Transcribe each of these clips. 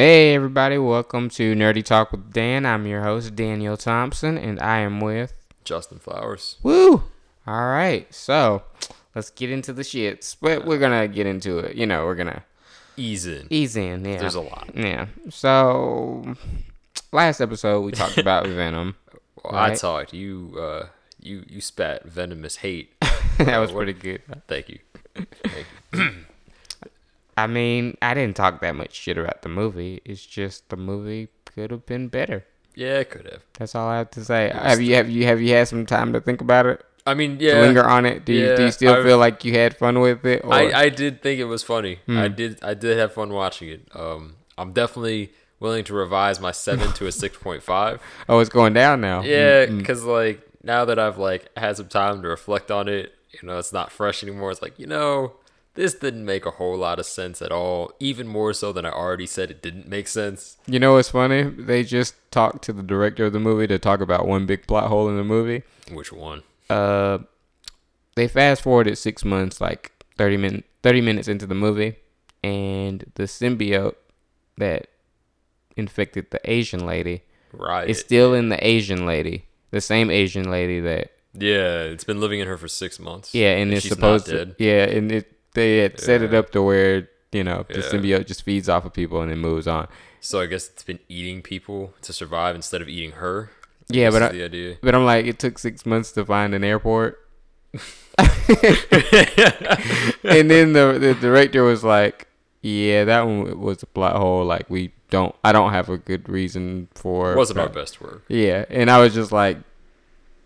Hey, everybody, welcome to Nerdy Talk with Dan. I'm your host, Daniel Thompson, and I am with. Justin Flowers. Woo! All right, so let's get into the shits. But we're gonna get into it. You know, we're gonna Ease in. ease in. Yeah. There's a lot. Yeah. So, last episode, we talked about Venom. Well, I Right. talked. You, uh, you, you spat venomous hate. that was what- pretty good. Thank you. Thank you. I mean, I didn't talk that much shit about the movie. It's just the movie could have been better. Yeah, it could have. That's all I have to say. Have you have you have you had some time to think about it? I mean, yeah. linger on it? Do you do you still I've- feel like you had fun with it? Or? I, I did think it was funny. I Hmm. did. I did have fun watching it. Um, I'm definitely willing to revise my seven to a six point five. oh, it's going down now. Yeah, Mm, mm. because like now that I've like had some time to reflect on it, you know, it's not fresh anymore. It's like you know, this didn't make a whole lot of sense at all. Even more so than I already said it didn't make sense. You know what's funny? They just talked to the director of the movie to talk about one big plot hole in the movie. Which one? Uh, they fast forwarded six months, like thirty min thirty minutes into the movie, and the symbiote that infected the Asian lady Right. is still in the Asian lady, the same Asian lady that yeah, it's been living in her for six months. yeah, and it's she's supposed to yeah, and it they had set it up to where you know the Yeah. symbiote just feeds off of people and then moves on. So I guess it's been eating people to survive instead of eating her. Yeah, but I-. But I'm like, it took six months to find an airport. and then the, the director was like, "Yeah, that one was a plot hole. Like we don't, I don't have a good reason for." It wasn't our best work. Yeah, and I was just like,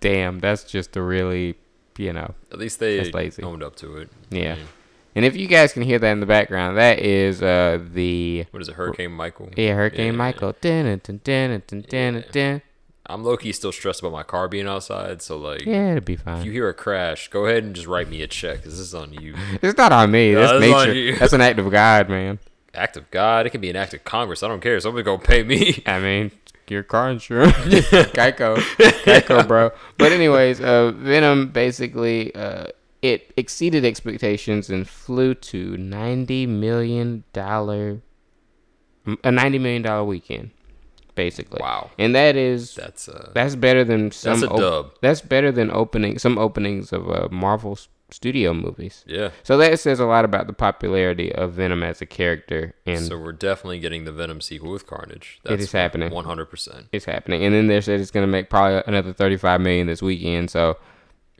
"Damn, that's just a really, you know, At least they lazy. owned up to it. yeah." I mean, And if you guys can hear that in the background, that is uh the what is it? Hurricane Michael. yeah Hurricane Yeah. Michael. Dun, dun, dun, dun, dun, dun. I'm low key still stressed about my car being outside. So like, Yeah, it'll be fine. if you hear a crash, go ahead and just write me a check. 'cause this is on you. It's not on me. No, That's nature. you. That's an act of God, man. act of God. It can be an act of Congress. I don't care. Somebody gonna pay me. I mean, your car insurance, Geico, Geico, bro. But anyways, uh, Venom basically uh, it exceeded expectations and flew to ninety million dollar, a ninety million dollar weekend, basically. Wow. And that is That's uh. that's better than some. That's a dub. that's better than opening some openings of uh, Marvel studio movies. Yeah. So that says a lot about the popularity of Venom as a character, and So we're definitely getting the Venom sequel with Carnage. It is happening. One hundred percent. it's happening. And then they said it's gonna make probably another thirty-five million this weekend. So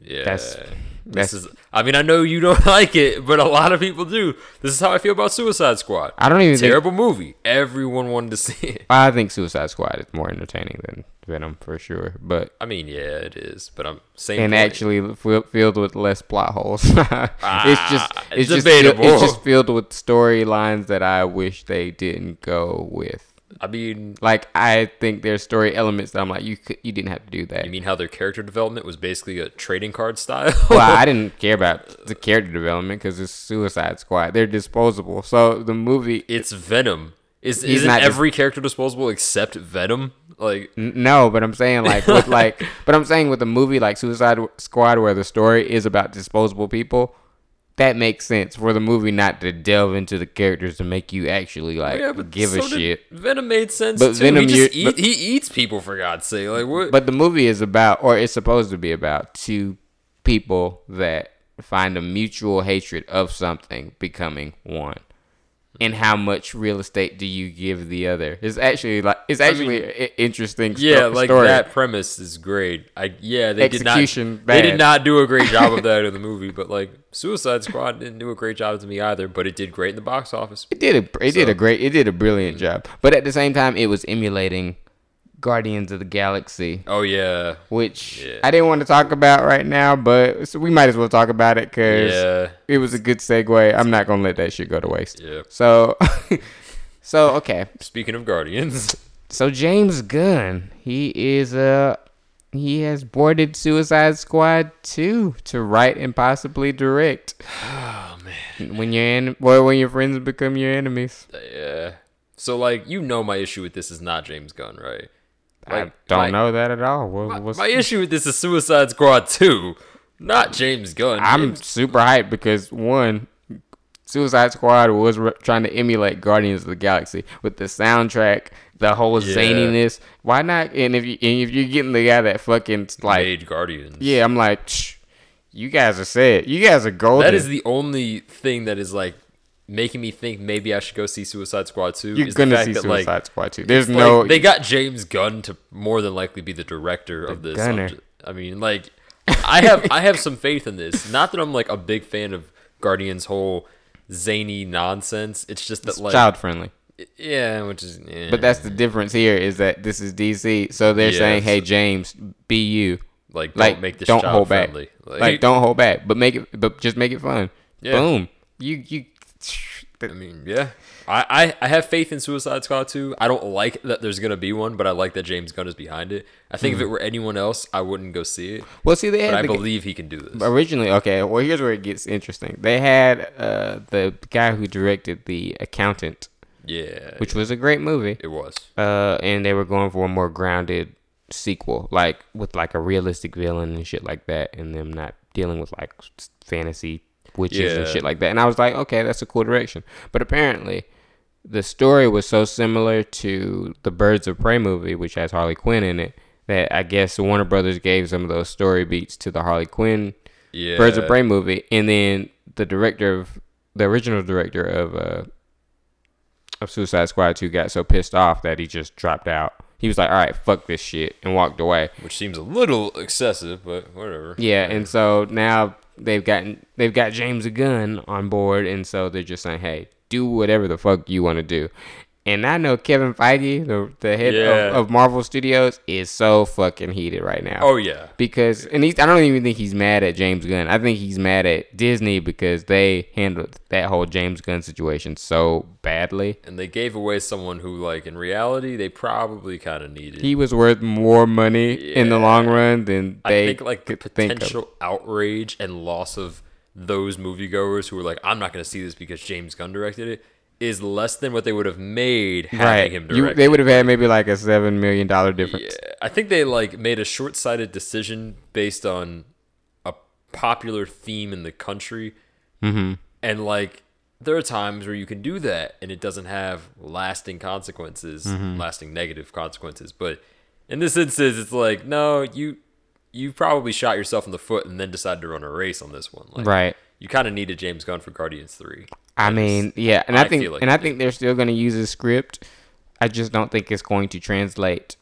Yeah. That's- this is. I mean, I know you don't like it, but a lot of people do. This is how I feel about Suicide Squad. I don't even think. Terrible movie. Everyone wanted to see it. I think Suicide Squad is more entertaining than Venom for sure, but I mean, yeah, it is. But I'm saying. and actually fi- filled with less plot holes. it's just Ah, it's it's just debatable. it's just filled with storylines that I wish they didn't go with. I mean, Like I think there's story elements that I'm like you could, you didn't have to do that. you mean how their character development was basically a trading card style? well, I didn't care about the character development because it's Suicide Squad. They're disposable. So the movie it's Venom. Is isn't not dis- every character disposable except Venom? Like, N- No, but I'm saying like with like, but I'm saying with a movie like Suicide Squad where the story is about disposable people, that makes sense for the movie not to delve into the characters to make you actually like yeah, give a so did- shit. Venom made sense But too. Venom, he just eat, but- he eats people for God's sake. Like what? But the movie is about, or it's supposed to be about, two people that find a mutual hatred of something becoming one. And how much real estate do you give the other? It's actually like it's actually mean, an interesting sto- yeah, like story. that premise is great. I yeah, they Execution, did not. They did not do a great job of that in the movie, but like Suicide Squad didn't do a great job to me either. But it did great in the box office. It did a it did a great it did a brilliant job, but at the same time, it was emulating Guardians of the Galaxy, Oh yeah, which Yeah. I didn't want to talk about right now, but so we might as well talk about it because yeah, it was a good segue. I'm not gonna let that shit go to waste. yeah. So, so okay, Speaking of Guardians, so James Gunn, he is uh he has boarded Suicide Squad 2 to write and possibly direct. oh man, When you're in, well, when your friends become your enemies. yeah. So like you know, my issue with this is not James Gunn, right? I don't my- know that at all. What, My, what's, my issue with this is Suicide Squad 2, not James Gunn. I'm James- super hyped because one, Suicide Squad was re- trying to emulate Guardians of the Galaxy with the soundtrack, the whole Yeah. zaniness. Why not? And if you and if you're getting the guy that fucking like, Made Guardians. yeah, I'm like, "Shh, you guys are set. You guys are golden. That is the only thing that is like making me think maybe I should go see Suicide Squad 2. you're is gonna the fact see that, Suicide like, Squad too. There's like, no. they got James Gunn to more than likely be the director of this. Gunner. I mean, like, I have I have some faith in this. Not that I'm like a big fan of Guardians' whole zany nonsense. It's just that it's like, child friendly. yeah, which is. Yeah. But that's the difference here is that this is DC, so they're Yeah, saying, "Hey, James, be you." like don't Like, make this don't child hold back. friendly. Like, don't hold back, but make it, but just make it fun. Yeah. Boom. You you. I mean, yeah. I, I, I have faith in Suicide Squad 2. I don't like that there's gonna be one, but I like that James Gunn is behind it. I think if it were anyone else, I wouldn't go see it. Well, see, they But had I the, believe he can do this. originally. Okay, well, here's where it gets interesting. They had uh, the guy who directed the Accountant, Yeah, which was a great movie. it was. uh, and they were going for a more grounded sequel, like with like a realistic villain and shit like that, and them not dealing with like fantasy witches and shit like that. And I was like, okay, that's a cool direction. But apparently, the story was so similar to the Birds of Prey movie, which has Harley Quinn in it, that I guess Warner Brothers gave some of those story beats to the Harley Quinn Yeah, Birds of Prey movie, and then the director of the original director of uh of Suicide Squad 2 got so pissed off that he just dropped out. He was like, "All right, fuck this shit," and walked away. which seems a little excessive, but whatever. Yeah, and so now they've gotten they've got James Gunn on board, and so they're just saying, "Hey, do whatever the fuck you want to do." And I know Kevin Feige, the the head Yeah. of, of Marvel Studios, is so fucking heated right now. Oh yeah, because and he's I don't even think he's mad at James Gunn. I think he's mad at Disney because they handled that whole James Gunn situation so badly. and they gave away someone who, like, in reality, they probably kind of needed. He was worth more money in the long run than they I think like the could think of. potential outrage and loss of those moviegoers who were like, "I'm not going to see this because James Gunn directed it," is less than what they would have made having Right, him you, direct. they would have had maybe like a seven million dollar difference. Yeah, I think they like made a short-sighted decision based on a popular theme in the country, mm-hmm. and like there are times where you can do that and it doesn't have lasting consequences, Mm-hmm. lasting negative consequences. But in this instance, it's like no, you you probably shot yourself in the foot and then decided to run a race on this one. Like, Right. You kind of needed James Gunn for Guardians Three. I mean, yeah, and I, I think like and I think they're still going to use his script. I just don't think it's going to translate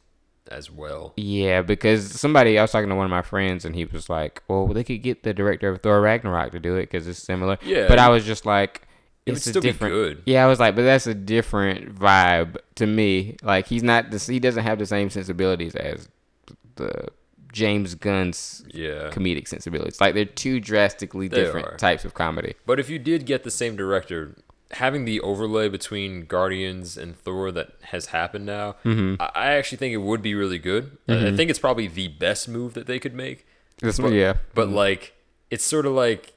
as well. Yeah, because somebody I was talking to one of my friends and he was like, "Well, they could get the director of Thor Ragnarok to do it because it's similar." Yeah, but I was just like, It "It's a different." good. Yeah, I was like, "But that's a different vibe to me. Like he's not the, He doesn't have the same sensibilities as the James Gunn's Yeah. comedic sensibilities. Like they're two drastically They different are. types of comedy. But if you did get the same director, having the overlay between Guardians and Thor that has happened now, Mm-hmm. I, I actually think it would be really good. I- I think it's probably the best move that they could make. This But, yeah, But like, it's sort of like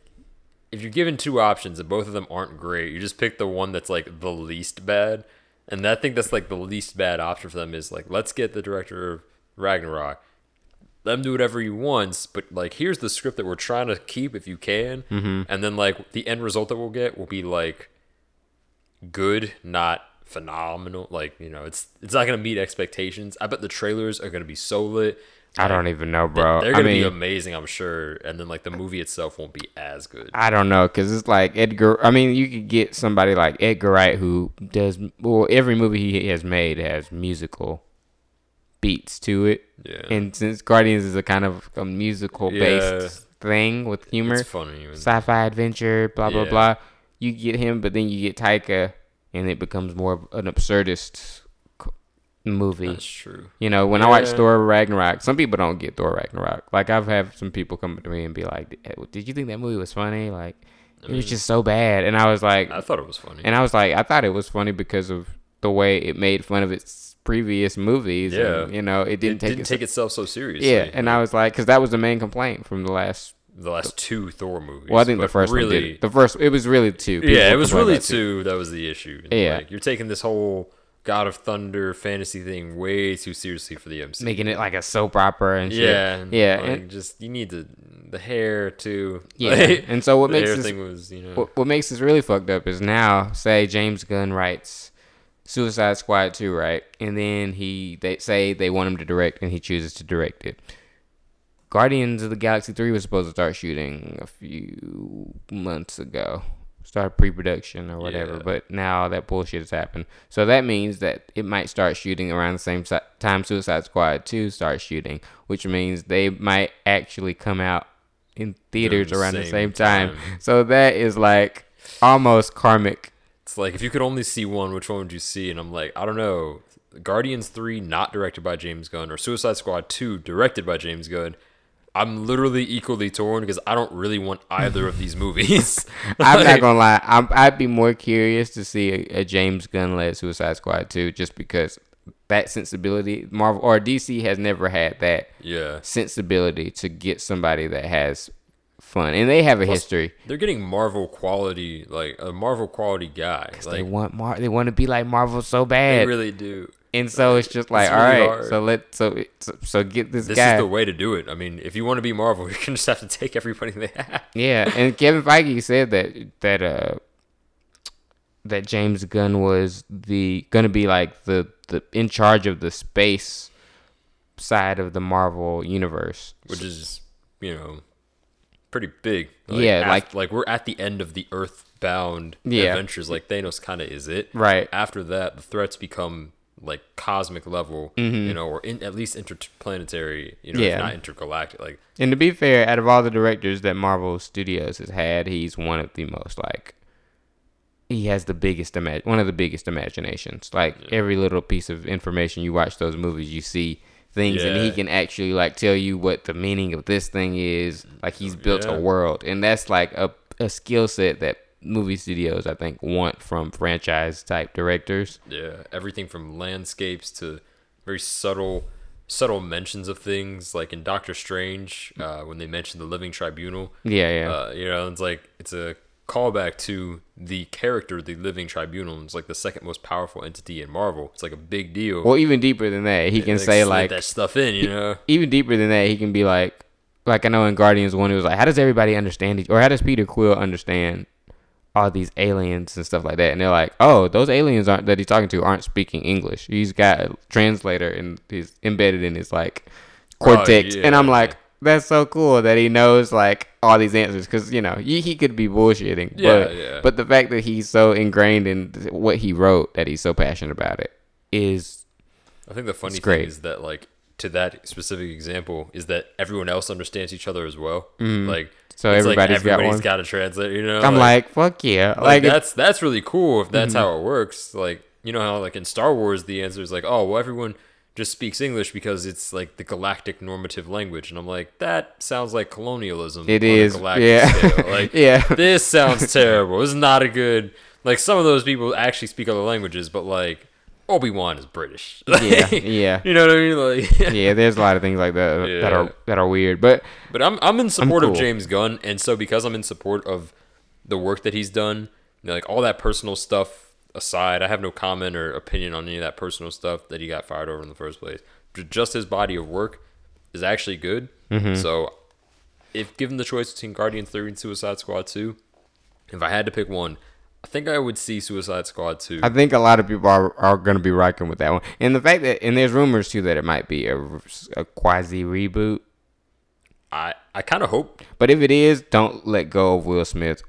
if you're given two options and both of them aren't great, you just pick the one that's like the least bad. And I think that's like the least bad option for them is like, let's get the director of Ragnarok. Let him do whatever he wants, but like, here's the script that we're trying to keep if you can. Mm-hmm. And then like the end result that we'll get will be like good, not phenomenal. Like you know, it's it's not gonna meet expectations. I bet the trailers are gonna be so lit. I don't even know, bro. They're gonna mean, be amazing, I'm sure. And then like the movie itself won't be as good. I don't know because it's like Edgar. I mean, you could get somebody like Edgar Wright who does well. Every movie he has made has musical beats to it, Yeah, and since Guardians is a kind of a musical based thing with humor, it's funny. sci-fi adventure, blah blah Yeah. blah. You get him, but then you get Taika, and it becomes more of an absurdist movie. That's true. You know, when I watch Yeah. Thor Ragnarok, some people don't get Thor Ragnarok. Like I've had some people come to me and be like, eh, "Did you think that movie was funny?" Like it was mm. just so bad, and I was like, I thought it was funny. and I was like, I thought it was funny because of the way it made fun of its previous movies. and, Yeah. you know, it it didn't take didn't it. take itself so seriously. yeah, and I was like, because that was the main complaint from the last. the last two Thor movies. Well, I think the first one really, did. it. The first, it was really two. People yeah, it was really two. That was the issue. Yeah. like, you're taking this whole God of Thunder fantasy thing way too seriously for the MCU. making it like a soap opera and shit. yeah, yeah, like, and- just you need to the hair too. Yeah, Like, and so what the makes hair this thing was you know what, what makes this really fucked up is now say James Gunn writes Suicide Squad 2, right? And then he they say they want him to direct and he chooses to direct it. Guardians of the Galaxy 3 was supposed to start shooting a few months ago. Start pre-production or whatever, Yeah. but now that bullshit has happened. So that means that it might start shooting around the same time Suicide Squad 2 starts shooting, which means they might actually come out in theaters the around the same same time. time. So that is like almost karmic. It's like if you could only see one, which one would you see? And I'm like, I don't know. Guardians three not directed by James Gunn or Suicide Squad two directed by James Gunn. I'm literally equally torn because I don't really want either of these movies. I'm not gonna lie. I'm, I'd be more curious to see a, a James Gunn led Suicide Squad 2 just because that sensibility, Marvel or DC has never had that Yeah, sensibility to get somebody that has fun, and they have a history. they're getting Marvel quality, like a Marvel quality guy. They Like want Mar- they want to be like Marvel so bad. they really do. and so it's just like, It's all really right, hard. so let so, so so get this, This guy. is the way to do it. I mean, if you want to be Marvel, you're gonna just have to take everybody they have. Yeah, and Kevin Feige said that that uh that James Gunn was the gonna be like the the in charge of the space side of the Marvel universe. which is you know pretty big. Yeah, af- like- like we're at the end of the Earthbound Yeah. adventures. Like Thanos kind of is it. Right. After that, the threats become like cosmic level, you know, or in, at least interplanetary. You know, Mm-hmm. Yeah. if not intergalactic. Like And to be fair, out of all the directors that Marvel Studios has had, he's one of the most like he has the biggest imag- one of the biggest imaginations. Like every little piece of information you watch those movies, you see things, and he can actually like tell you what the meaning of this thing is. Like he's built Yeah. a world, and that's like a a skill set that movie studios I think want from franchise type directors. yeah, everything from landscapes to very subtle. Subtle mentions of things like in Doctor Strange, uh, when they mention the Living Tribunal, Yeah, yeah. uh, you know, it's like it's a callback to the character, the Living Tribunal. It's like the second most powerful entity in Marvel. It's like a big deal. well, even deeper than that, he can Like, say like that stuff in, you know. even deeper than that, he can be like, like I know in Guardians one, it was like, how does everybody understand each, or how does Peter Quill understand all these aliens and stuff like that? And they're like, oh, those aliens aren't that he's talking to aren't speaking English. He's got a translator and he's embedded in his like cortex, and I'm like. That's so cool that he knows like all these answers because you know he, he could be bullshitting, Yeah, but yeah. but the fact that he's so ingrained in what he wrote that he's so passionate about it is I think the funny thing is that like to that specific example is that everyone else understands each other as well. Like Mm-hmm. So it's like everybody's got everybody's got a translator, you know. I'm like fuck yeah like, like, that's that's really cool if Mm-hmm. that's how it works. Like you know how like in Star Wars the answer is like oh well everyone just speaks English because it's like the galactic normative language, and I'm like that sounds like colonialism. It on a galactic yeah. scale. Like Yeah. this sounds terrible. It's not a good. Like some of those people actually speak other languages, but like Obi Wan is British. Yeah, yeah. You know what I mean? Like yeah, there's a lot of things like that that are that are weird. But But I'm I'm in support cool. of James Gunn, and so because I'm in support of the work that he's done, you know, like all that personal stuff aside, I have no comment or opinion on any of that personal stuff that he got fired over in the first place. Just his body of work is actually good. Mm-hmm. So, if given the choice between Guardians Three and Suicide Squad Two, if I had to pick one, I think I would see Suicide Squad Two. I think a lot of people are, are going to be rocking with that one. And the fact that and there's rumors too that it might be a, a quasi reboot. I I kind of hope But if it is, don't let go of Will Smith,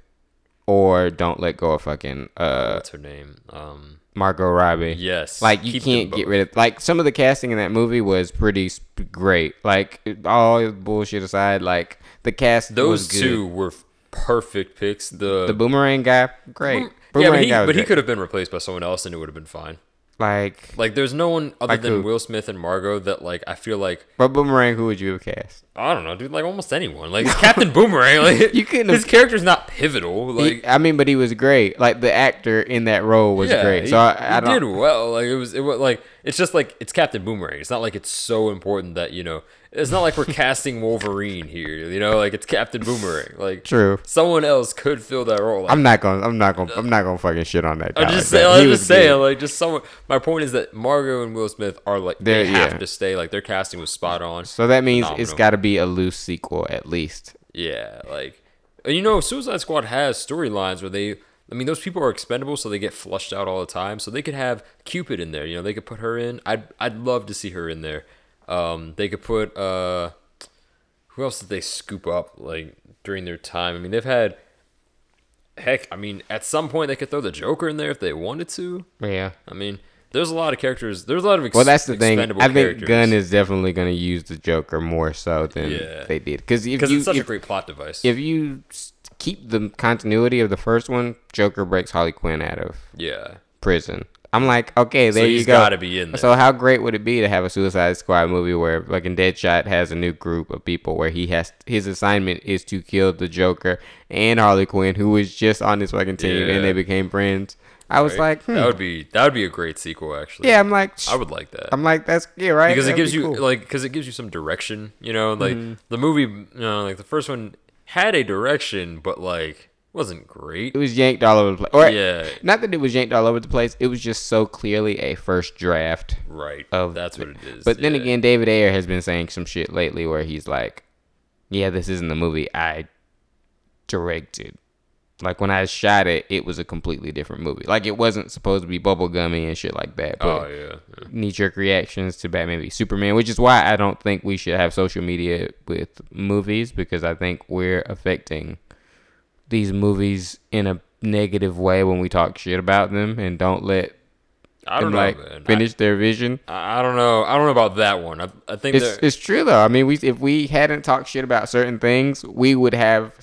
or don't let go of fucking uh what's her name. Um, Margot Robbie. yes, Like you can't get rid of like some of the casting in that movie was pretty sp- great. Like all bullshit aside, like the cast Those was good. two were perfect picks. The The boomerang guy, great. yeah, but he, he could have been replaced by someone else, and it would have been fine. Like, Like, there's no one other Like than who? Will Smith and Margot that like I feel like but boomerang, who would you have cast? I don't know, dude. Like almost anyone. Like Captain Boomerang. Like You couldn't His have- character's not pivotal. He- Like I mean, but he was great. Like the actor in that role was yeah, great. he, So I, I he don't. did well. Like it was. It was like it's just like it's Captain Boomerang. It's not like it's so important that you know. It's not like we're casting Wolverine here. You know, like it's Captain Boomerang. Like True. someone else could fill that role. Like, I'm not gonna. I'm not gonna. I'm not gonna fucking shit on that. Guy I'm just like saying. I'm just saying. good. Like, just someone. My point is that Margot and Will Smith are like they They're- have yeah. to stay. Like their casting was spot on. So that means it's got to be a loose sequel at least. Yeah, like you know, Suicide Squad has storylines where they. I mean, those people are expendable, so they get flushed out all the time. So they could have Cupid in there. You know, they could put her in. I'd I'd love to see her in there. Um, they could put uh, who else did they scoop up like during their time? I mean, they've had. Heck, I mean, at some point they could throw the Joker in there if they wanted to. Yeah. I mean, there's a lot of characters. There's a lot of ex- Well, that's the thing. I think characters. Gunn is definitely going to use the Joker more so than Yeah. they did. Because if you it's such if, a great plot device. if you keep the continuity of the first one, Joker breaks Harley Quinn out of yeah, prison. I'm like, okay, there so you he's go. got to be in there. So how great would it be to have a Suicide Squad movie where fucking Deadshot has a new group of people where he has his assignment is to kill the Joker and Harley Quinn who was just on this fucking team Yeah. and they became friends. I was like, hmm. that would be that would be a great sequel actually. yeah, I'm like, I would like that. I'm like, that's yeah, right. because it That'd gives be you cool. Mm-hmm. like because it gives you some direction you know like the movie you know like the first one had a direction but like wasn't great it was yanked all over the place. Or, Yeah. Not that it was yanked all over the place. It was just so clearly a first draft. right Of that's what it is But then again, David Ayer has been saying some shit lately where he's like, "Yeah, this isn't the movie I directed. Like when I shot it, it was a completely different movie. Like it wasn't supposed to be bubblegummy and shit like that. But oh yeah, yeah. knee jerk reactions to Batman v Superman, which is why I don't think we should have social media with movies because I think we're affecting these movies in a negative way when we talk shit about them and don't let I don't them know like man. finish their vision. I, I don't know I don't know about that one I, I think It's it's true though. I mean, we if we hadn't talked shit about certain things, we would have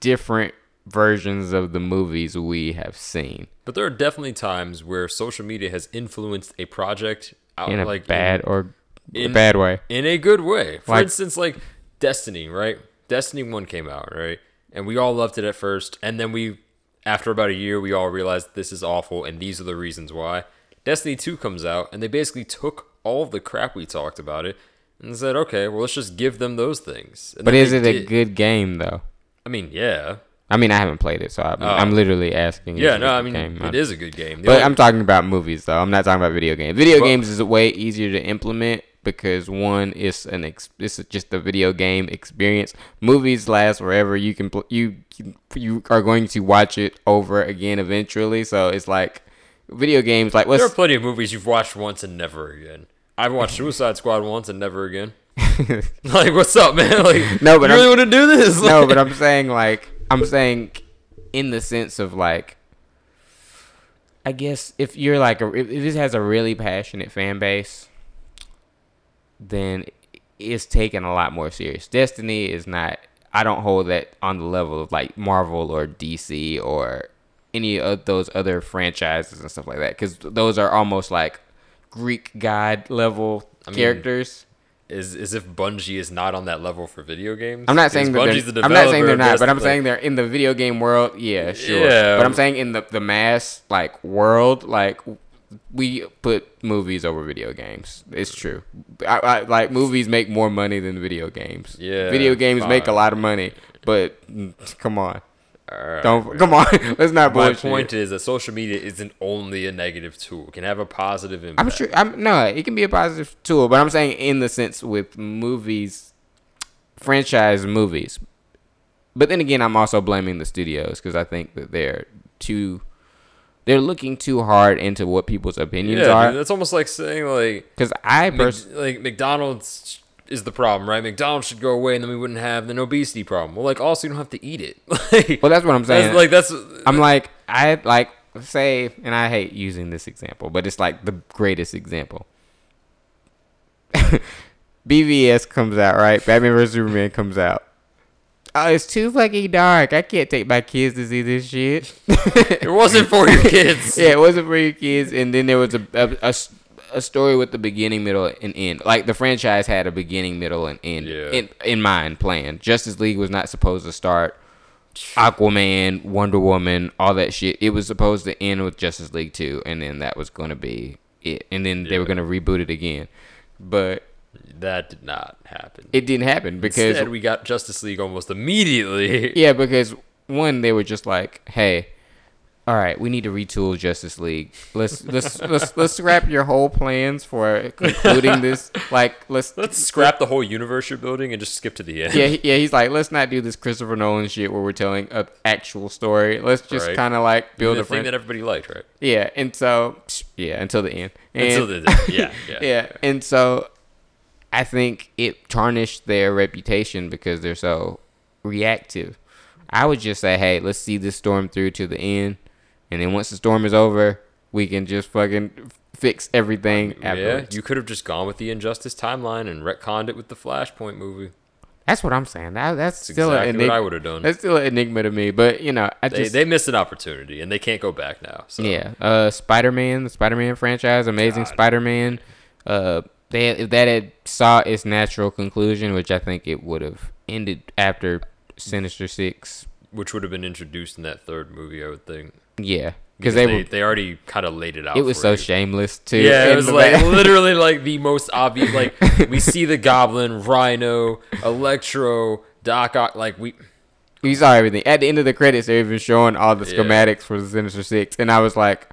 different versions of the movies we have seen but there are definitely times where social media has influenced a project out in a like bad or a in- bad way. in a good way. For Like- instance, like Destiny, right? Destiny 1 came out, right? And we all loved it at first. And then we, after about a year, we all realized this is awful and these are the reasons why. Destiny 2 comes out and they basically took all the crap we talked about it and said, okay, well, let's just give them those things. And But is it a good game though? I mean, yeah. I mean, I haven't played it, so I'm, oh. I'm literally asking. Oh. Yeah, no, I mean, game? it is a good game. The But only- I'm talking about movies though. I'm not talking about video games. Video But- games is way easier to implement because one is an ex- it's just a video game experience. Movies last forever. You can pl- you you are going to watch it over again eventually. So it's like video games. Like there are plenty of movies you've watched once and never again. I've watched Suicide Squad once and never again. like, what's up, man? Like, No, but you really I'm- want to do this? no, but I'm saying like I'm saying in the sense of like I guess if you're like a, if this has a really passionate fan base, then it's taken a lot more serious. Destiny is not. I don't hold that on the level of like Marvel or DC or any of those other franchises and stuff like that because those are almost like Greek god level mean, characters. is is if Bungie is not on that level for video games. I'm not saying that Bungie's they're, the I'm not saying they're not, but I'm Destiny. saying they're in the video game world. Yeah, sure. Yeah. But I'm saying in the the mass like world, like we put movies over video games. It's true. I, I, like movies make more money than video games. Yeah, Video games make a lot of money, but come on, Alright, don't man. come on. Let's not My bullshit. point is that social media isn't only a negative tool; it can have a positive impact. I'm sure. I'm no. It can be a positive tool, but I'm saying in the sense with movies, franchise movies. But then again, I'm also blaming the studios because I think that they're too. They're looking too hard into what people's opinions Yeah, are. dude, that's almost like saying like Because I personally, like McDonald's is the problem, right? McDonald's should go away, and then we wouldn't have an obesity problem. Well, like also you don't have to eat it. like, well, that's what I'm saying. that's, like that's I'm like I like say, and I hate using this example, but it's like the greatest example. BVS comes out, right? Batman vs Superman comes out. Oh, it's too fucking dark. I can't take my kids to see this shit. it wasn't for your kids. yeah, it wasn't for your kids. And then there was a a story with the beginning, middle, and end. Like the franchise had a beginning, middle, and end Yeah. in, in mind planned. Justice League was not supposed to start Aquaman, Wonder Woman, all that shit. It was supposed to end with Justice League 2, and then that was going to be it. And then they were going to reboot it again. But That did not happen. it didn't happen because Instead, we got Justice League almost immediately. Yeah, because one, they were just like, "Hey, all right, we need to retool Justice League. Let's let's let's let's scrap your whole plans for concluding this. Like let's Let's scrap the whole universe you're building and just skip to the end. yeah, yeah. He's like, let's not do this Christopher Nolan shit where we're telling an actual story. Let's just Right. kind of like build the a thing that everybody liked, right? Yeah, and so yeah, until the end. And, Until the yeah, yeah. yeah, and so I think it tarnished their reputation because they're so reactive. I would just say, hey, let's see this storm through to the end, and then once the storm is over, we can just fucking fix everything Yeah, you could have just gone with the Injustice timeline and retconned it with the Flashpoint movie. That's what I'm saying. That, that's That's still exactly an what I would have done. That's still an enigma to me. But you know, I They, just they missed an opportunity and they can't go back now. So Yeah, uh, Spider Man, the Spider Man franchise, Amazing. Spider Man. Uh, they if that had saw its natural conclusion, which I think it would have ended after Sinister Six. which would have been introduced in that third movie, I would think. Yeah, Because they, they, were. they already kind of laid it out. It was so you. shameless too. Yeah, it was like literally like the most obvious. Like we see the Goblin, Rhino, Electro, Doc Ock. Like we, you saw everything at the end of the credits. They're even showing all the Yeah. schematics for the Sinister Six, and I was like,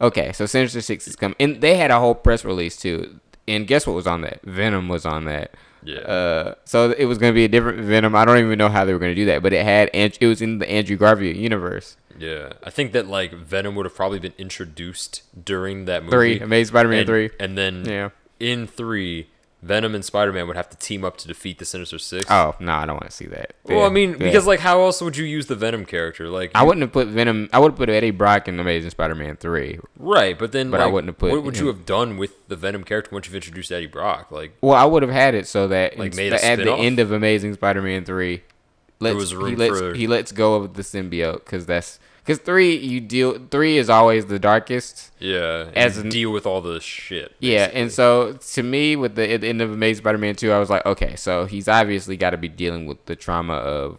okay, so Sinister Six is coming. And they had a whole press release too. And guess what was on that? Venom was on that. yeah, Uh, so it was going to be a different Venom. I don't even know how they were going to do that, but it had it was in the Andrew Garfield universe. yeah. I think that like Venom would have probably been introduced during that movie. Three, Amazing Spider-Man and, three. and then Yeah. in three, Venom and Spider Man would have to team up to defeat the Sinister Six. Oh no, I don't want to see that. well, Yeah, I mean, yeah. because like, how else would you use the Venom character? Like, I wouldn't have put Venom. I would have put Eddie Brock in Amazing Spider-Man three. right, but then But I wouldn't have put What would you have done with the Venom character once you've introduced Eddie Brock? Like, Well, I would have had it so that Like, ins- made a at the end of Amazing Spider-Man three, lets, he lets for- he lets go of the symbiote because that's because three you deal three is always the darkest. yeah, As deal with all the shit. Yeah, and so to me, with the at the end of Amazing Spider-Man two, I was like, okay, so he's obviously got to be dealing with the trauma of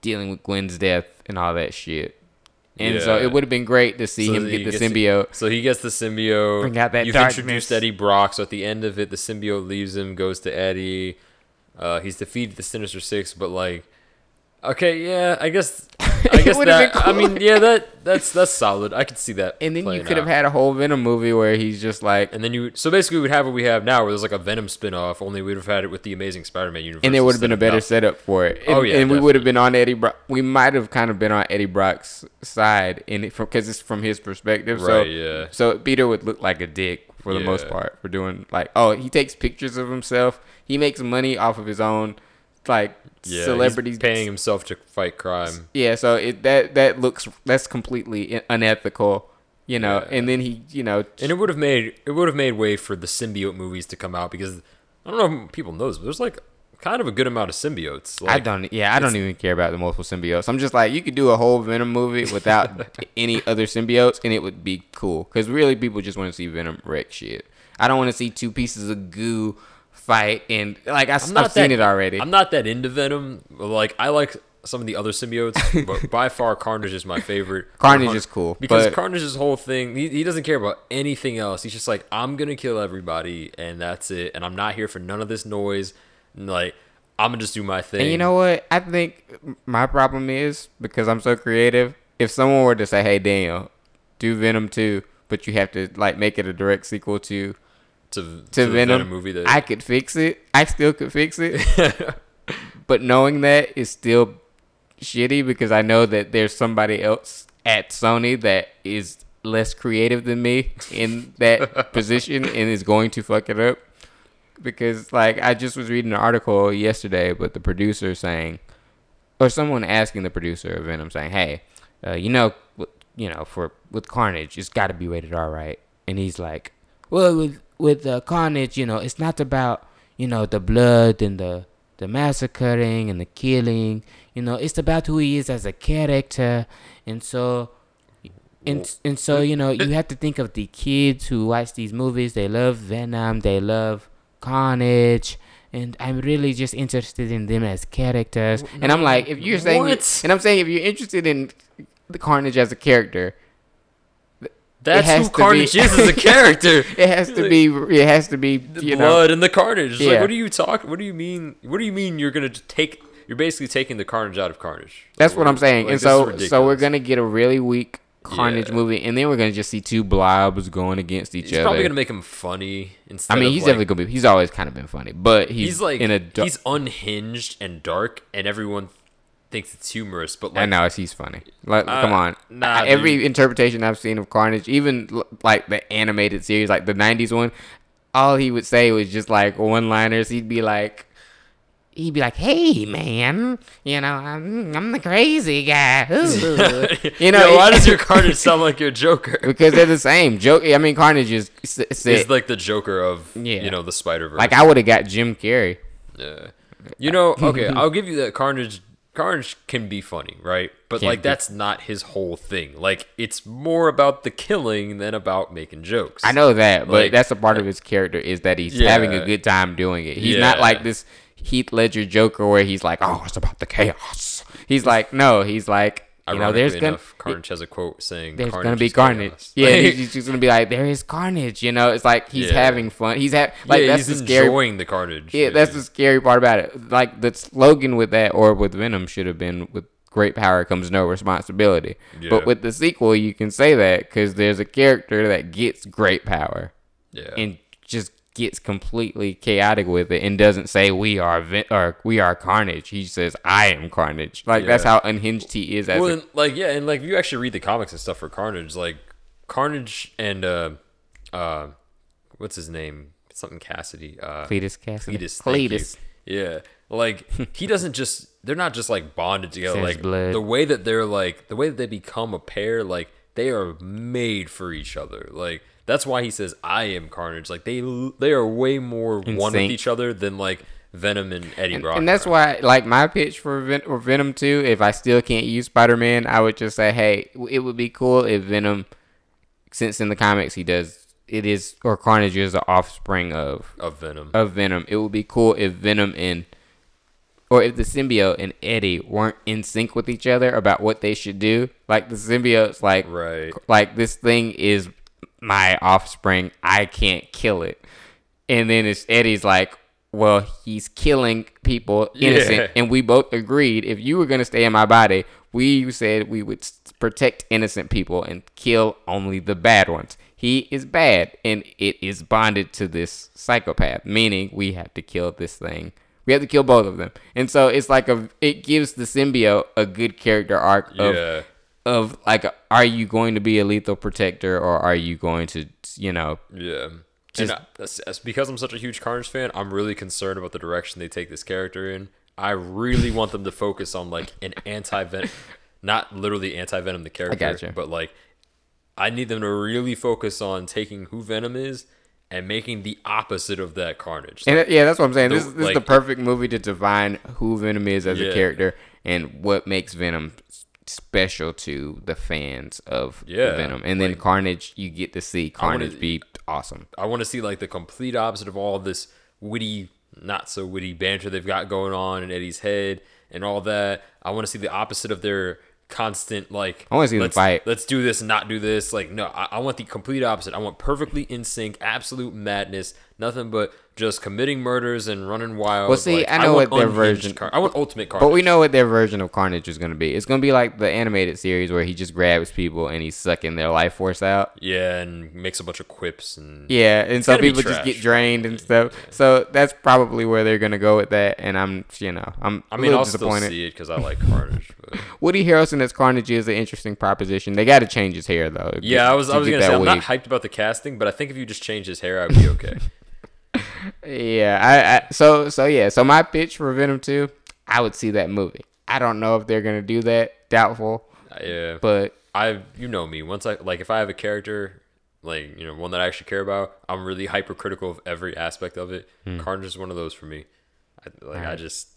dealing with Gwen's death and all that shit. And so it would have been great to see So him get the to- symbiote. So he gets the symbiote. Bring out that You've darkness. introduced Eddie Brock. So at the end of it, the symbiote leaves him, goes to Eddie. Uh, he's defeated the Sinister Six, but like, okay, yeah, I guess, I guess that. I mean, yeah, that that's that's solid. I could see that. And then you could have had a whole Venom movie where he's just like, And then you, so basically, we'd have what we have now, where there's like a Venom spin-off. Only we'd have had it with the Amazing Spider-Man universe. and there would have been a better setup for it. Oh, and, Oh, yeah, and we would have been on Eddie Brock. We might have kind of been on Eddie Brock's side in it because it's from his perspective. so Right, yeah. So Peter would look like a dick for the most part for doing like, oh, he takes pictures of himself. He makes money off of his own like Yeah, celebrities he's paying himself to fight crime. Yeah, so it that that looks that's completely unethical, you know. Yeah. And then he, you know, And it would have made it would have made way for the symbiote movies to come out because I don't know if people know this, but there's like kind of a good amount of symbiotes. Like, I don't. Yeah, I don't even care about the multiple symbiotes. I'm just like, you could do a whole Venom movie without any other symbiotes, and it would be cool. Because really, people just want to see Venom wreck shit. I don't want to see two pieces of goo fight, and like I, I'm have not seen that- it already. I'm not that into Venom. Like I like some of the other symbiotes, but by far Carnage is my favorite. Carnage is cool, because Carnage's whole thing, he, he doesn't care about anything else. He's just like, I'm gonna kill everybody, and that's it. And I'm not here for none of this noise. And like, I'm gonna just do my thing. and you know what? I think my problem is because I'm so creative. If someone were to say, "Hey, Daniel, do Venom 2, but you have to like make it a direct sequel to to, to, to the Venom, movie that I could fix it. I still could fix it. but knowing that is still shitty because I know that there's somebody else at Sony that is less creative than me in that position and is going to fuck it up. Because like I just was reading an article yesterday, but the producer saying, or someone asking the producer of Venom saying, "Hey, uh, you know, you know, for with Carnage, it's got to be rated R, right?" And he's like, "Well, with with uh, Carnage, you know, it's not about you know the blood and the the massacring and the killing. You know, it's about who he is as a character, and so." And, and so you know you have to think of the kids who watch these movies. They love Venom. They love Carnage. And I'm really just interested in them as characters. And I'm like, if you're saying, What? and I'm saying, if you're interested in the Carnage as a character, that's has who to be- Carnage is as a character. it has to be, it has to be, the you know, blood and the carnage. Yeah. Like, what do you talk? What do you mean? What do you mean you're gonna take? You're basically taking the carnage out of carnage. That's Like, what I'm saying. like, and so, so we're gonna get a really weak Carnage Yeah. movie, and then we're gonna just see two blobs going against each He's other. probably gonna make him funny instead. I mean, he's like, definitely gonna be. He's always kind of been funny, but he's, he's like in a. dar- he's unhinged and dark, and everyone thinks it's humorous. But like, I know he's funny. Like, Uh, come on. nah, Every dude. interpretation I've seen of Carnage, even like the animated series, like the '90s one, all he would say was just like one-liners. He'd be like, he'd be like, "Hey, man, you know, I'm I'm the crazy guy." You know, Yo, why does your Carnage sound like your Joker? because they're the same. Joke. I mean, Carnage is s- s- like the Joker of Yeah. you know the Spider Verse. like I would have got Jim Carrey. Yeah. You know, okay, I'll give you that Carnage Carnage can be funny, right? But Can like be. that's not his whole thing. Like it's more about the killing than about making jokes. I know that, but Like- that's a part of uh, his character is that he's Yeah. having a good time doing it. He's not like this Heath Ledger Joker where he's like, "Oh, it's about the chaos." He's like, no, he's like, you know, there's gonna enough, Carnage has a quote saying there's carnage gonna be carnage. chaos." Yeah, Like, he's just gonna be like, there is carnage. You know, it's like he's Yeah. having fun. He's ha- like yeah, that's he's the scary. enjoying the carnage. Yeah, that's the scary part about it. Like the slogan with that or with Venom should have been with great power comes no responsibility. Yeah. But with the sequel, you can say that because there's a character that gets great power yeah. and just gets completely chaotic with it and doesn't say we are or we are Carnage. He says I am Carnage. Like that's how unhinged he is as well, a and, like yeah, and like if you actually read the comics and stuff for Carnage, like Carnage and uh, uh, what's his name? Something Kasady. Uh, Cletus Kasady. Cletus. Cletus. Yeah, like he doesn't just. They're not just like bonded together. Says Like blood. the way that they're like the way that they become a pair. Like they are made for each other. Like that's why he says I am Carnage. Like they they are way more one with each other than like Venom and Eddie And, Brock. and that's why, like, my pitch for Ven- or Venom 2, if I still can't use Spider Man, I would just say, hey, it would be cool if Venom, since in the comics he does, it is, or Carnage is the offspring of of Venom. of Venom. It would be cool if Venom and or if the symbiote and Eddie weren't in sync with each other about what they should do. Like the symbiote's like Right. like this thing is my offspring. I can't kill it. And then it's Eddie's like, well, he's killing people innocent, Yeah. and we both agreed if you were gonna stay in my body, we said we would protect innocent people and kill only the bad ones. He is bad, and it is bonded to this psychopath, meaning we have to kill this thing. We have to kill both of them, and so it's like a. It gives the symbiote a good character arc of Yeah. Of like, are you going to be a lethal protector, or are you going to, you know, Yeah. Just- and I, because I'm such a huge Carnage fan. I'm really concerned about the direction they take this character in. I really want them to focus on like an anti venom, not literally anti venom the character, but like I need them to really focus on taking who Venom is and making the opposite of that Carnage. And Like, uh, yeah, that's what I'm saying. the- This, this is the perfect movie to define who Venom is as a character and what makes Venom special to the fans of Yeah, Venom. And then like- Carnage, you get to see wanna- Carnage be awesome. I want to see like the complete opposite of all this witty, not so witty banter they've got going on in Eddie's head and all that. I want to see the opposite of their constant like. I wanna see them let's, fight. Let's do this and not do this. Like no, I, I want the complete opposite. I want perfectly in sync, absolute madness, nothing but just committing murders and running wild. Well, see, Like, I know want what their version- Car- I want ultimate Carnage. But we know what their version of Carnage is going to be. It's going to be like the animated series where he just grabs people and he's sucking their life force out. Yeah, and makes a bunch of quips and Yeah, and some people just get drained and stuff. So that's probably where they're going to go with that. And I'm, you know, I'm I mean, I'll still disappointed. see it because I like Carnage. But. Woody Harrelson as Carnage is an interesting proposition. They got to change his hair though. Yeah, I was. I to was gonna say I'm not hyped about the casting, but I think if you just change his hair, I'd be okay. Yeah, I, I so so yeah. So my pitch for Venom Two, I would see that movie. I don't know if they're gonna do that. Doubtful, uh, yeah, but I. You know me. Once I like, if I have a character, like you know, one that I actually care about, I'm really hypercritical of every aspect of it. Hmm. Carnage is one of those for me. I, like I just.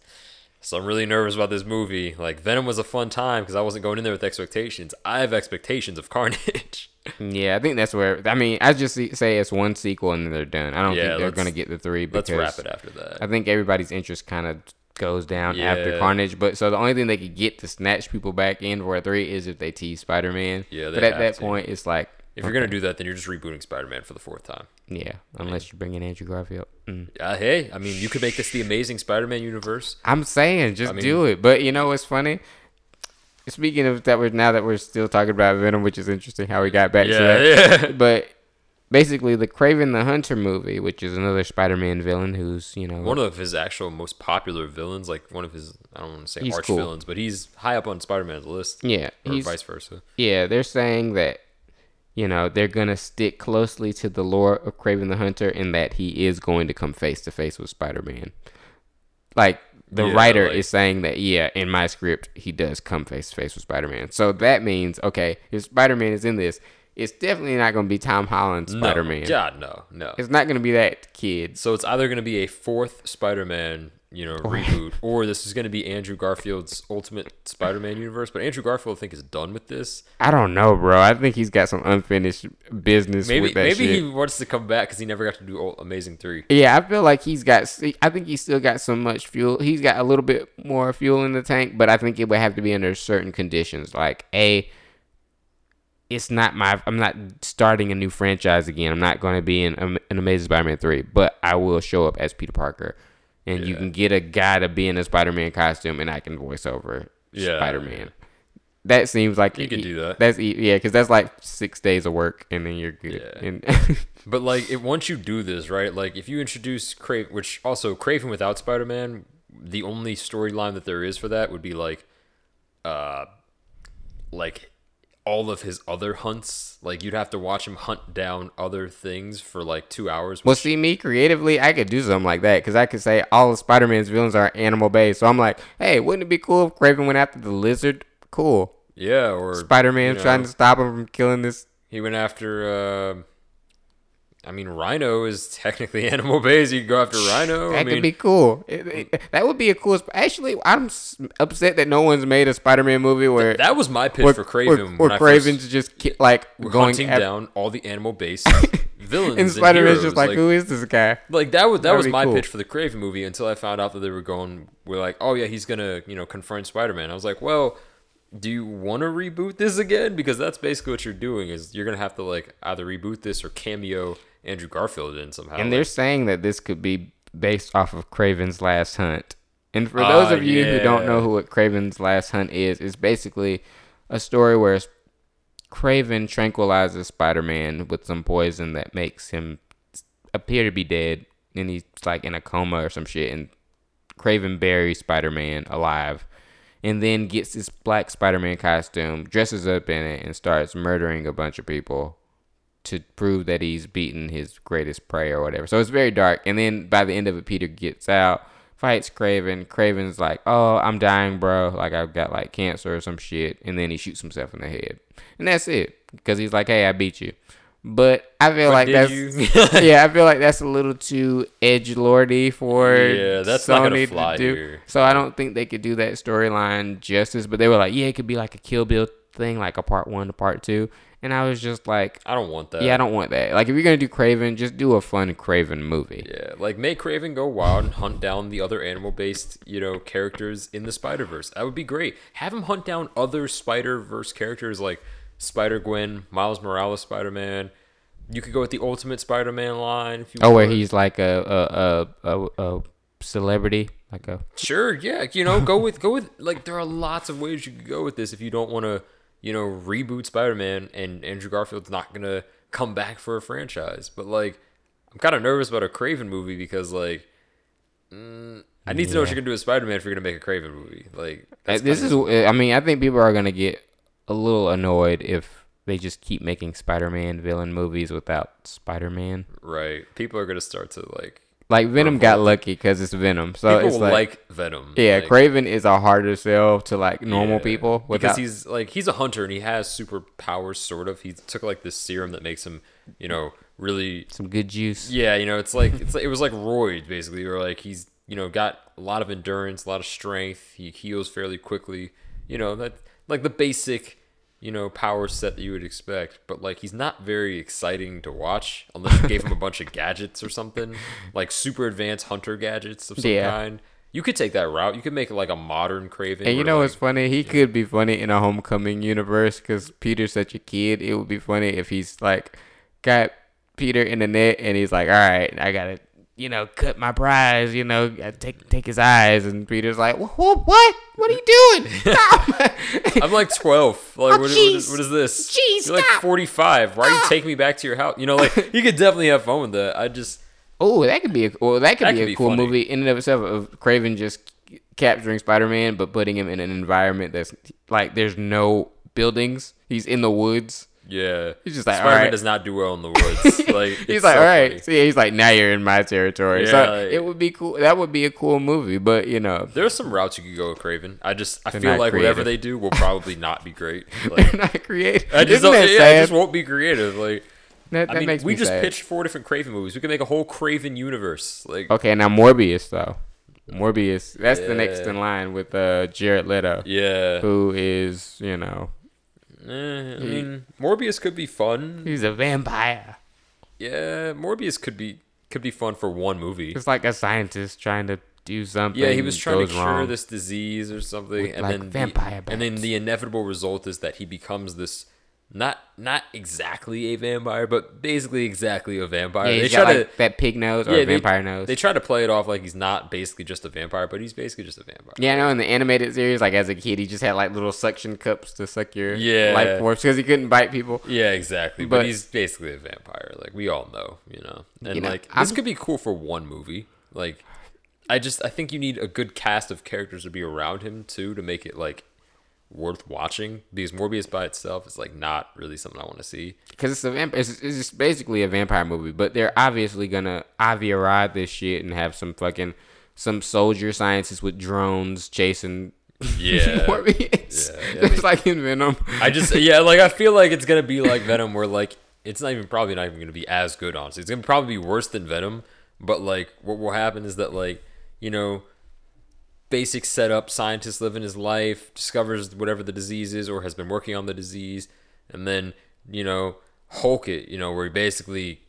So I'm really nervous about this movie. Like Venom was a fun time because I wasn't going in there with expectations. I have expectations of Carnage. yeah, I think that's where. I mean, I just say it's one sequel and then they're done. I don't Yeah, think they're gonna get the three because Let's wrap it after that. I think everybody's interest kind of goes down after Carnage. But so the only thing they could get to snatch people back in for a three is if they tease Spider Man. Yeah, they but at that to. point, it's like if you're gonna do that, then you're just rebooting Spider-Man for the fourth time. yeah, unless you bring in Andrew Garfield. Mm. Uh, hey, I mean, you could make this the Amazing Spider-Man universe. I'm saying just I mean- do it. But you know what's funny? speaking of that, we're now that we're still talking about Venom, which is interesting how we got back to Yeah, that. yeah. But basically, the Kraven the Hunter movie, which is another Spider-Man villain who's you know One of his actual most popular villains, like one of his, I don't want to say arch cool. villains, but he's high up on Spider Man's list. yeah Or he's vice versa. yeah they're saying that you know they're gonna stick closely to the lore of Kraven the Hunter in that he is going to come face to face with Spider-Man. Like the Yeah, writer like- is saying that yeah, in my script he does come face to face with Spider-Man. So that means okay, if Spider-Man is in this, it's definitely not gonna be Tom Holland's Spider-Man. No, God, no, no. It's not gonna be that kid. So it's either going to be a fourth Spider Man, you know, reboot, or this is going to be Andrew Garfield's Ultimate Spider Man universe. But Andrew Garfield, I think, is done with this. I don't know, bro. I think he's got some unfinished business Maybe maybe shit. he wants to come back because he never got to do Amazing Three. Yeah, I feel like he's got. I think he's still got so much fuel. He's got a little bit more fuel in the tank, but I think it would have to be under certain conditions. Like a, it's not my. I'm not starting a new franchise again. I'm not going to be in an Amazing Spider-Man three, but I will show up as Peter Parker, and you can get a guy to be in a Spider-Man costume, and I can voice over Yeah, Spider-Man. That seems like You could do that. That's e- yeah, because that's like six days of work, and then you're good. Yeah. And But like, once you do this, right? Like, if you introduce Kraven, which also Kraven without Spider Man, the only storyline that there is for that would be like, uh, like all of his other hunts. Like, you'd have to watch him hunt down other things for like two hours. Well, see, me creatively, I could do something like that because I could say all of Spider Man's villains are animal based. So I'm like, hey, wouldn't it be cool if Kraven went after the lizard? Cool. yeah, or Spider-Man you know, trying to stop him from killing this. He went after. Uh, I mean, Rhino is technically animal based. You could go after Rhino. That I mean, could be cool. It- it- mm. that would be a cool. Sp- Actually, I'm s- upset that no one's made a Spider Man movie where that was my pitch where, for Kraven. where, where Kraven's just ki- like going hunting after, down all the animal based villains. and Spider Man's heroes. just like, who is this guy? Like that was that That'd was my cool. pitch for the Kraven movie until I found out that they were going. We're like, oh yeah, he's gonna you know confront Spider Man. I was like, well, do you want to reboot this again? Because that's basically what you're doing. Is you're gonna have to like either reboot this or cameo Andrew Garfield in somehow. And they're saying that this could be based off of Kraven's Last Hunt. And for those Ah, of you who don't know who what Kraven's Last Hunt is, it's basically a story where Kraven tranquilizes Spider-Man with some poison that makes him appear to be dead, and he's like in a coma or some shit. And Kraven buries Spider-Man alive, and then gets this black Spider-Man costume, dresses up in it, and starts murdering a bunch of people to prove that he's beaten his greatest prey or whatever. So it's very dark. And then by the end of it, Peter gets out, fights Kraven. Kraven's like, "Oh, I'm dying, bro. Like I've got like cancer or some shit." And then he shoots himself in the head, and that's it. Because he's like, "Hey, I beat you." But I feel like that's yeah, I feel like that's a little too edge lordy for Yeah, that's not gonna Sony fly to do. here. So I don't think they could do that storyline justice. But they were like, yeah, it could be like a Kill Bill thing, like a part one to part two. And I was just like, I don't want that. yeah, I don't want that. Like, if you're gonna do Kraven, just do a fun Kraven movie. Yeah, like make Kraven go wild and hunt down the other animal-based, you know, characters in the Spider-Verse. That would be great. Have him hunt down other Spider-Verse characters like Spider-Gwen, Miles Morales Spider-Man. You could go with the Ultimate Spider-Man line if you Oh, where he's like a a a, a, a celebrity, like a Sure, yeah, you know, go with go with like there are lots of ways you could go with this if you don't want to, you know, reboot Spider-Man and Andrew Garfield's not going to come back for a franchise. But like I'm kind of nervous about a Kraven movie because like mm, I need to know what you're to do with Spider-Man if you're going to make a Kraven movie. Like that's this is. I mean, I think people are gonna get a little annoyed if they just keep making Spider-Man villain movies without Spider-Man. right. People are going to start to like Like Venom got lucky because it's Venom, so people it's like, like, Venom. yeah, like, Kraven is a harder sell to like normal Yeah, people because he's like he's a hunter and he has superpowers sort of. He took like this serum that makes him, you know, really some good juice. Yeah, you know, it's like it's like, it was like roids basically, or like he's you know got a lot of endurance, a lot of strength. He heals fairly quickly. You know that like the basic you know power set that you would expect, but like he's not very exciting to watch unless you gave him a bunch of gadgets or something like super advanced hunter gadgets of some Yeah. kind. You could take that route. You could make it like a modern Kraven. And you know like, what's funny? He could be funny in a homecoming universe because Peter's such a kid. It would be funny if he's like got Peter in the net and he's like, "All right, I gotta, you know, cut my prize. You know, take take his eyes." And Peter's like, "What? What? What are you doing? I'm like 12. Like, Oh, what, what, is, what is this? Jeez, You're like stop. 45. Why are you Ah. taking me back to your house? You know, like you could definitely have fun with that. I just oh, that could be a well, that could That be could a be cool funny. movie in and of itself of Kraven just capturing Spider-Man, but putting him in an environment that's like there's no buildings. He's in the woods. Yeah. He's just like, Spider-Man does not do well in the woods. Like he's like, so all right. funny. So yeah, he's like, now you're in my territory. Yeah, so like- it would be cool. That would be a cool movie, but you know, There's some routes you could go with Kraven. I just I feel like whatever they do will probably not be great. they're Like not creative. I just Isn't don't, that yeah, sad? it just won't be creative. Like that I mean, we just sad. pitched four different Kraven movies. We could make a whole Kraven universe. Like Okay, now Morbius though. Morbius. That's the next in line with uh, Jared Leto, yeah. who is you know Eh, I mean, Morbius could be fun. he's a vampire. Yeah, Morbius could be could be fun for one movie. It's like a scientist trying to do something. Yeah, he was trying to cure wrong. this disease or something, With, and like, then vampire the, and then the inevitable result is that he becomes this not not exactly a vampire, but basically exactly a vampire. Yeah, they try got to that pig nose or yeah, vampire they, nose. They try to play it off like he's not basically just a vampire, but he's basically just a vampire. yeah, I know in the animated series, like as a kid, he just had like little suction cups to suck your Yeah. life force because he couldn't bite people. Yeah, exactly. But, But- he's basically a vampire. Like we all know, you know. And You know, like I'm- this could be cool for one movie. Like I just I think you need a good cast of characters to be around him too to make it like worth watching because Morbius by itself is like not really something I want to see. Because it's a vamp- it's, it's just basically a vampire movie, but they're obviously gonna Avi ride this shit and have some fucking some soldier scientists with drones chasing. Yeah. Morbius. Yeah, yeah, they- like in Venom. I just yeah, like I feel like it's gonna be like Venom, where like it's not even probably not even gonna be as good. Honestly, it's gonna probably be worse than Venom. But like, what will happen is that like you know, basic setup, scientist living his life, discovers whatever the disease is, or has been working on the disease, and then you know, Hulk it, you know, where he basically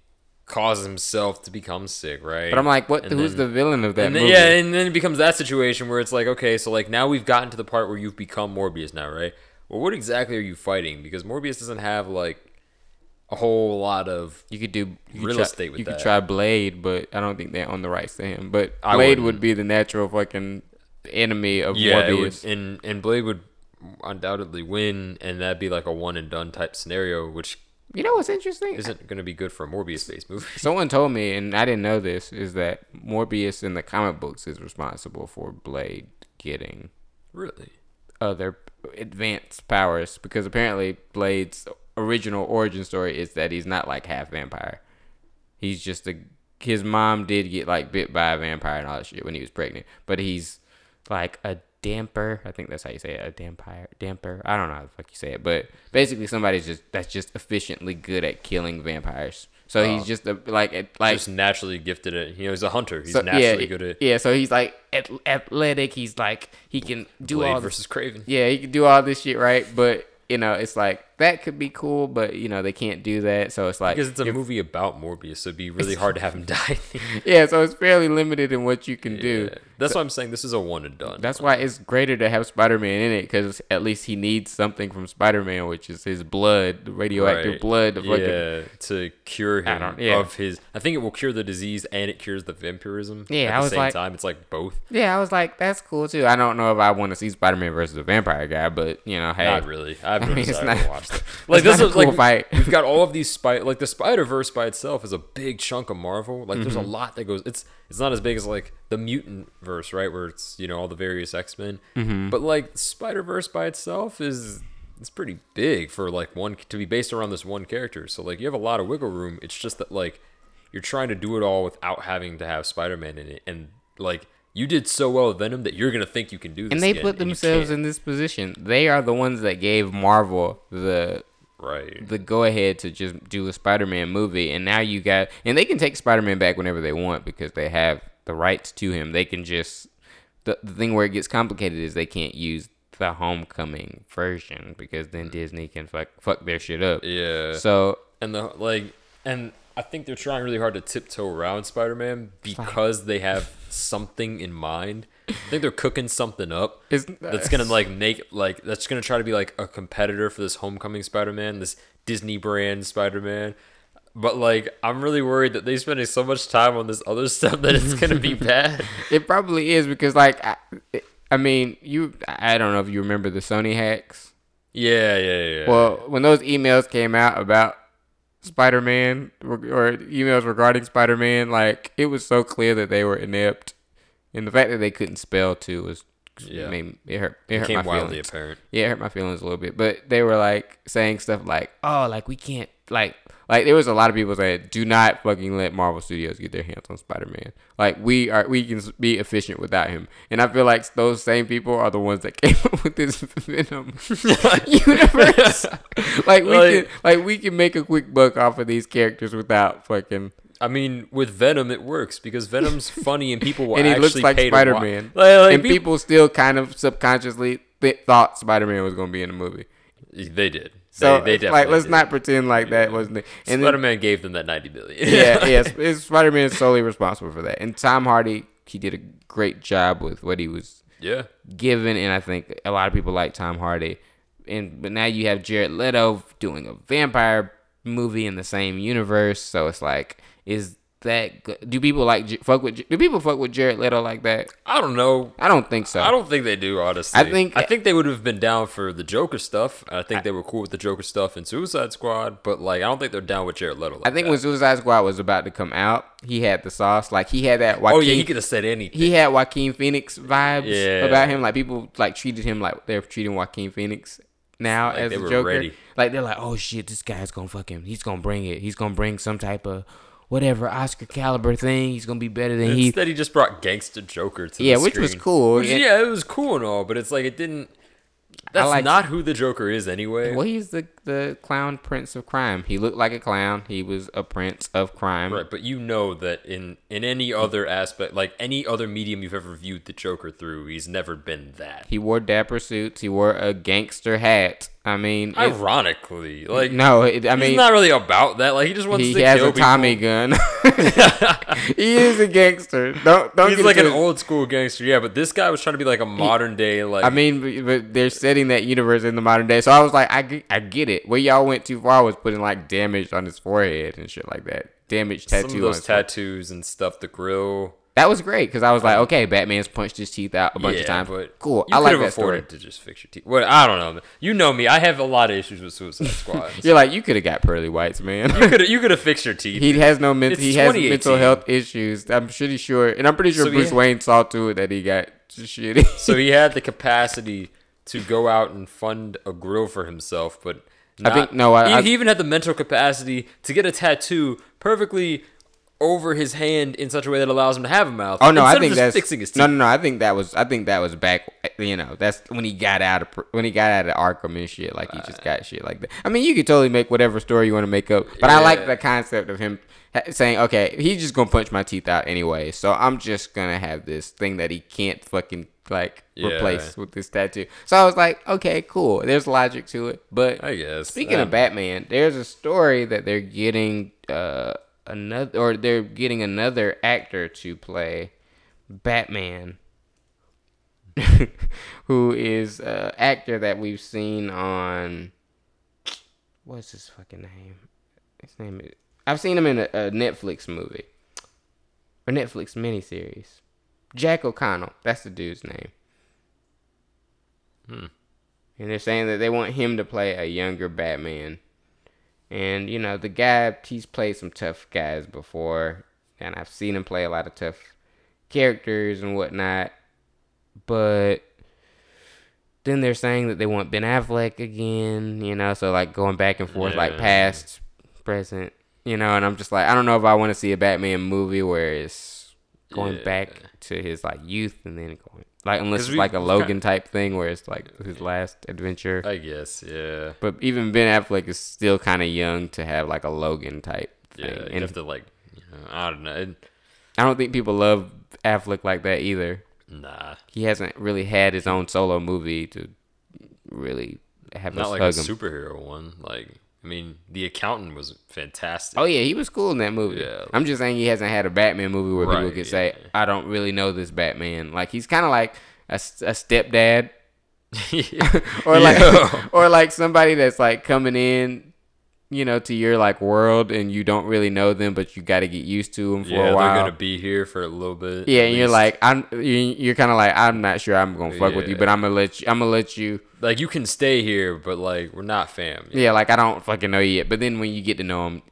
causes himself to become sick, right? But I'm like, what? And who's then- the villain of that then, movie? yeah, and then it becomes that situation where it's like, okay, so like now we've gotten to the part where you've become Morbius now, right? Well, what exactly are you fighting? Because Morbius doesn't have like a whole lot of. You could do you could Real try, estate with You that. could try Blade, but I don't think they own the rights to him. But Blade would be the natural fucking enemy of Yeah, it would, Morbius. and and Blade would undoubtedly win, and that'd be like a one and done type scenario, which You know what's interesting? isn't going to be good for a Morbius-based movie. Someone told me, and I didn't know this, is that Morbius in the comic books is responsible for Blade getting really? other advanced powers because apparently Blade's original origin story is that he's not like half vampire. He's just a his mom did get like bit by a vampire and all that shit when he was pregnant, but he's like a damper. I think that's how you say it. A damper, damper. I don't know how the fuck you say it, but basically somebody's just that's just efficiently good at killing vampires. So he's oh. just a, like at- like Just naturally gifted at you know he's a hunter. He's so- naturally yeah, good at yeah. So he's like at- athletic. He's like he can do Blade all versus Kraven. yeah, he can do all this shit, right? But you know, it's like that could be cool, but you know, they can't do that. So it's like Because it's a if- movie about Morbius, so it'd be really hard to have him die. yeah, so it's fairly limited in what you can do. Yeah. That's why I'm saying this is a one and done. That's why it's greater to have Spider-Man in it because at least he needs something from Spider-Man, which is his blood, the radioactive Right. blood. To yeah, to cure him yeah. of his. I think it will cure the disease and it cures the vampirism. Yeah, at I the was same like- time. It's like both. yeah, I was like, that's cool too. I don't know if I want to see Spider-Man versus a vampire guy, but you know, hey, Not really. I have I mean, it's to not- watch that. it's Like this is like fight. we've got all of these spider like the Spider Verse by itself is a big chunk of Marvel. Like there's a Mm-hmm. lot that goes. It's it's not as big as like the mutant verse, right? Where it's you know all the various X Men. Mm-hmm. But like Spider Verse by itself is it's pretty big for like one to be based around this one character. So like you have a lot of wiggle room. It's just that like you're trying to do it all without having to have Spider Man in it, and like. You did so well with Venom that you're gonna think you can do this. and they again, put themselves in this position. They are the ones that gave Marvel the right. the go ahead to just do a Spider-Man movie, and now you got and they can take Spider-Man back whenever they want because they have the rights to him. They can just the, the thing where it gets complicated is they can't use the Homecoming version because then mm. Disney can fuck fuck their shit up. Yeah. So and the like and I think they're trying really hard to tiptoe around Spider-Man because they have something in mind. I think they're cooking something up It's- that's gonna like make like that's gonna try to be like a competitor for this Homecoming Spider-Man, this Disney brand Spider-Man. But like, I'm really worried that they're spending so much time on this other stuff that it's gonna be bad. it probably is because like I, I mean, you. I don't know if you remember the Sony hacks. Yeah, yeah, yeah. Well, when those emails came out about Spider Man or, emails regarding Spider Man, like it was so clear that they were inept, and the fact that they couldn't spell too was. Yeah. I mean, it hurt. It hurt became my wildly feelings. apparent. Yeah, it hurt my feelings a little bit. But they were like saying stuff like, "Oh, like we can't like like there was a lot of people saying, "Do not fucking let Marvel Studios get their hands on Spider-Man. Like we are we can be efficient without him." And I feel like those same people are the ones that came up with this Venom universe. like we Like- can like we can make a quick buck off of these characters without fucking I mean, with Venom, it works because Venom's funny and people will and he actually looks like wa- Spider-Man. Like, like, and peop- people still kind of subconsciously th- thought Spider-Man was going to be in the movie. they did. So they, they definitely like, let's did. not pretend like that wasn't Spider Man gave them that ninety billion. yeah, yeah, Sp- Spider Man is solely responsible for that. And Tom Hardy, he did a great job with what he was yeah. given, and I think a lot of people like Tom Hardy. And but now you have Jared Leto doing a vampire movie in the same universe, so it's like, is that good? do people like fuck with do people fuck with Jared Leto like that? I don't know. I don't think so. I don't think they do, honestly. I think- I think they would have been down for the Joker stuff. I think they were cool with the Joker stuff in Suicide Squad, but like I don't think they're down with Jared Leto. Like I think that. when Suicide Squad was about to come out, he had the sauce. Like he had that. Joaquin, oh yeah, he could have said anything. he had Joaquin Phoenix vibes Yeah. about him. Like people like treated him like they're treating Joaquin Phoenix now Like as they a were Joker. ready. Like they're like, oh shit, this guy's gonna fuck him. he's gonna bring it. He's gonna bring some type of whatever Oscar caliber thing. He's gonna be better than he. Instead, he just brought Gangster Joker to the Yeah, which was cool. Which, yeah, it was cool and all, but it's like it didn't. That's like- not who the Joker is anyway. Well, he's the the clown prince of crime. He looked like a clown. He was a prince of crime. Right, but you know that in in any other aspect, like any other medium you've ever viewed the Joker through, he's never been that. He wore dapper suits. He wore a gangster hat. I mean, Ironically, like no, it, I mean, he's not really about that. Like he just wants he to. He has a Tommy people. gun. he is a gangster. Don't don't He's like an old school gangster, yeah. But this guy was trying to be like a modern day, like I mean, but- but they're setting that universe in the modern day. So I was like, I I get it. Where y'all went too far was putting like damage on his forehead and shit like that. Damage some tattoo of on those his forehead. tattoos and stuff. The grill, That was great because I was like, um, okay, Batman's punched his teeth out a bunch yeah, of times. But cool. You I could like have that story. to just fix your teeth. Well, I don't know. You know me. I have a lot of issues with Suicide Squad. You're like, you could have got pearly whites, man. you could you could have fixed your teeth. he has no mental. He has mental health issues. I'm pretty sure, and I'm pretty sure So Bruce had- Wayne saw to it that he got shitty. so he had the capacity to go out and fund a grill for himself, but I think- no, I- he, I- he even had the mental capacity to get a tattoo perfectly over his hand in such a way that allows him to have a mouth. Oh no, I think just that's fixing his teeth. no, no, no. I think that was, I think that was back. You know, that's when he got out of when he got out of Arkham and shit. Like he just got shit like that. I mean, you could totally make whatever story you want to make up, but I like the concept of him saying, "Okay, he's just gonna punch my teeth out anyway, so I'm just gonna have this thing that he can't fucking like replace Yeah. with this tattoo." So I was like, "Okay, cool. There's logic to it." But I guess. Speaking Um, of Batman, there's a story that they're getting uh another or they're getting another actor to play Batman who is a actor that we've seen on what's his fucking name? His name is I've seen him in a, a Netflix movie. Or Netflix miniseries. Jack O'Connell, that's the dude's name. Hmm. And they're saying that they want him to play a younger Batman. And, you know, the guy, he's played some tough guys before. And I've seen him play a lot of tough characters and whatnot. But then they're saying that they want Ben Affleck again, you know, so like going back and forth, like past, present, you know. And I'm just like, I don't know if I want to see a Batman movie where it's going Yeah. back to his like youth and then going like unless it's we- like a Logan type thing where it's like his last adventure. I guess, yeah. But even Ben Affleck is still kind of young to have like a Logan type thing. Yeah, you and have to like, you know, I don't know. It- I don't think people love Affleck like that either. nah, He hasn't really had his own solo movie to really have not like a him. superhero one. Like, I mean, The Accountant was fantastic. Oh yeah, he was cool in that movie. Yeah. I'm just saying he hasn't had a Batman movie where people Right, could say, "I don't really know this Batman." Like he's kind of like a, a stepdad, or like Yeah. or like somebody that's like coming in you know, to your like world, and you don't really know them, but you got to get used to them for yeah, a while. they're gonna be here for a little bit. yeah, and you're like, I'm. you- You're kind of like, I'm not sure I'm gonna fuck with you, but I'm gonna let you. I'm gonna let you. like you can stay here, but like we're not fam. Yeah, like I don't fucking know you yet. But then when you get to know them,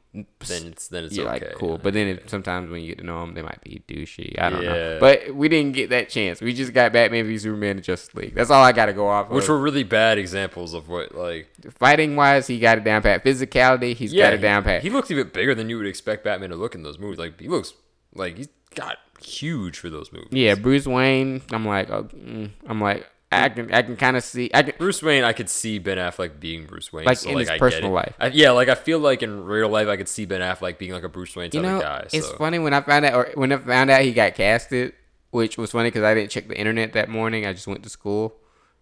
Then it's then it's okay. like cool. But then if, sometimes when you get to know them, they might be douchey. I don't know. But we didn't get that chance. We just got Batman v Superman and Justice League. That's all I got to go off. Of. Which of. were really bad examples of what like fighting wise, he got it down pat. Physicality, he's got it down pat. He looks even bigger than you would expect Batman to look in those movies. Like he looks like he's got huge for those movies. yeah, Bruce Wayne. I'm like, oh, I'm like, I can, I can kind of see. I can. Bruce Wayne, I could see Ben Affleck being Bruce Wayne. Like, so, in like his I personal life. I, yeah, like I feel like in real life, I could see Ben Affleck being like a Bruce Wayne type You know, of guy. it's so. funny when I found out, or when I found out he got casted, which was funny because I didn't check the internet that morning. I just went to school,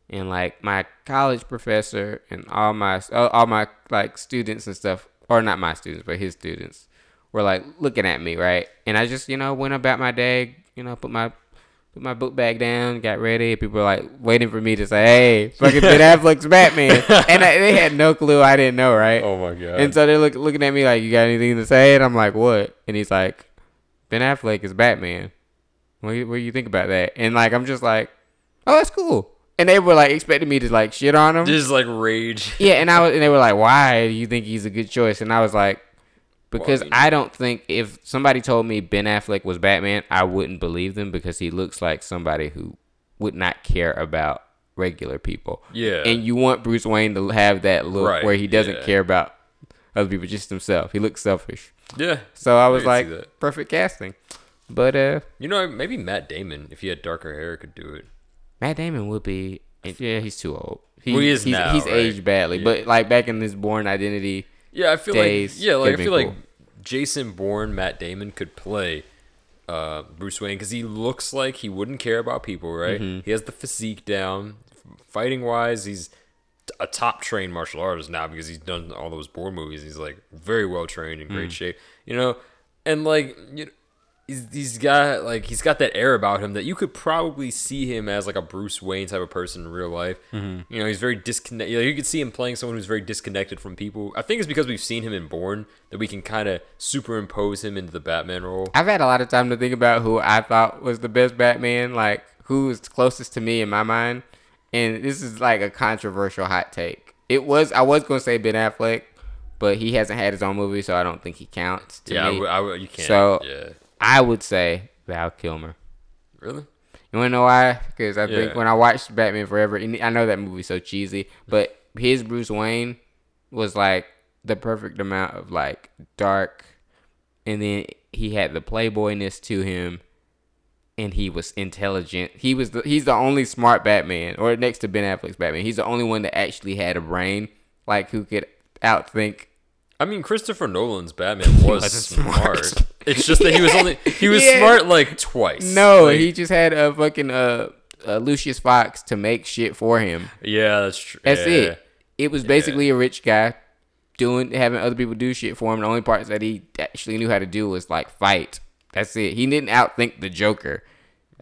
and like my college professor and all my all my like students and stuff, or not my students, but his students, were like looking at me, right? And I just you know went about my day, you know, put my put my book bag down, got ready. People were like waiting for me to say, "Hey, fucking Ben Affleck's Batman," and I, they had no clue. I didn't know, right? Oh my god. And so they're look, looking at me like, "You got anything to say?" And I'm like, "What?" And he's like, "Ben Affleck is Batman. What do you, what do you think about that?" And like, I'm just like, "Oh, that's cool." And they were like expecting me to like shit on him. just like rage. yeah, and I was, and they were like, "Why do you think he's a good choice?" And I was like, "Because mean- I don't think if somebody told me Ben Affleck was Batman, I wouldn't believe them because he looks like somebody who would not care about regular people." Yeah. and you want Bruce Wayne to have that look Right, where he doesn't yeah. care about other people, just himself. He looks selfish. yeah. So I was see like, perfect casting. But uh, You know, maybe Matt Damon, if he had darker hair, could do it. Matt Damon would be. Yeah, he's too old. He, Well, he is he's, now, he's right? aged badly. Yeah. But like back in his Bourne Identity, Yeah, I feel Days like yeah, like I feel been like cool. Jason Bourne, Matt Damon could play uh, Bruce Wayne because he looks like he wouldn't care about people, right? Mm-hmm. He has the physique down. Fighting wise, he's a top trained martial artist now because he's done all those Bourne movies. He's like very well trained in Mm. great shape, you know, and like you know, he's he's got like he's got that air about him that you could probably see him as like a Bruce Wayne type of person in real life. Mm-hmm. You know, he's very disconnected. You, know, you could see him playing someone who's very disconnected from people. I think it's because we've seen him in Bourne that we can kind of superimpose him into the Batman role. I've had a lot of time to think about who I thought was the best Batman, like who was closest to me in my mind. And this is like a controversial hot take. It was I was gonna say Ben Affleck, but he hasn't had his own movie, so I don't think he counts. To yeah, I me. w- I w- you can't. So- yeah, I would say Val Kilmer. really. You wanna know why? Because I think when I watched Batman Forever, I know that movie's so cheesy, but his Bruce Wayne was like the perfect amount of like dark, and then he had the playboyness to him, and he was intelligent. He was the, he's the only smart Batman, or next to Ben Affleck's Batman, he's the only one that actually had a brain, like who could outthink. I mean, Christopher Nolan's Batman was smart. smart. It's just that he was only he was Yeah. smart like twice. No, Like, he just had a fucking uh, uh Lucius Fox to make shit for him. yeah, that's true. That's yeah. it. It was basically a rich guy doing having other people do shit for him. The only parts that he actually knew how to do was like fight. That's it. He didn't outthink the Joker.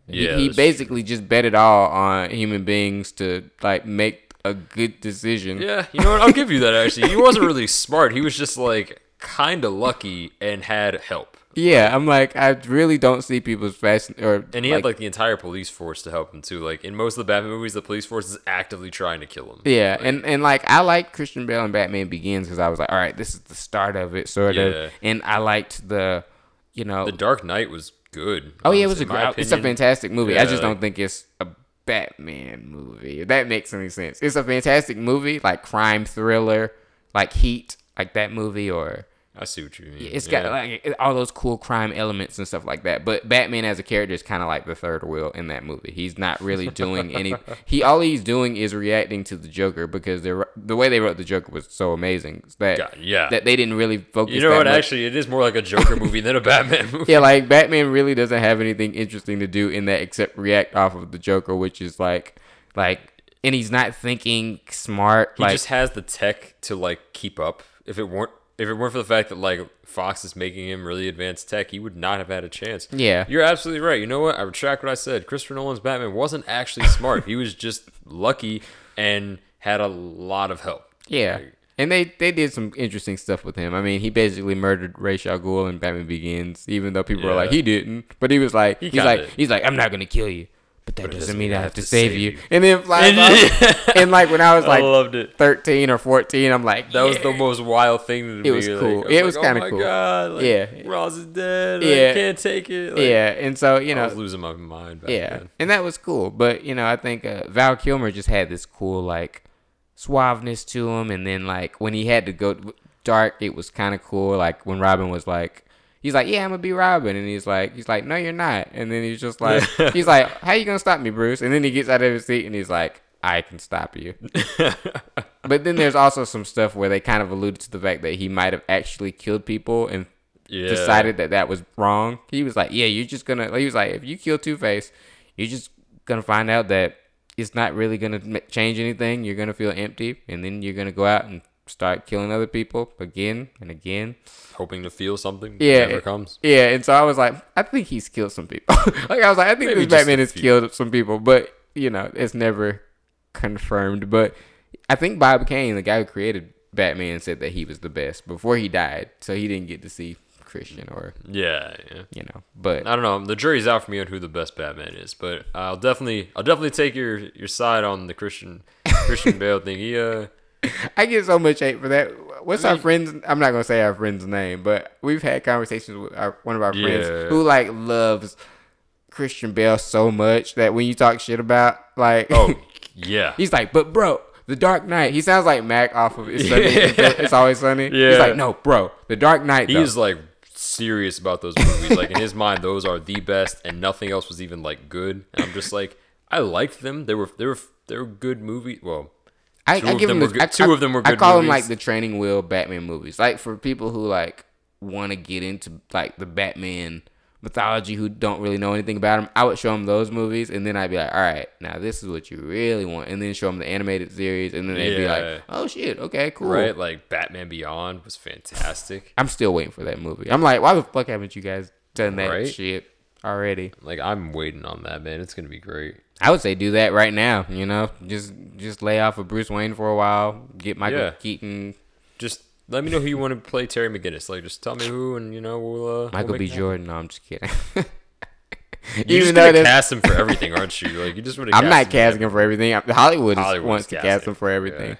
He- Yeah, he, that's basically just bet it all on human beings to like make a good decision. Yeah, you know what? I'll give you that. Actually, he wasn't really smart. He was just like kind of lucky and had help. Yeah, I'm like I really don't see people's fashion or And he had like the entire police force to help him too. Like in most of the Batman movies, the police force is actively trying to kill him. Yeah, and and like I like Christian Bale and Batman Begins because I was like, all right, this is the start of it, sort Yeah. of. And I liked the, you know, The Dark Knight was good. oh yeah, it was a honestly, great, it's a fantastic movie. I Yeah, just don't think it's a Batman movie. If that makes any sense. It's a fantastic movie, like crime thriller, like Heat, like that movie, or I see what you mean. it's got Yeah. like all those cool crime elements and stuff like that. But Batman as a character is kind of like the third wheel in that movie. He's not really doing any. He all he's doing is reacting to the Joker because the the way they wrote the Joker was so amazing that God, yeah. that they didn't really focus. On it. You know what? much. Actually, it is more like a Joker movie than a Batman movie. Yeah, like Batman really doesn't have anything interesting to do in that except react off of the Joker, which is like, like, and he's not thinking smart. He like, just has the tech to like keep up. If it weren't if it weren't for the fact that like Fox is making him really advanced tech, he would not have had a chance. Yeah. You're absolutely right. You know what? I retract what I said. Christopher Nolan's Batman wasn't actually smart. he was just lucky and had a lot of help. yeah, Like, And they, they did some interesting stuff with him. I mean, he basically murdered Ra's al Ghul in Batman Begins, even though people were like he didn't. But he was like He he's like he's like I'm not gonna kill you, but that doesn't mean I have to save you. And then flies And- off. and like when I was I like loved it. 13 or 14, I'm like That was the most wild thing to. It was like, cool. I It was like, kinda oh cool. God, like, Yeah. Ross is dead. Like, Yeah. can't take it. Like, yeah. And so you know, I was losing my mind. Back Yeah, then. and that was cool. But you know, I think uh, Val Kilmer just had this cool like suaveness to him, and then like when he had to go dark, it was kind of cool. Like when Robin was like, he's like, "Yeah, I'm gonna be Robin," and he's like, he's like, "No, you're not," and then he's just like, he's like, "How you gonna stop me, Bruce?" And then he gets out of his seat and he's like, "I can stop you." but then there's also some stuff where they kind of alluded to the fact that he might have actually killed people and Yeah. decided that that was wrong. He was like, "Yeah, you're just gonna." He was like, "If you kill Two Face, you're just gonna find out that it's not really gonna change anything. You're gonna feel empty, and then you're gonna go out and start killing other people again and again." hoping to feel something. Yeah, Never comes. Yeah, and so I was like, I think he's killed some people. like I was like, I think Maybe this Batman has killed some people, but you know, it's never confirmed. But I think Bob Kane, the guy who created Batman, said that he was the best before he died, so he didn't get to see Christian or Yeah, yeah. you know. But I don't know. The jury's out for me on who the best Batman is, but I'll definitely, I'll definitely take your your side on the Christian Christian Bale thing. He, uh, I get so much hate for that. What's I our friend's? I'm not gonna say our friend's name, but we've had conversations with our, one of our friends who like loves Christian Bale so much that when you talk shit about like, oh yeah, he's like, but bro, The Dark Knight. He sounds like Mac off of It's, Sunny, it's Always Sunny. Yeah, He's like, no, bro, The Dark Knight. though." he's like serious about those movies. like in his mind, those are the best, and nothing else was even like good. And I'm just like, I liked them. They were they were they were good movies. Well, I, Two I give them him were I- two of them were I call them like the training wheel Batman movies. Like for people who like want to get into like the Batman mythology who don't really know anything about him, I would show them those movies, and then I'd be like, all right, now this is what you really want, and then show them the animated series, and then they'd be like, oh shit, okay, cool. right? Like Batman Beyond was fantastic. I'm still waiting for that movie. I'm like, why the fuck haven't you guys done that Right? shit already? Like I'm waiting on that man. It's gonna be great. I would say do that right now. You know, just just lay off of Bruce Wayne for a while, get Michael Yeah. Keaton, Just let me know who you want to play Terry McGinnis. Like just tell me who, and you know we'll. Uh, Michael we'll B. Jordan. No, I'm just kidding. You're just gonna cast him for everything, aren't you? Like you just want to. I'm not casting him for everything. Hollywood, Hollywood wants to cast him for everything.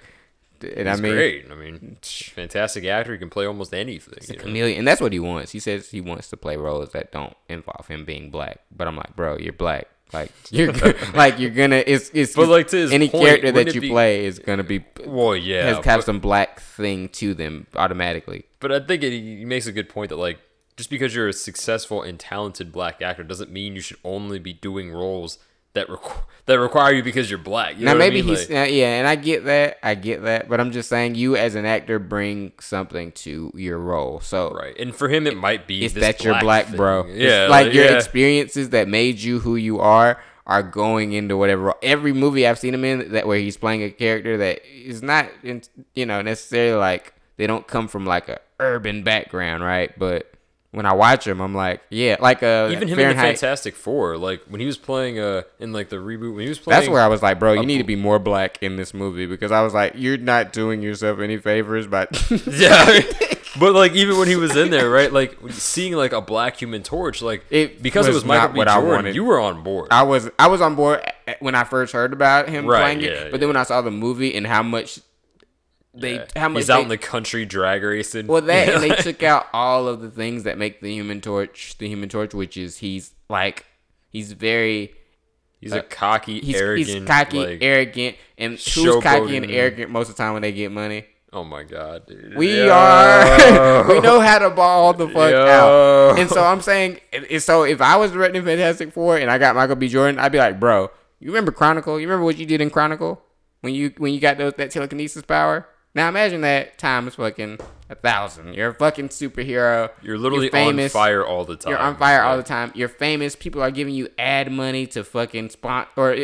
And I mean, great. I mean, fantastic actor. He can play almost anything. you know? chameleon, and that's what he wants. He says he wants to play roles that don't involve him being black. But I'm like, bro, you're black. Like you're like you're gonna. It's it's. But, like, to his any point, character that you be- play is gonna be Well, yeah, has have some black thing to them automatically. but I think it, he makes a good point that like just because you're a successful and talented black actor doesn't mean you should only be doing roles that requ- that require you because you're black. You now know what I maybe mean? he's Like- uh, yeah, and I get that, I get that, but I'm just saying you as an actor bring something to your role. So right, and for him it might be it's this that you're black, thing. bro. Yeah, it's like your yeah. experiences that made you who you are are going into whatever. role. Every movie I've seen him in that where he's playing a character that is not, in, you know, necessarily like they don't come from like a urban background, right? But when I watch him, I'm like, yeah, like uh, even him in the Fantastic Four, like when he was playing uh in like the reboot when he was playing That's where I was like, bro, you need to be more black in this movie because I was like, you're not doing yourself any favors by. yeah. But like even when he was in there, right? Like seeing like a black Human Torch, like It because it was was Michael not B. what I Jordan, wanted. you were on board. I was I was on board when I first heard about him Right, playing yeah, it, but then when I saw the movie and how much they Yeah. how much he's out in the country drag racing. well that and they took out all of the things that make the Human Torch the Human Torch, which is he's like he's very he's a uh, cocky, he's arrogant, he's cocky, like, arrogant, and who's cocky and arrogant most of the time when they get money. Oh my god, dude. We Yo. are. we know how to ball the fuck Yo. out. And so I'm saying, so if I was directing Fantastic Four and I got Michael B. Jordan, I'd be like, bro, you remember Chronicle? You remember what you did in Chronicle when you when you got those, that telekinesis power? Now imagine that times fucking a thousand. You're a fucking superhero. You're literally famous. on fire all the time. You're on fire all the time. You're famous. People are giving you ad money to fucking spon or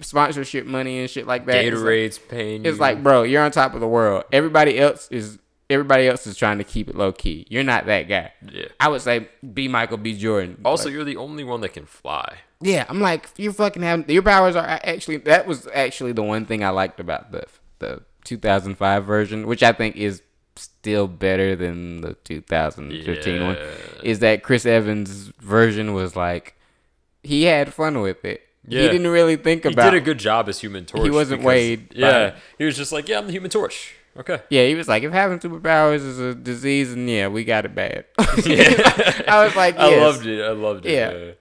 sponsorship money and shit like that. It's like- Gatorade's paying it's you. like, bro, you're on top of the world. Everybody else is everybody else is trying to keep it low key. You're not that guy. Yeah. I would say be Michael B. Jordan. Also, Like, you're the only one that can fly. yeah, I'm like, you fucking have your powers are actually that was actually the one thing I liked about the the 2005 version, which I think is still better than the 2015 one, is that Chris Evans' version was like he had fun with it. Yeah. He didn't really think about. He did a good job as Human Torch. He wasn't because- weighed Yeah, he was just like, yeah, I'm the Human Torch. Okay. yeah, he was like, if having superpowers is a disease, and yeah, we got it bad. Yeah. I was like, I loved it. I loved it. Yeah. Yeah.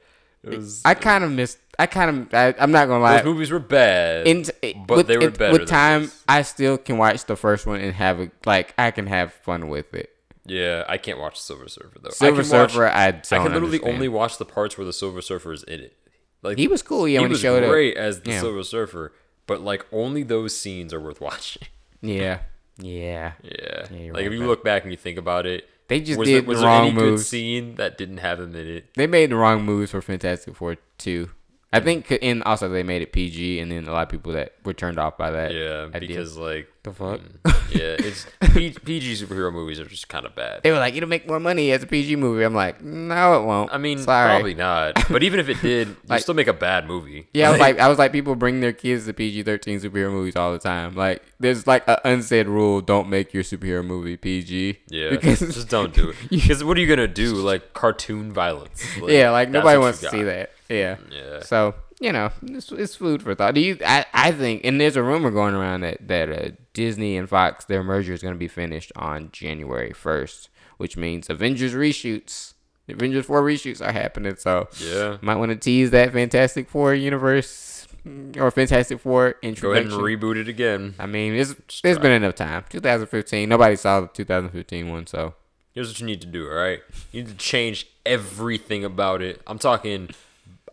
It was. I kind of missed. I kind of. I, I'm not gonna lie. those movies were bad. in, but with, they were in- better with time this. i still can watch the first one and have a like i can have fun with it yeah, I can't watch Silver Surfer though. silver I can watch- surfer i I can literally understand. only watch the parts where the Silver Surfer is in it. Like he was cool yeah he when was he showed great up as the Yeah. Silver Surfer, but like only those scenes are worth watching. yeah yeah Yeah, Yeah, like if you man. look back and you think about it, they just was did there, was the there wrong any good scene that didn't have him in it? they made the wrong moves for fantastic four 2 i think and also they made it pg and then a lot of people that were turned off by that Yeah, idea. because like the fuck mm, yeah, it's PG superhero movies are just kind of bad. they were like it'll make more money as a pg movie i'm like no it won't I mean, Sorry. probably not. But even if it did, you still make a bad movie. Yeah, I was like, I was like, people bring their kids to PG thirteen superhero movies all the time. Like, there's like an unsaid rule: don't make your superhero movie PG. yeah, because just don't do it. Because what are you gonna do? Like cartoon violence? Like, yeah, like nobody wants to see that. Yeah. Yeah. So you know, it's, it's food for thought. Do you? I, I think, and there's a rumor going around that that uh, Disney and Fox their merger is going to be finished on January first, which means Avengers reshoots, Avengers four reshoots are happening. So Yeah. might want to tease that Fantastic Four universe mm, or Fantastic Four Go introduction. ahead and reboot it again. I mean, it's, there's been enough time. 2015. Nobody saw the 2015 one, so Here's what you need to do, all right? You need to change everything about it. I'm talking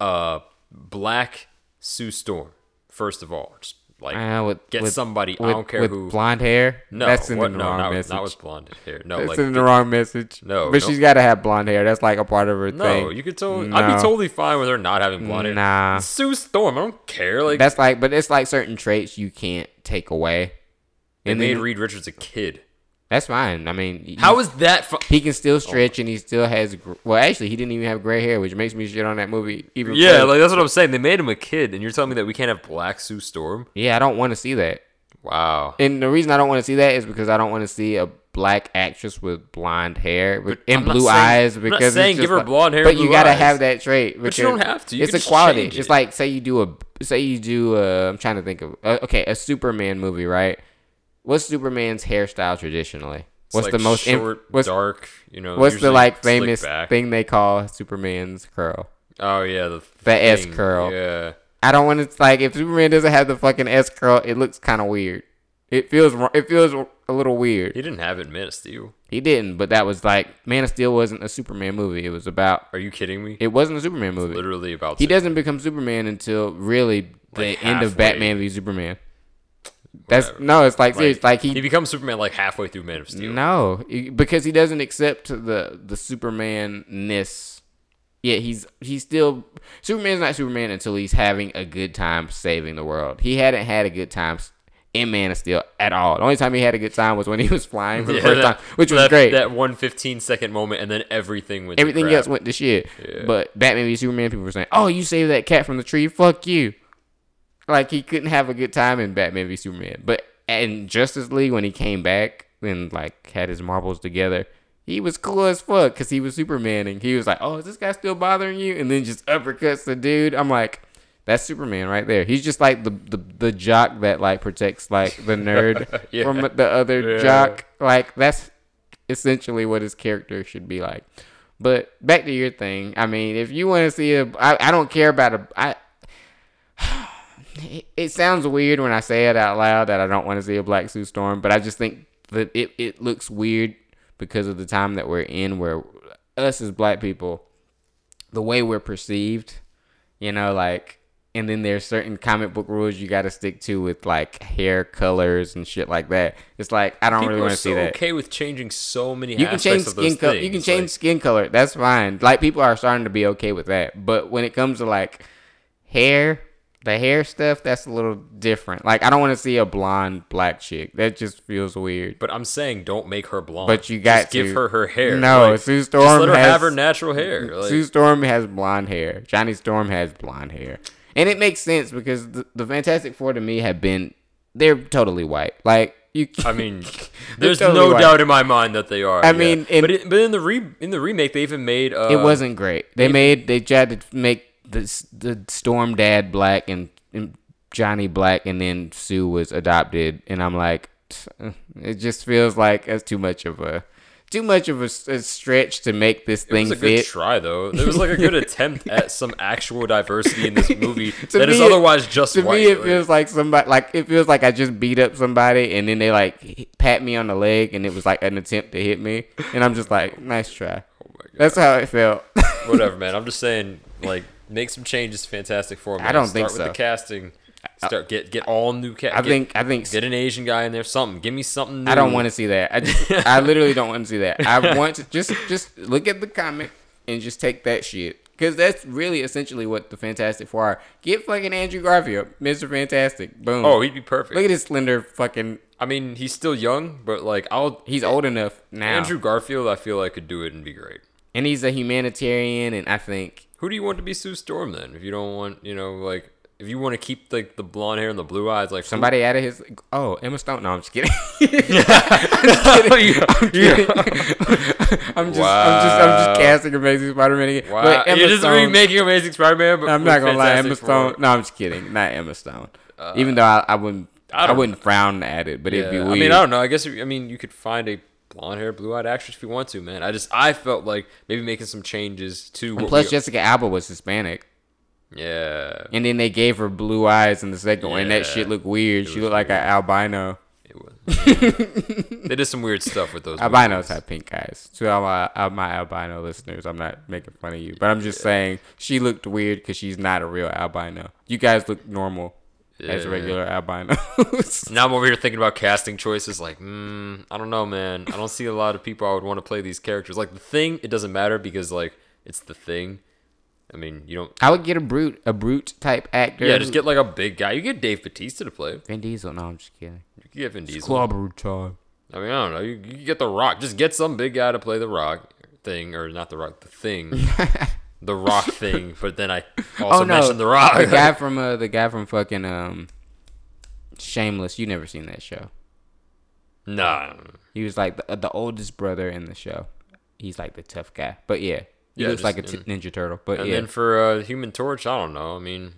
uh Black Sue Storm, first of all. Just like uh, with, get with, somebody, with, I don't care with who. blonde hair. no, that's in what? the no, wrong not, message. not with blonde hair. No, that's like in the wrong message. No, but no. she's got to have blonde hair. That's like a part of her no, thing. you could totally. I'd be totally fine with her not having blonde hair. Nah. Sue Storm, I don't care. Like That's like, but it's like certain traits you can't take away. they And made then, Reed Richards a kid. That's fine. I mean, he- How is that? Fu- he can still stretch and he still has. gr- Well, actually, he didn't even have gray hair, which makes me shit on that movie even. yeah, further. like that's what I'm saying. They made him a kid, and you're telling me that we can't have Black Sue Storm? yeah, I don't want to see that. Wow. And the reason I don't want to see that is because I don't want to see a black actress with blonde hair with, and blue saying- eyes. I'm not Because saying give her like- blonde hair but you gotta eyes. have that trait. But you don't have to. You it's a quality. change It's like say you do a say you do a. I'm trying to think of uh, okay a Superman movie, right? What's Superman's hairstyle traditionally? It's What's like the most short, what's dark? You know, what's the like famous back. thing they call Superman's curl? Oh yeah, the The S curl. Yeah, I don't want to like if Superman doesn't have the fucking S curl, it looks kind of weird. It feels it feels a little weird. he didn't have it in Man of Steel. He didn't, but that was like Man of Steel wasn't a Superman movie. It was about Are you kidding me? it wasn't a Superman movie. Literally about He to- doesn't become Superman until really the Like end of. Batman v Superman. That's Whatever. no, it's like, Like, serious. Like he he, becomes Superman like halfway through Man of Steel. no, because he doesn't accept the the Superman ness. Yeah, he's he's still Superman's not Superman until he's having a good time saving the world. He hadn't had a good time in Man of Steel at all. The only time he had a good time was when he was flying for the Yeah, first that- time, which was that, great. That one 15 second moment, and then everything went. to Everything else went to shit. Yeah. But Batman v Superman, people were saying, "Oh, you saved that cat from the tree. Fuck you." Like he couldn't have a good time in Batman v Superman. But in Justice League, when he came back and like had his marbles together, he was cool as fuck because he was Superman and he was like, "Oh, is this guy still bothering you?" And then just uppercuts the dude. I'm like. That's Superman right there. He's just like the, the, the jock that like protects like the nerd Yeah. from the other Yeah. jock. Like that's essentially what his character should be like. But back to your thing. I mean, if you want to see a, I, I don't care about a. I. It, sounds weird when I say it out loud that I don't want to see a Black Sue Storm, but I just think that it, it looks weird because of the time that we're in, where us as black people, the way we're perceived, you know, like, and then there's certain comic book rules you got to stick to with like hair colors and shit like that. It's like I don't People really want to so see that. okay with changing so many. You can change aspects of those skin color. You can change Like, skin color. That's fine. Like people are starting to be okay with that. But when it comes to like hair, the hair stuff, that's a little different. Like I don't want to see a blonde black chick. That just feels weird. But I'm saying, don't make her blonde. But you got just give her her hair. No, Like, Sue Storm just let her has have her natural hair. Like, Sue Storm has blonde hair. Johnny Storm has blonde hair, and it makes sense because the, the Fantastic Four to me have been they're totally white. Like You, I mean, there's totally no white. doubt in my mind that they are. I yeah. mean, in- but it, but in the re in the remake, they even made uh, it wasn't great. They made they tried to make the the Storm dad black and, and Johnny black, and then Sue was adopted, and I'm like, it just feels like that's too much of a too much of a, a stretch to make this It thing was a good fit. try though. There was like a good attempt at some actual diversity in this movie that is it- otherwise just to white. me, it feels like somebody like it feels like I just beat up somebody, and then they like pat me on the leg, and it was like an attempt to hit me, and I'm just like, nice try. oh my God. That's how it felt. Whatever, man. I'm just saying, like, make some changes. to Fantastic Four. Man. I don't Start think with so. the casting. Start get get all new cast. I think I think get an Asian guy in there. Something. Give me something. New. I don't want to see that. I just, I literally don't want to see that. I want to just just look at the comic and just take that shit. Cause that's really essentially what the Fantastic Four are. Get fucking Andrew Garfield, Mr. Fantastic. Boom. Oh, he'd be perfect. look at his slender fucking. I mean, he's still young, but like, I'll. He's old enough now, Andrew Garfield, I feel like could do it and be great. and he's a humanitarian. And I think Who do you want to be Sue Storm then? If you don't want, you know, like, if you want to keep like the blonde hair and the blue eyes, like who- somebody out of his. Oh, Emma Stone. No, I'm just kidding. You- you- I'm just, I'm just, I'm just casting Amazing Spider-Man again. Wow, But Emma you're just Stone- remaking Amazing Spider-Man. But I'm not gonna lie, Emma. Stone. No, I'm just kidding. Not Emma Stone. Uh, Even though I, I wouldn't, I I, wouldn't frown at it, but it'd be Yeah, weird. I mean, I don't know. I guess I mean you could find a blonde hair, blue eyed actress if you want to, man. I just I felt like maybe making some changes to. Plus, we- Jessica Alba was Hispanic, yeah, and then they gave her blue eyes in the second one, and that shit looked weird. She was looked like an albino. it was. they did some weird stuff with those. Albinos movies. have pink eyes. To all my, all my albino listeners, I'm not making fun of you, but I'm just saying she looked weird because she's not a real albino. You guys look normal as Yeah. regular albinos. Now I'm over here thinking about casting choices. Like, mm, I don't know, man. I don't see a lot of people I would want to play these characters. Like the thing, it doesn't matter because like it's the thing. I mean, you don't. I would get a brute, a brute type actor. Yeah, just get like a big guy. You get Dave Batista to play. Vin Diesel. No, I'm just kidding. You could get Vin Diesel. Clobber time. I mean, I don't know. You, you get The Rock. Just get some big guy to play The Rock thing, or not The Rock, the thing, the Rock thing. But then I also oh no, mentioned The Rock. the guy from uh, the guy from fucking um, Shameless. You never seen that show? No. He was like the, the oldest brother in the show. He's like the tough guy, but yeah, he Yeah, looks just like a t- in- Ninja Turtle. But and yeah, then for uh, Human Torch, I don't know. I mean,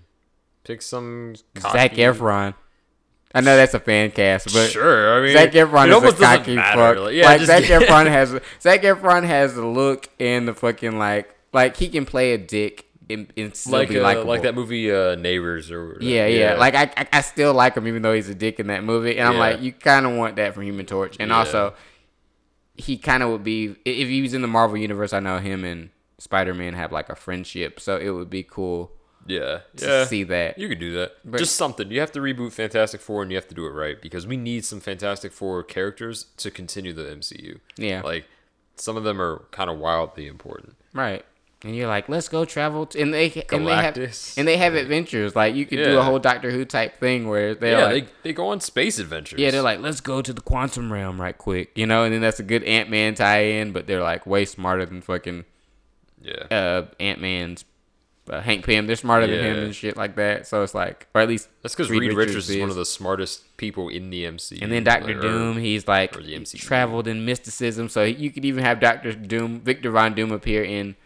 pick some Zac cocky- Efron. I know that's a fan cast, but Sure, I mean, Zac Efron is a cocky fuck. Yeah, like Zac get- Efron has Zac Efron has the look and the fucking like like he can play a dick and, and still like be uh, like that movie uh, Neighbors or Yeah, yeah, Like I, I, I still like him even though he's a dick in that movie, and I'm like, you kind of want that from Human Torch, and Yeah. also he kind of would be if he was in the Marvel universe. I know him and Spider Man have like a friendship, so it would be cool yeah, to yeah. see that. You could do that. But- Just something. You have to reboot Fantastic Four, and you have to do it right because we need some Fantastic Four characters to continue the MCU. Yeah. like some of them are kind of wildly important. Right. And you're like, let's go travel, to, and they and they have and they have adventures. Like you could do a whole Doctor Who type thing where they're yeah, like, they, they go on space adventures. yeah, they're like, let's go to the quantum realm right quick, you know. And then that's a good Ant Man tie-in, but they're like way smarter than fucking yeah, uh, Ant Man's uh, Hank Pym. They're smarter than him and shit like that. So it's like, or at least that's because Reed Reed Richards Richards is one of the smartest people in the MCU. And then Doctor like, or- Doom, he's like or the MCU. traveled in mysticism. So you could even have Doctor Doom, Victor Von Doom appear in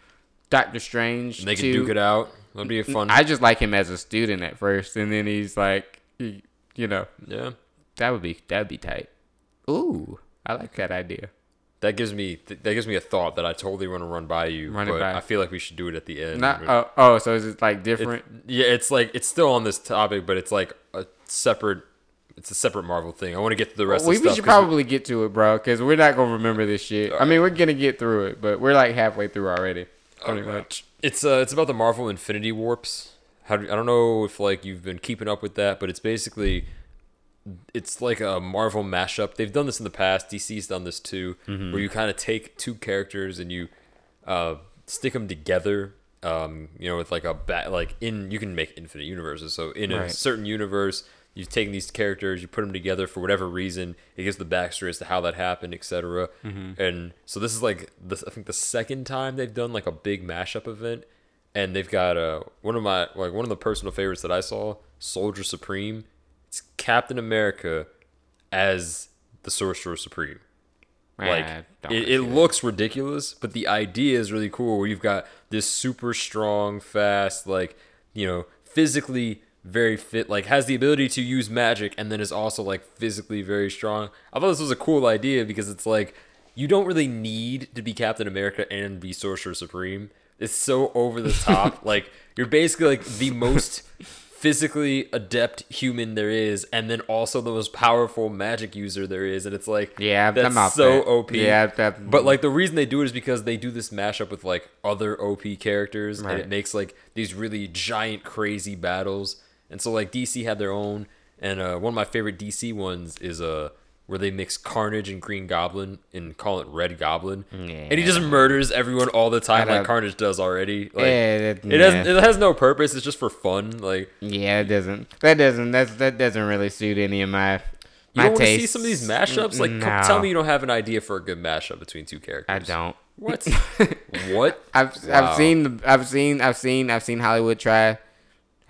Doctor Strange. and they can too. duke it out. That'd be a fun. I just like him as a student at first, and then he's like, he, you know, yeah, that would be that'd be tight. Ooh, I like that idea. that gives me th- that gives me a thought that I totally want to run by you. Run but by. I feel like we should do it at the end. Not oh oh, so is it like different? Yeah, it's like it's still on this topic, but it's like a separate. It's a separate Marvel thing. I want to get to the rest we, of we the stuff. should probably get to it, bro, because we're not gonna remember this shit. I mean, we're gonna get through it, but we're like halfway through already, pretty Okay. much. It's uh, it's about the Marvel Infinity Warps. How do, I don't know if like you've been keeping up with that, but it's basically it's like a Marvel mashup. They've done this in the past. DC's done this too, Mm-hmm. where you kind of take two characters and you uh, stick them together. Um, you know, with like a bat, like in you can make infinite universes. So in a certain universe, you've taken these characters, you put them together for whatever reason. It gives the backstory as to how that happened, etc. Mm-hmm. And so this is like the I think the second time they've done like a big mashup event, and they've got uh one of my like one of the personal favorites that I saw, Soldier Supreme. It's Captain America as the Sorcerer Supreme. Like it, it looks ridiculous, but the idea is really cool. Where you've got this super strong, fast, like you know, physically very fit, like has the ability to use magic, and then is also like physically very strong. I thought this was a cool idea because it's like you don't really need to be Captain America and be Sorcerer Supreme. It's so over the top. like you're basically like the most physically adept human there is, and then also the most powerful magic user there is, and it's like Yeah, that's so. OP. Yeah, that, But like the reason they do it is because they do this mashup with like other OP characters, and it makes like these really giant, crazy battles. And so like DC had their own, and uh, one of my favorite DC ones is uh where they mix Carnage and Green Goblin and call it Red Goblin, and he just murders everyone all the time like Carnage does already. Like, yeah, that- it has yeah. it has no purpose. It's just for fun. Like Yeah, it doesn't. That doesn't. That's that doesn't really suit any of my you don't want to see some of these mashups. Like, come, No. tell me you don't have an idea for a good mashup between two characters. I don't. What? what? I've Wow. I've seen the I've seen I've seen I've seen Hollywood try.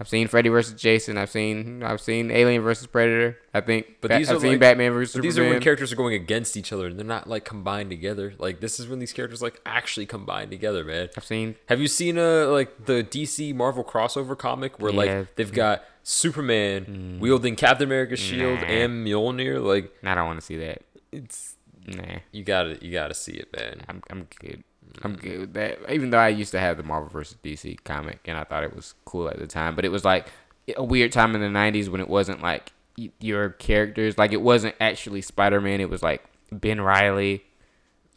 I've seen Freddy versus Jason. I've seen I've seen Alien versus Predator. I think. But these I've are seen like- Batman versus But these are when characters are going against each other and they're not like combined together. Like this is when these characters like actually combine together, man. I've seen. Have you seen uh like the DC Marvel crossover comic where Yeah. like they've got Superman wielding Captain America's shield Nah. and Mjolnir? Like I don't want to see that. it's Nah, you gotta you gotta see it, man. I'm I'm good. I'm good with that. Even though I used to have the Marvel versus DC comic and I thought it was cool at the time, but it was like a weird time in the '90s when it wasn't like your characters. Like it wasn't actually Spider Man. It was like Ben Riley.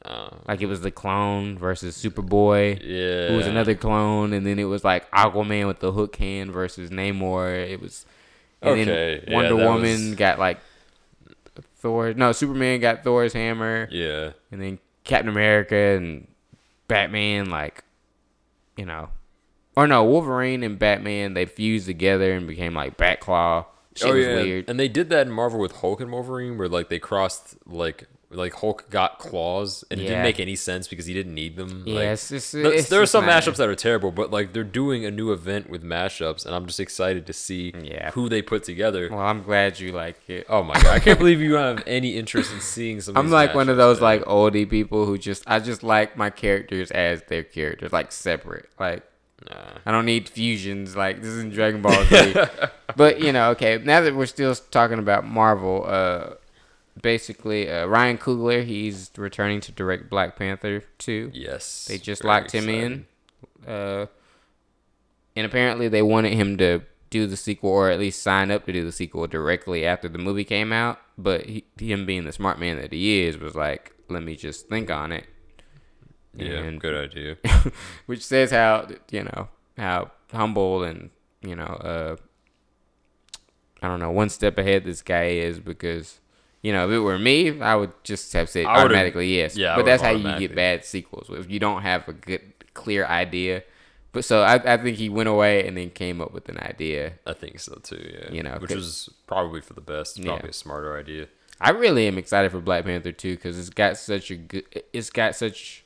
Uh, Like it was the clone versus Superboy. yeah. who was another clone, and then it was like Aquaman with the hook hand versus Namor. It was, and Okay, then Wonder that Woman was- got like Thor. No, Superman got Thor's hammer, Yeah. and then Captain America and Batman like, you know, or no, Wolverine and Batman they fused together and became like Batclaw. Shit oh was yeah. weird. And they did that in Marvel with Hulk and Wolverine where like they crossed like like Hulk got claws and it Yeah. didn't make any sense because he didn't need them. Yeah, like, it's just- th- it's there are just some not- mashups that are terrible, but like they're doing a new event with mashups, and I'm just excited to see Yeah. who they put together. Well, I'm glad you like it. Oh my god, I can't believe you don't have any interest in seeing some. Of I'm like one of those like oldie people who just I just like my characters as their characters, like separate. Like Nah. I don't need fusions. Like this isn't Dragon Ball Z. but you know, okay. Now that we're still talking about Marvel, uh, basically uh, Ryan Coogler he's returning to direct Black Panther two. Yes, They just locked him exciting. in, uh, and apparently they wanted him to do the sequel or at least sign up to do the sequel directly after the movie came out. But he, him being the smart man that he is, was like, "Let me just think on it." Yeah, And- good idea. which says how you know how humble and you know uh I don't know one step ahead this guy is because you know if it were me I would just have said I automatically yes yeah, but that's how you get bad sequels if you don't have a good clear idea but so I, I think he went away and then came up with an idea I think so too. Yeah, You know, which was probably for the best. Yeah. Probably a smarter idea. I really am excited for Black Panther 2 because it's got such a good it's got such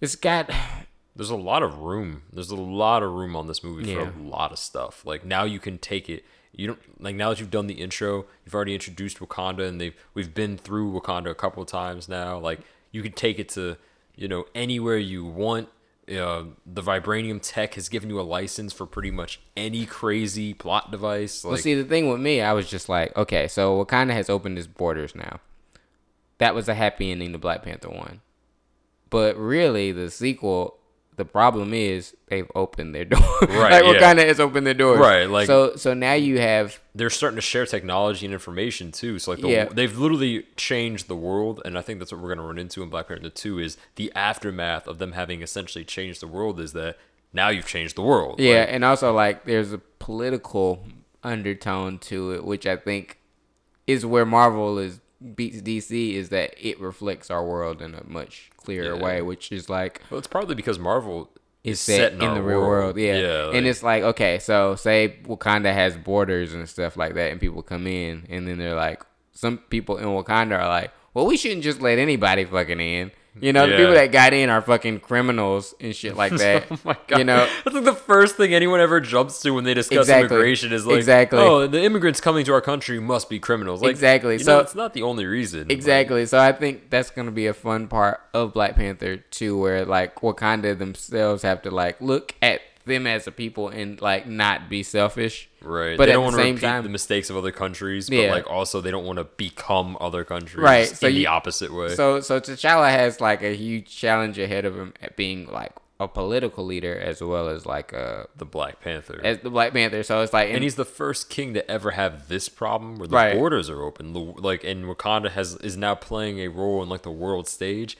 it's got There's a lot of room. There's a lot of room on this movie Yeah. for a lot of stuff. Like now you can take it. You don't like now that you've done the intro, you've already introduced Wakanda, and they've we've been through Wakanda a couple of times now. Like you can take it to you know anywhere you want. Uh, the vibranium tech has given you a license for pretty much any crazy plot device. Like Well, see, the thing with me, I was just like, okay, so Wakanda has opened its borders now. That was a happy ending to Black Panther 1. But really, the sequel, the problem is they've opened their door. Right, like, yeah. Wakanda has opened their doors. Right, like- so, so now you have, they're starting to share technology and information too. So like the, Yeah. they've literally changed the world, and I think that's what we're gonna run into in Black Panther Two is the aftermath of them having essentially changed the world. Is that now you've changed the world? yeah, Like, and also, like, there's a political undertone to it, which I think is where Marvel is beats DC, is that it reflects our world in a much Yeah. way, which is like, well, it's probably because Marvel is is set, in, our the real world. Yeah. yeah. and it's like, okay, so say Wakanda has borders and stuff like that, and people come in, and then they're like, some people in Wakanda are like, well, we shouldn't just let anybody fucking in. You know, the people that got in are fucking criminals and shit like oh that. Oh my god! You know, that's like the first thing anyone ever jumps to when they discuss Exactly. immigration is like, Exactly. "Oh, the immigrants coming to our country must be criminals." Like, Exactly. You So- know, it's not the only reason. Like, Exactly. So I think that's gonna be a fun part of Black Panther too, where like Wakanda themselves have to like look at them as a people and like not be selfish. right? But they at don't the want to same repeat time- the mistakes of other countries, but Yeah. like also they don't want to become other countries, Right, so in the opposite way. So so T'Challa has like a huge challenge ahead of him at being like a political leader as well as like a the Black Panther. as the Black Panther. So it's like and he's the first king to ever have this problem where the Right. borders are open. Like, and Wakanda has is now playing a role in like the world stage,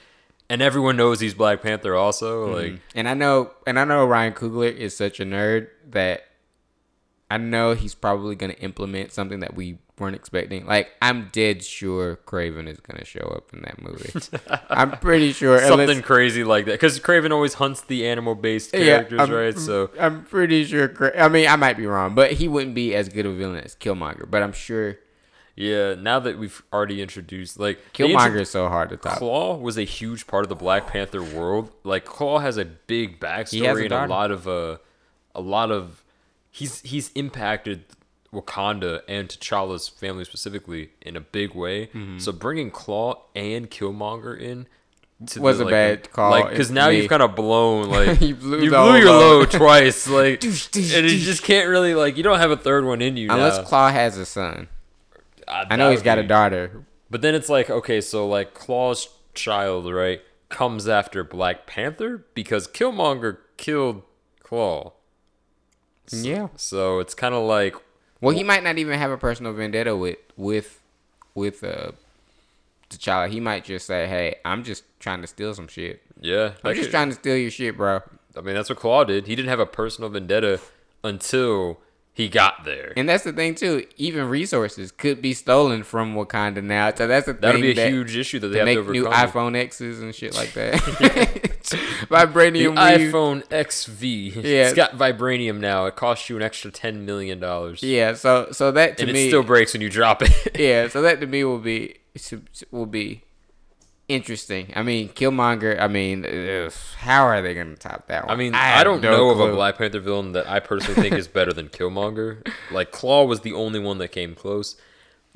and everyone knows he's Black Panther. Also, Mm-hmm. like, And I know, and I know Ryan Coogler is such a nerd that I know he's probably going to implement something that we weren't expecting. Like, I'm dead sure Kraven is going to show up in that movie. I'm pretty sure. something unless- crazy like that. Because Kraven always hunts the animal-based Yeah, characters, I'm- right? So I'm pretty sure. Cra- I mean, I might be wrong, but he wouldn't be as good of a villain as Killmonger. But I'm sure yeah, now that we've already introduced, like, they intro- Killmonger is so hard to top. Claw was a huge part of the Black Panther world. Like Claw has a big backstory a and a lot of uh, a lot of he's he's impacted Wakanda and T'Challa's family specifically in a big way. Mm-hmm. So bringing Claw and Killmonger in to Was a like, bad call, Like because now me. you've kind of blown like You blew you blew your load. twice. Like and you just can't really like you don't have a third one in you Unless now. Claw has a son. Uh, I know he's got a daughter. but then it's like, okay, so like Claw's child, right, comes after Black Panther because Killmonger killed Claw. Yeah. So it's kind of like, Well, he might not even have a personal vendetta with with with uh T'Challa. He might just say, "Hey, I'm just trying to steal some shit. yeah, I'm just could- trying to steal your shit, bro." I mean, that's what Claw did. He didn't have a personal vendetta until he got there. And that's the thing too. Even resources could be stolen from Wakanda now. So that's the thing. That'll be a that- huge issue that they to have make to new iPhone X's and shit like that. the Vibranium weave. iPhone XV. Yeah. It's got vibranium now. It costs you an extra ten million dollars. Yeah. So so that to and me it still breaks when you drop it. yeah, so that to me will be will be interesting. I mean, Killmonger. I mean, ugh, how are they gonna top that one? I mean, I, have don't no know of a Black Panther villain that I personally think is better than Killmonger. Like Claw was the only one that came close,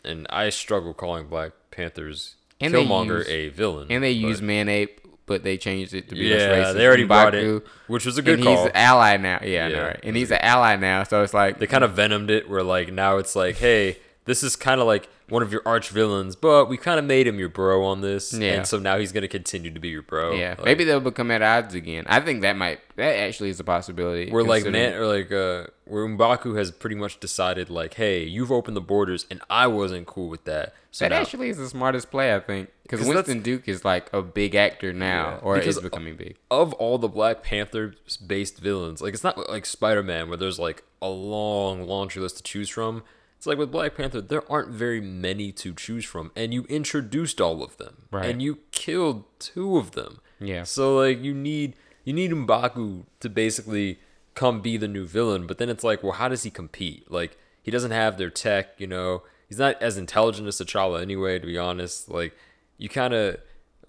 and I struggle calling Black Panther's And Killmonger use- a villain. And they but- use Man Ape, but they changed it to be less yeah, racist. they already brought M'Baku, it, which was a good and call. he's an ally now. Yeah, I Yeah, right? And he's an ally now, so it's like they kind of venomed it, where like now it's like, hey, this is kind of like one of your arch villains, but we kind of made him your bro on this, Yeah. and so now he's gonna continue to be your bro. yeah, Like, maybe they'll become at odds again. I think that might that actually is a possibility. We're like man, or like uh, where Mbaku has pretty much decided like, hey, you've opened the borders, and I wasn't cool with that. So that now, actually is the smartest play, I think, because Winston Duke is like a big actor now, Yeah, or is becoming big. of all the Black Panther based villains, like it's not like Spider Man where there's like a long laundry list to choose from. It's like with Black Panther, there aren't very many to choose from, and you introduced all of them, Right. and you killed two of them. Yeah. So like you need you need Mbaku to basically come be the new villain, but then it's like, well, how does he compete? Like he doesn't have their tech, you know. He's not as intelligent as T'Challa anyway, to be honest. Like you kind of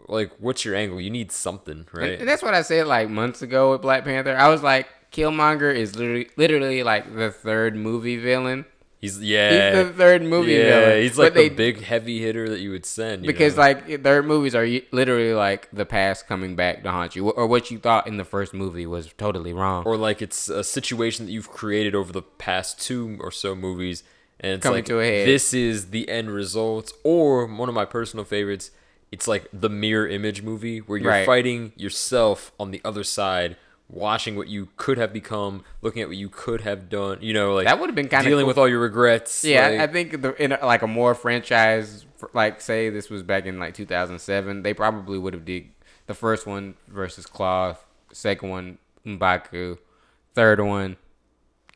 like what's your angle? You need something, right? And that's what I said like months ago with Black Panther. I was like, Killmonger is literally, literally like the third movie villain. He's yeah. He's the third movie yeah, villain. he's like But they- the big heavy hitter that you would send. you because know? like third movies are literally like the past coming back to haunt you, or what you thought in the first movie was totally wrong. or like it's a situation that you've created over the past two or so movies, and it's Coming like to a head. this is the end result. Or one of my personal favorites, it's like the mirror image movie where you're Right. fighting yourself on the other side. Watching what you could have become, looking at what you could have done, you know, like That would've been kinda dealing cool. with all your regrets. yeah, like- I think the, in a, like a more franchise, like say this was back in like 2007, they probably would have did the first one versus Claw, second one Mbaku, third one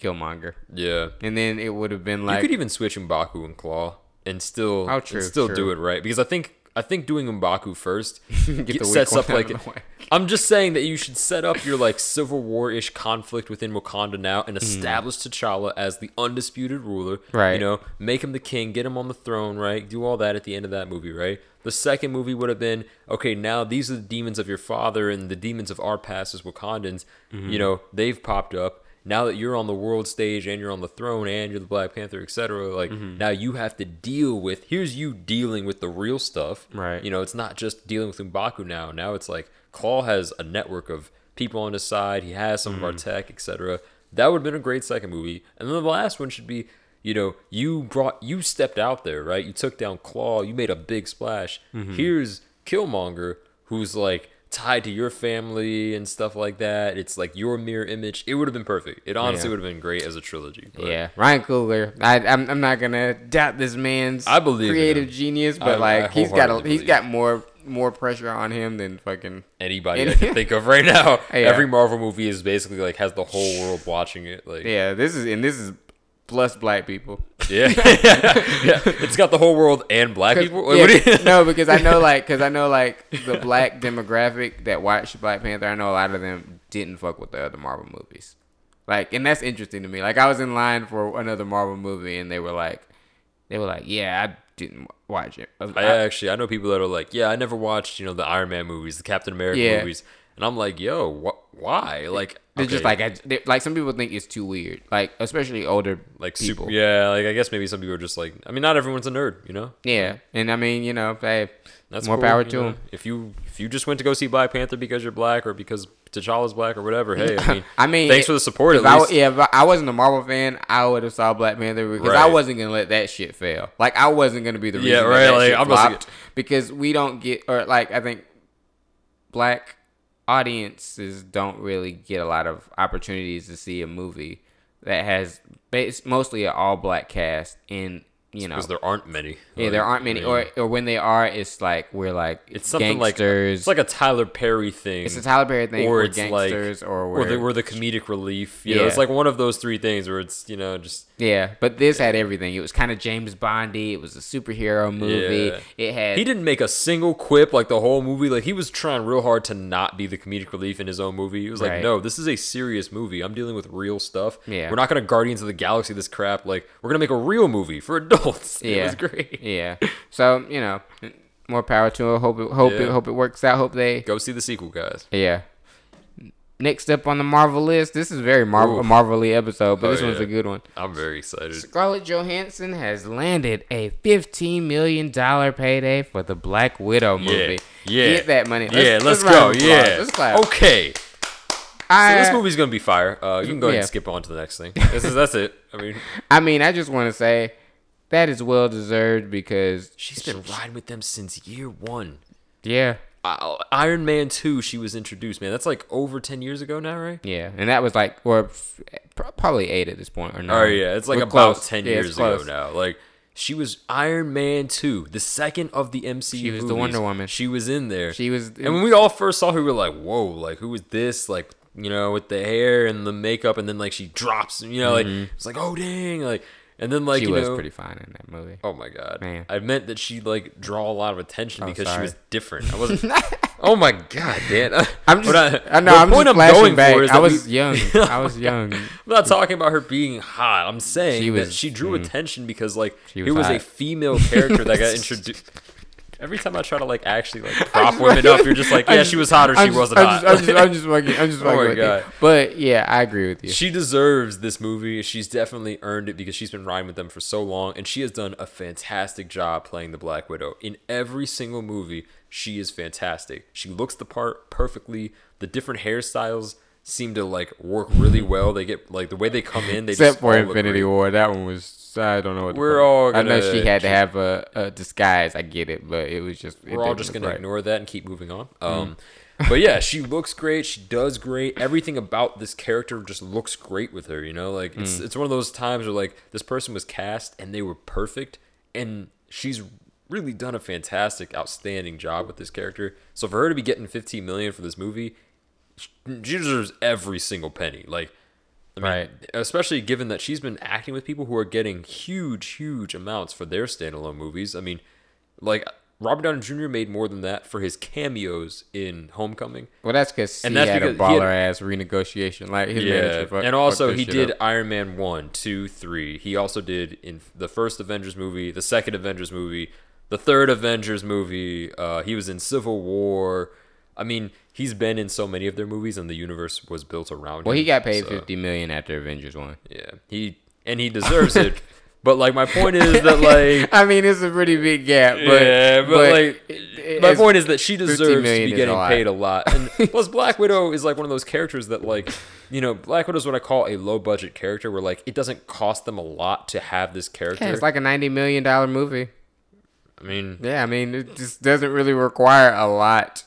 Killmonger, yeah. and then it would have been like you could even switch Mbaku and Claw and still Oh, true, and still true. do it right because I think I think doing M'Baku first Get sets up like out of the way. I'm just saying that you should set up your like civil war ish conflict within Wakanda now and establish T'Challa as the undisputed ruler. Right. You know, make him the king, get him on the throne, right? Do all that at the end of that movie, right? The second movie would have been okay. Now these are the demons of your father and the demons of our past as Wakandans. Mm-hmm. You know, they've popped up. Now that you're on the world stage and you're on the throne and you're the Black Panther, etc., like Mm-hmm. now you have to deal with. Here's you dealing with the real stuff, Right. You know, it's not just dealing with M'Baku now. Now it's like Claw has a network of people on his side. He has some of our tech, etc. That would have been a great second movie. And then the last one should be, you know, you brought, you stepped out there, right? You took down Claw. You made a big splash. Here's Killmonger, who's like tied to your family and stuff like that. It's like your mirror image. It would have been perfect. It honestly Yeah. would have been great as a trilogy. but- Yeah, Ryan Coogler. I, I'm, I'm not gonna doubt this man's I believe creative genius, but I- like I he's got a, wholeheartedly he's believe. got more more pressure on him than fucking. Anybody Any- I can think of right now. Yeah. Every Marvel movie is basically like has the whole world watching it. Like Yeah, this is and this is plus black people. Yeah, yeah. It's got the whole world and black people. Yeah, what no, because I know like because I know like the black demographic that watched Black Panther. I know a lot of them didn't fuck with the other Marvel movies. Like, and that's interesting to me. Like, I was in line for another Marvel movie, and they were like, they were like, yeah, I didn't watch it. I actually I know people that are like, yeah, I never watched you know the Iron Man movies, the Captain America Yeah. movies, and I'm like, yo, wh- why? Like They're just like, they, like some people think it's too weird. Like, especially older like people. super, yeah. Like I guess maybe some people are just like, I mean, not everyone's a nerd, you know. Yeah, and I mean, you know, hey, That's more cool, power to know? them. If you if you just went to go see Black Panther because you're black or because T'Challa's black or whatever, hey, I mean, I mean, thanks for the support at If I, least. yeah, if I wasn't a Marvel fan, I would have saw Black Panther because I wasn't gonna let that shit fail. Like I wasn't gonna be the reason Yeah, right, that like, shit I'm flopped because we don't get or like I think black audiences don't really get a lot of opportunities to see a movie that has mostly an all black cast and you know because there aren't many. yeah there aren't many or or when they are it's like we're like it's something gangsters. like it's like a Tyler Perry thing. it's a Tyler Perry thing or it's like gangsters or or we're, the, or the comedic relief. You know, it's like one of those three things where it's you know just Yeah, but this had everything. It was kind of James Bondy. It was a superhero movie. Yeah. It had he didn't make a single quip like the whole movie. Like he was trying real hard to not be the comedic relief in his own movie. He was like, Right. no, this is a serious movie. I'm dealing with real stuff. Yeah. we're not gonna Guardians of the Galaxy this crap. Like we're gonna make a real movie for adults. yeah, it was great. Yeah, so you know, more power to it. Hope it, hope it, hope it works out. Hope they Go see the sequel, guys. yeah. Next up on the Marvel list, this is very Marvel Ooh. episode, but Oh, this one's a good one. I'm very excited. Scarlett Johansson has landed a fifteen million dollar payday for the Black Widow movie. yeah. get that money. yeah, let's, round go. Yeah. let's clap. Okay. So this movie's gonna be fire. Uh, you can go ahead and skip on to the next thing. This is that's it. I mean, I mean, I just want to say that is well deserved because she's been riding with them since year one. yeah, Uh, Iron Man two, she was introduced. Man, that's like over ten years ago now, right? Yeah, and that was like, or f- probably eight at this point, or no? Oh yeah, it's like We're about close. ten Yeah, years ago now. Like she was Iron Man two, the second of the MCU. She was the. Wonder Woman. She was in there. She was, and when we all first saw her, we were like, "Whoa! Like who is this? Like you know, with the hair and the makeup, and then like she drops. You know, like it's like, oh dang! Like and then like she you was know, pretty fine in that movie. Oh my god, Man. I meant that she like draw a lot of attention Oh, because she was different. I wasn't. oh my god, Dan. I'm just, What I, know, I'm point just flashing back. is I was we- young. I was young. I'm not talking about her being hot. I'm saying She that she drew mm. attention because like She it was was a female character that got introduced. Every time I try to like actually like prop women up, you're just like, yeah, she was hot or she I'm just- wasn't I'm hot. Just, I'm just, I'm just fucking, I'm just Oh fucking you. God. But yeah, I agree with you. she deserves this movie. She's definitely earned it because she's been riding with them for so long, and she has done a fantastic job playing the Black Widow in every single movie. She is fantastic. She looks the part perfectly. The different hairstyles seem to like work really well. They get like the way they come in. They Except just for Infinity. War, that one was. I don't know what. We're all I know gonna she had to have a, a disguise. I get it, but it was just. We're all just gonna right. ignore that and keep moving on. Um, but yeah, she looks great. She does great. Everything about this character just looks great with her. You know, like it's it's one of those times where like this person was cast and they were perfect, and she's really done a fantastic, outstanding job with this character. So for her to be getting 15 million for this movie, she deserves every single penny. Like. I mean, Right. especially given that she's been acting with people who are getting huge, huge amounts for their standalone movies. I mean, like Robert Downey Jr. made more than that for his cameos in Homecoming. Well, that's because he And that's had a he had- baller ass renegotiation. Like his Yeah, fuck- and also he did up. Iron Man one, two, three. He also did in the first Avengers movie, the second Avengers movie, the third Avengers movie. Uh, he was in Civil War. I mean, he's been in so many of their movies, and the universe was built around him. Well, him. he got paid so, fifty million after Avengers one. Yeah, he and he deserves it. But like, my point is that like. I mean, it's a pretty big gap, but yeah, but, like, it- my point is that she deserves to be getting a paid a lot. And plus, Black Widow is like one of those characters that, like, you know, Black Widow is what I call a low budget character, where like it doesn't cost them a lot to have this character. yeah, it's like a ninety million dollar movie. I mean, Yeah, I mean, it just doesn't really require a lot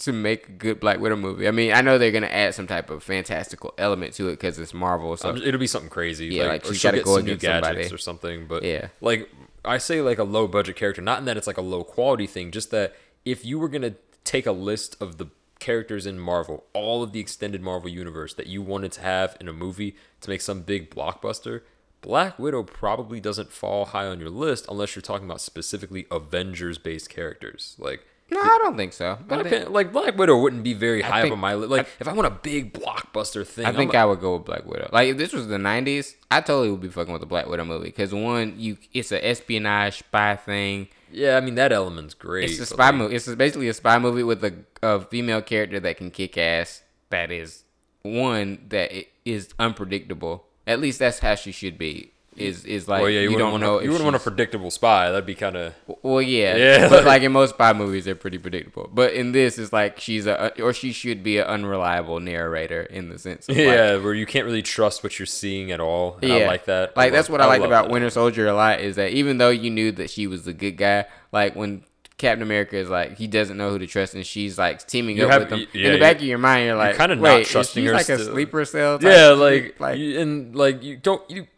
to make a good Black Widow movie. I mean, I know they're gonna add some type of fantastical element to it because it's Marvel. So um, it'll be something crazy. Yeah, like, like, she'll gotta get go against somebody. gadgets or something. But Yeah. like I say, like a low budget character, not in that it's like a low quality thing, just that if you were gonna take a list of the characters in Marvel, all of the extended Marvel universe that you wanted to have in a movie to make some big blockbuster. Black Widow probably doesn't fall high on your list unless you're talking about specifically Avengers based characters. Like no, I don't think so. I think, like Black Widow wouldn't be very high think- up on my list. Like if I want a big blockbuster thing, I think I would go with Black Widow. Like if this was the '90s, I totally would be fucking with the Black Widow movie because one, you it's an espionage spy thing. yeah, I mean that element's great. It's a spy like, movie. It's basically a spy movie with a, a female character that can kick ass. That is one that is unpredictable. At least that's how she should be. Is is like Well, yeah, you, you, wouldn't don't want know. a, you wouldn't want a predictable spy. That'd be kind of Well, yeah, Yeah, But like- in most spy movies, they're pretty predictable. But in this, it's like she's a uh, or she should be an unreliable narrator in the sense. Of like, yeah, where you can't really trust what you're seeing at all. And I like that. Like that's what I, liked about that. Winter Soldier a lot is that even though you knew that she was the good guy, like when Captain America is like he doesn't know who to trust and she's like teaming You up have- with him. y- in the back of your mind, you're like, kinda not wait, trusting her like a sleeper cell. type Yeah, like, like and like you don't you.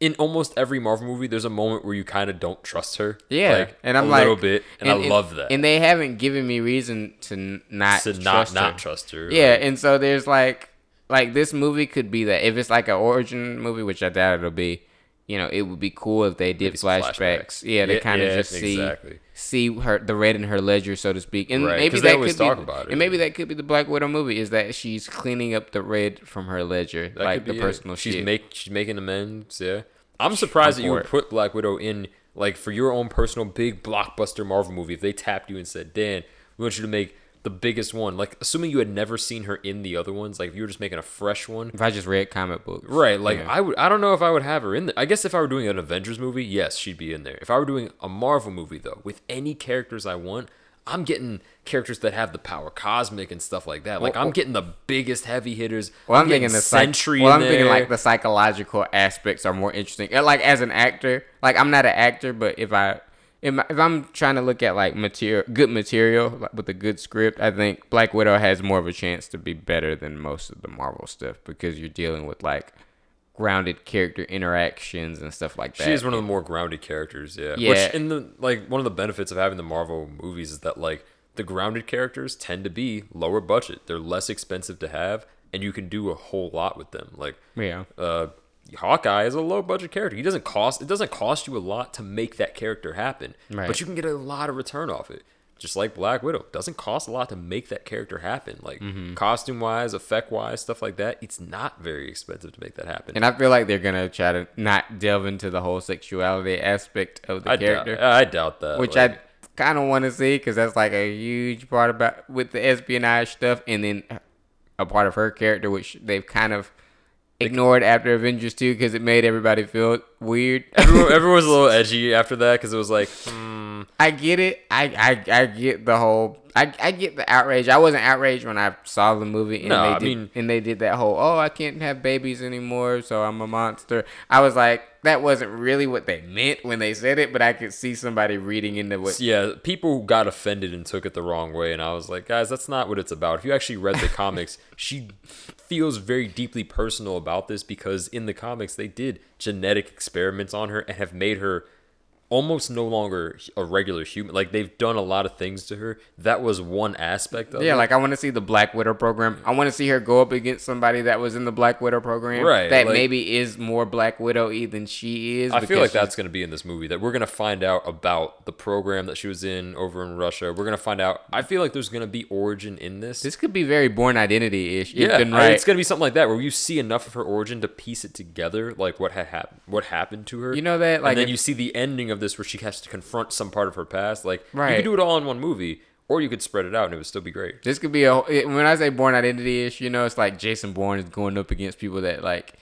In almost every Marvel movie, there's a moment where you kind of don't trust her. yeah, like, and I'm a like little bit, and, I love that. And they haven't given me reason to not to not trust not her. trust her. Yeah, like, and so there's like like this movie could be that if it's like an origin movie, which I doubt it'll be. You know, it would be cool if they did Maybe some flashbacks. Yeah, they Yeah, kind of yeah, just see exactly. See her the red in her ledger, so to speak. And Right, maybe that could be, about it. and maybe that could be the Black Widow movie is that she's cleaning up the red from her ledger, That like the it. personal she's shit. make she's making amends. Yeah, I'm surprised I'm that you would it. put Black Widow in like for your own personal big blockbuster Marvel movie. If they tapped you and said, "Dan, we want you to make the biggest one," like assuming you had never seen her in the other ones, like if you were just making a fresh one. if I just read comic books, Right, like Yeah. I would, I don't know if I would have her in there. I guess if I were doing an Avengers movie, yes, she'd be in there. If I were doing a Marvel movie, though, with any characters I want, I'm getting characters that have the power, cosmic and stuff like that. Like Well, I'm getting the biggest heavy hitters. Well, I'm getting thinking the psych- Well, I'm thinking like the psychological aspects are more interesting. Like as an actor, like I'm not an actor, but if I if, I'm trying to look at like material, good material like, with a good script, I think Black Widow has more of a chance to be better than most of the Marvel stuff because you're dealing with like grounded character interactions and stuff like that. She is one of the more grounded characters, yeah. Yeah. Which in the like one of the benefits of having the Marvel movies is that like the grounded characters tend to be lower budget. They're less expensive to have, and you can do a whole lot with them. Like yeah. uh Hawkeye is a low budget character. He doesn't cost it doesn't cost you a lot to make that character happen. Right. But you can get a lot of return off it. Just like Black Widow. Doesn't cost a lot to make that character happen. Like Mm-hmm. costume wise, effect wise, stuff like that. It's not very expensive to make that happen. And I feel like they're gonna try to not delve into the whole sexuality aspect of the I character. doubt I doubt that. which like- I kind of want to see because that's like a huge part about with the espionage stuff, and then a part of her character which they've kind of ignored after Avengers 2 because it made everybody feel weird. everyone, everyone was a little edgy after that because it was like, hmm, I get it. I, I I get the whole. I, I get the outrage. I wasn't outraged when I saw the movie and No, they I did, mean- and they did that whole oh I can't have babies anymore so I'm a monster. I was like that wasn't really what they meant when they said it, but I could see somebody reading into what yeah, people got offended and took it the wrong way, and I was like, guys, that's not what it's about. If you actually read the comics, she feels very deeply personal about this because in the comics they did genetic experiments on her and have made her almost no longer a regular human. Like they've done a lot of things to her. That was one aspect of Yeah, it. Yeah, like I want to see the Black Widow program. I want to see her go up against somebody that was in the Black Widow program, Right, That like- maybe is more Black Widow y than she is. I feel like that's going to be in this movie that we're going to find out about the program that she was in over in Russia. We're going to find out. I feel like there's going to be origin in this. This could be very Bourne Identity ish. yeah, right. it's going to be something like that where you see enough of her origin to piece it together, like what had happened, what happened to her. You know that, like, and then if- you see the ending of this where she has to confront some part of her past. Like you could do it all in one movie, or you could spread it out and it would still be great. This could be a when I say Bourne Identity ish, you know, it's like Jason Bourne is going up against people that like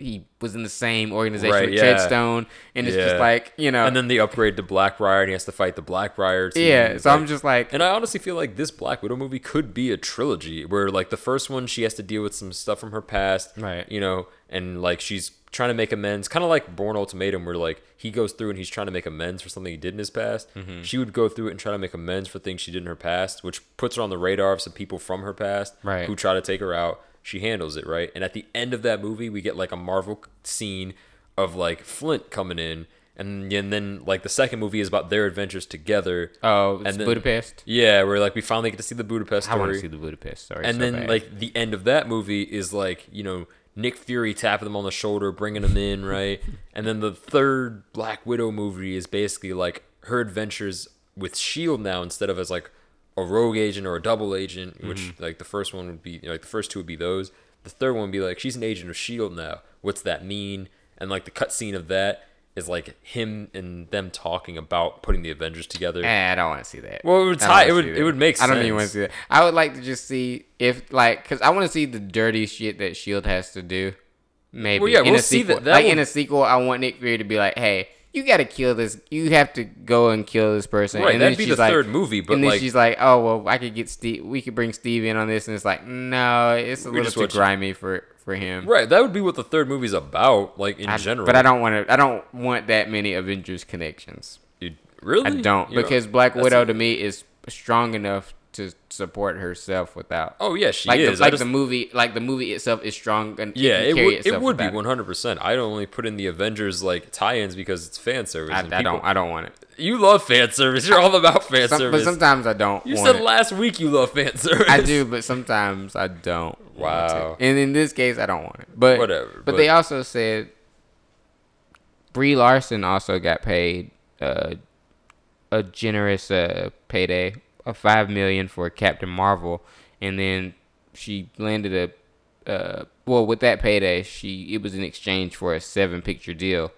he was in the same organization Right, with yeah. Treadstone, and it's Yeah. just like you know, And then the upgrade to Blackbriar, and he has to fight the Blackbriar. team. yeah. So I'm just like, And I honestly feel like this Black Widow movie could be a trilogy where like the first one she has to deal with some stuff from her past, Right. You know, and like she's trying to make amends, kind of like Bourne Ultimatum, where like he goes through and he's trying to make amends for something he did in his past. Mm-hmm. She would go through it and try to make amends for things she did in her past, which puts her on the radar of some people from her past, Right. Who try to take her out. She handles it right, and at the end of that movie, we get like a Marvel scene of like Clint coming in. And, and then like the second movie is about their adventures together. oh, it's and then- Budapest. Yeah, where like we finally get to see the Budapest I want story. to see the Budapest story. and so then bad. like the end of that movie is like you know Nick Fury tapping them on the shoulder, bringing them in, right? and then the third Black Widow movie is basically like her adventures with Shield now instead of as like a rogue agent or a double agent, which Mm-hmm. like the first one would be you know, like the first two would be those. The third one would be like she's an agent of Shield now. What's that mean? And like the cutscene of that is like him and them talking about putting the Avengers together. Eh, I don't want to see that. Well, it would tie- it would- it would make Sense. I don't even want to see that. I would like to just see if like because I want to see the dirty shit that Shield has to do. Maybe. Well, yeah, in we'll a see sequel. that- that like will- in a sequel, I want Nick Fury to be like, "Hey, you got to kill this. You have to go and kill this person." Right, and then that'd be she's the like- third movie, but and then like she's like, "Oh well, I could get Steve. We could bring Steve in on this." And it's like, no, it's a little too grimy for for him. Right, that would be what the third movie's about, like in I- general. but I don't want to. I don't want that many Avengers connections. You- really? I don't You're- because Black Widow a- to me is strong enough to support herself without. Oh yeah, she like is. the, like just- the movie, like the movie itself is strong and yeah, it would. It would be one hundred percent. I only put in the Avengers like tie-ins because it's fan service. I, and I people- don't. I don't want it. You love fan service. You're all about fan Some, but sometimes I don't. you said it. last week you love fan service. I do, but sometimes I don't. Wow. And in this case, I don't want it. But Whatever, But, but- they also said Brie Larson also got paid uh, a generous uh, payday of five million for Captain Marvel, and then she landed a. Uh, well, with that payday, she it was in exchange for a seven picture deal,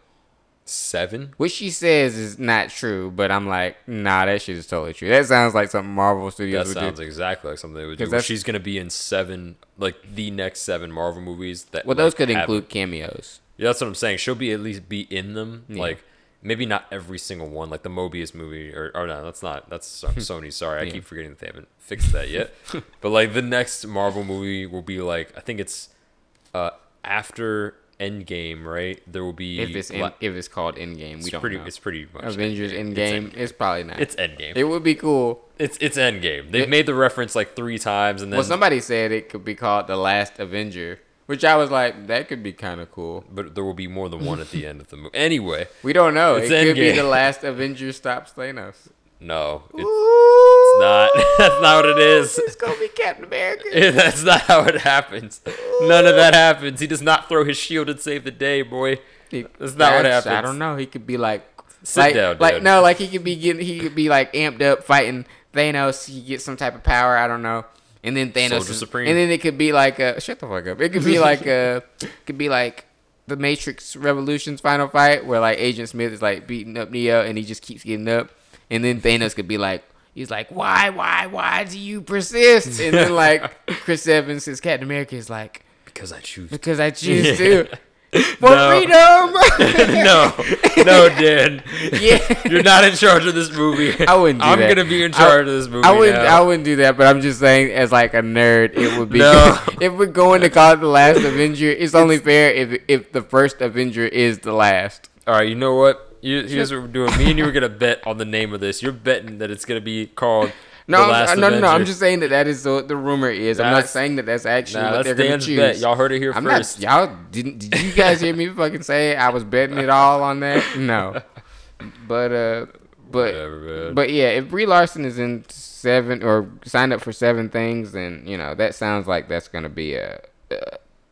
Seven. which she says is not true. But I'm like, nah, that shit is totally true. That sounds like something Marvel That Studios would sounds do. exactly like something they would do. 'Cause that's- She's gonna be in seven, like the next seven Marvel movies. That Well, those like, could haven't- include cameos. Yeah, that's what I'm saying. She'll be at least be in them. Yeah. Like maybe not every single one, like the Morbius movie, or or no, that's not. That's So- Sony. Sorry, I Yeah. keep forgetting that they haven't fixed that yet. but like the next Marvel movie will be like I think it's uh after Endgame, right? There will be If it's in, la- if it's called Endgame, we it's don't pretty. know. It's pretty much Avengers Endgame. Endgame. It's, It's, probably not. It's Endgame. it would be cool. it's it's Endgame. They've It- made the reference like three times, and then Well, somebody said it could be called the Last Avenger, which I was like, that could be kind of cool. but there will be more than one at the end of the movie. Anyway, We don't know. It could be the Last Avenger stops Thanos. no, it's, It's not. That's not what it is. It's gonna be Captain America. That's not how it happens. None of that happens. He does not throw his shield and save the day, boy. He- That's not what happens. I don't know. He could be like, Sit like, down, like dude. no, like he could be getting, he could be like amped up fighting Thanos. He gets some type of power. I don't know. And then Thanos, Soldier is- Supreme. and then it could be like, uh, shut the fuck up. It could be like, it could be like the Matrix Revolutions final fight where like Agent Smith is like beating up Neo and he just keeps getting up, and then Thanos could be like. He's like, why, why, why do you persist? And then like Chris Evans, his Captain America, is like, Because I choose. because I choose Yeah. to for No. freedom. no, no, Dan. Yeah. You're not in charge of this movie. I wouldn't. Do I'm that. gonna be in I- charge of this movie. I wouldn't. now. I wouldn't do that. But I'm just saying, as like a nerd, it would be. No. if we're going to call it the last Avenger, it's only fair if if the first Avenger is the last. All right, you know what? You, here's what we're doing. Me and you are gonna bet on the name of this. You're betting that it's gonna be called No, the no, no, no. I'm just saying that that is what the rumor is. I'm not saying that that's actually Nah, what that's they're going to choose. bet. Y'all heard it here I'm first. not. Y'all didn't. Did you guys hear me fucking say I was betting it all on that? No. But uh, but Whatever, but yeah, if Brie Larson is in seven or signed up for seven things, then you know that sounds like that's gonna be a,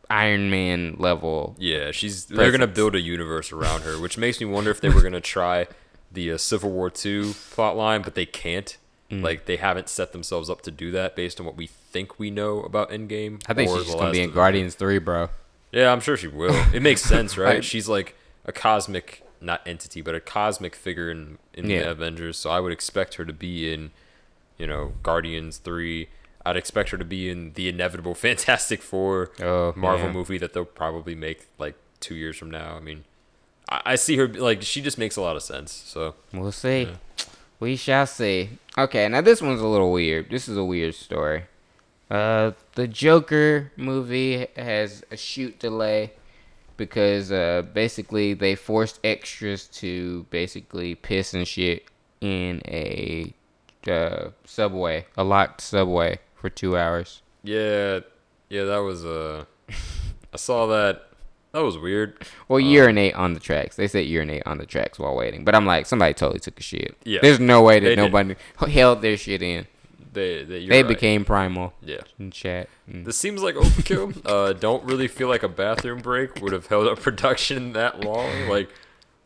Iron Man level. Yeah, she's they're gonna build a universe around her, which makes me wonder if they were gonna try the uh, Civil War two plot line, but they can't. Mm. Like they haven't set themselves up to do that based on what we think we know about Endgame. I think she's gonna be in Guardians Three, bro. Yeah, I'm sure she will. It makes sense, right? She's like a cosmic, not entity, but a cosmic figure in in Yeah. the Avengers. So I would expect her to be in, you know, Guardians Three. I'd expect her to be in the inevitable Fantastic Four Oh, Marvel man. movie that they'll probably make like two years from now. I mean, I, I see her like she just makes a lot of sense. So We'll see. We shall see. Okay, now this one's a little weird. This is a weird story. Uh, the Joker movie has a shoot delay because uh, basically they forced extras to basically piss and shit in a uh, subway, a locked subway for two hours. yeah, yeah, that was uh, I saw that. That was weird. Well, urinate on the tracks. They said urinate on the tracks while waiting, but I'm like, somebody totally took a shit. Yeah. There's no way that They did. nobody held their shit in. They they, they right. became primal yeah. in chat. Mm. This seems like overkill. uh, don't really feel like a bathroom break would have held up production that long. Like,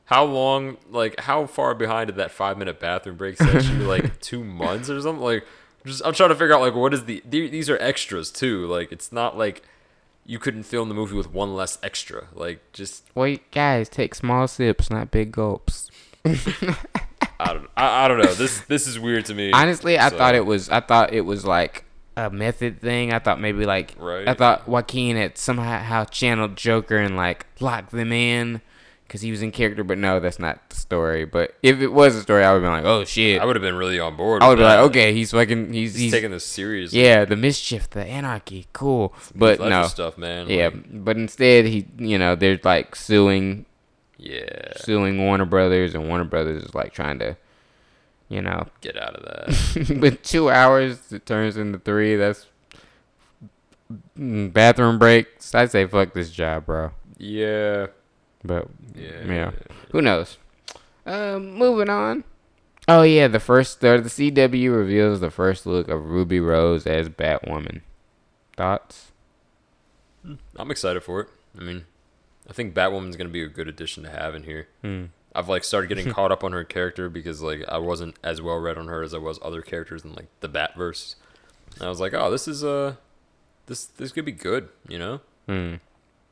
how long? Like, how far behind did that five minute bathroom break set you? Like two months or something? Like, just I'm trying to figure out like what is the- these are extras too. Like, it's not like you couldn't film the movie with one less extra. Like, just Wait, guys, take small sips, not big gulps. I don't I, I don't know. This this is weird to me. Honestly, I So- thought it was. I thought it was like a method thing. I thought maybe like. Right. I thought Joaquin had somehow how channeled Joker and like locked them in because he was in character. But no, that's not the story. But if it was a story, I would have been like, oh shit. I would have been really on board. I would be like, okay, he's fucking. He's He's he's. taking this seriously. yeah, the mischief, the anarchy, cool. But no. stuff, man. Yeah, Like, but instead he, you know, they're like suing yeah. suing Warner Brothers, and Warner Brothers is like trying to, you know, Get out of that. but two hours it turns into three. That's mm, bathroom breaks. I'd say fuck this job, bro. yeah. But Yeah. yeah, who knows? Um, moving on. Oh yeah, the first the, the CW reveals the first look of Ruby Rose as Batwoman. Thoughts? I'm excited for it. I mean, I think Batwoman's gonna be a good addition to have in here. Hmm. I've like started getting caught up on her character because like I wasn't as well read on her as I was other characters in like the Batverse. And I was like, oh, this is uh, this this could be good, you know. Hmm.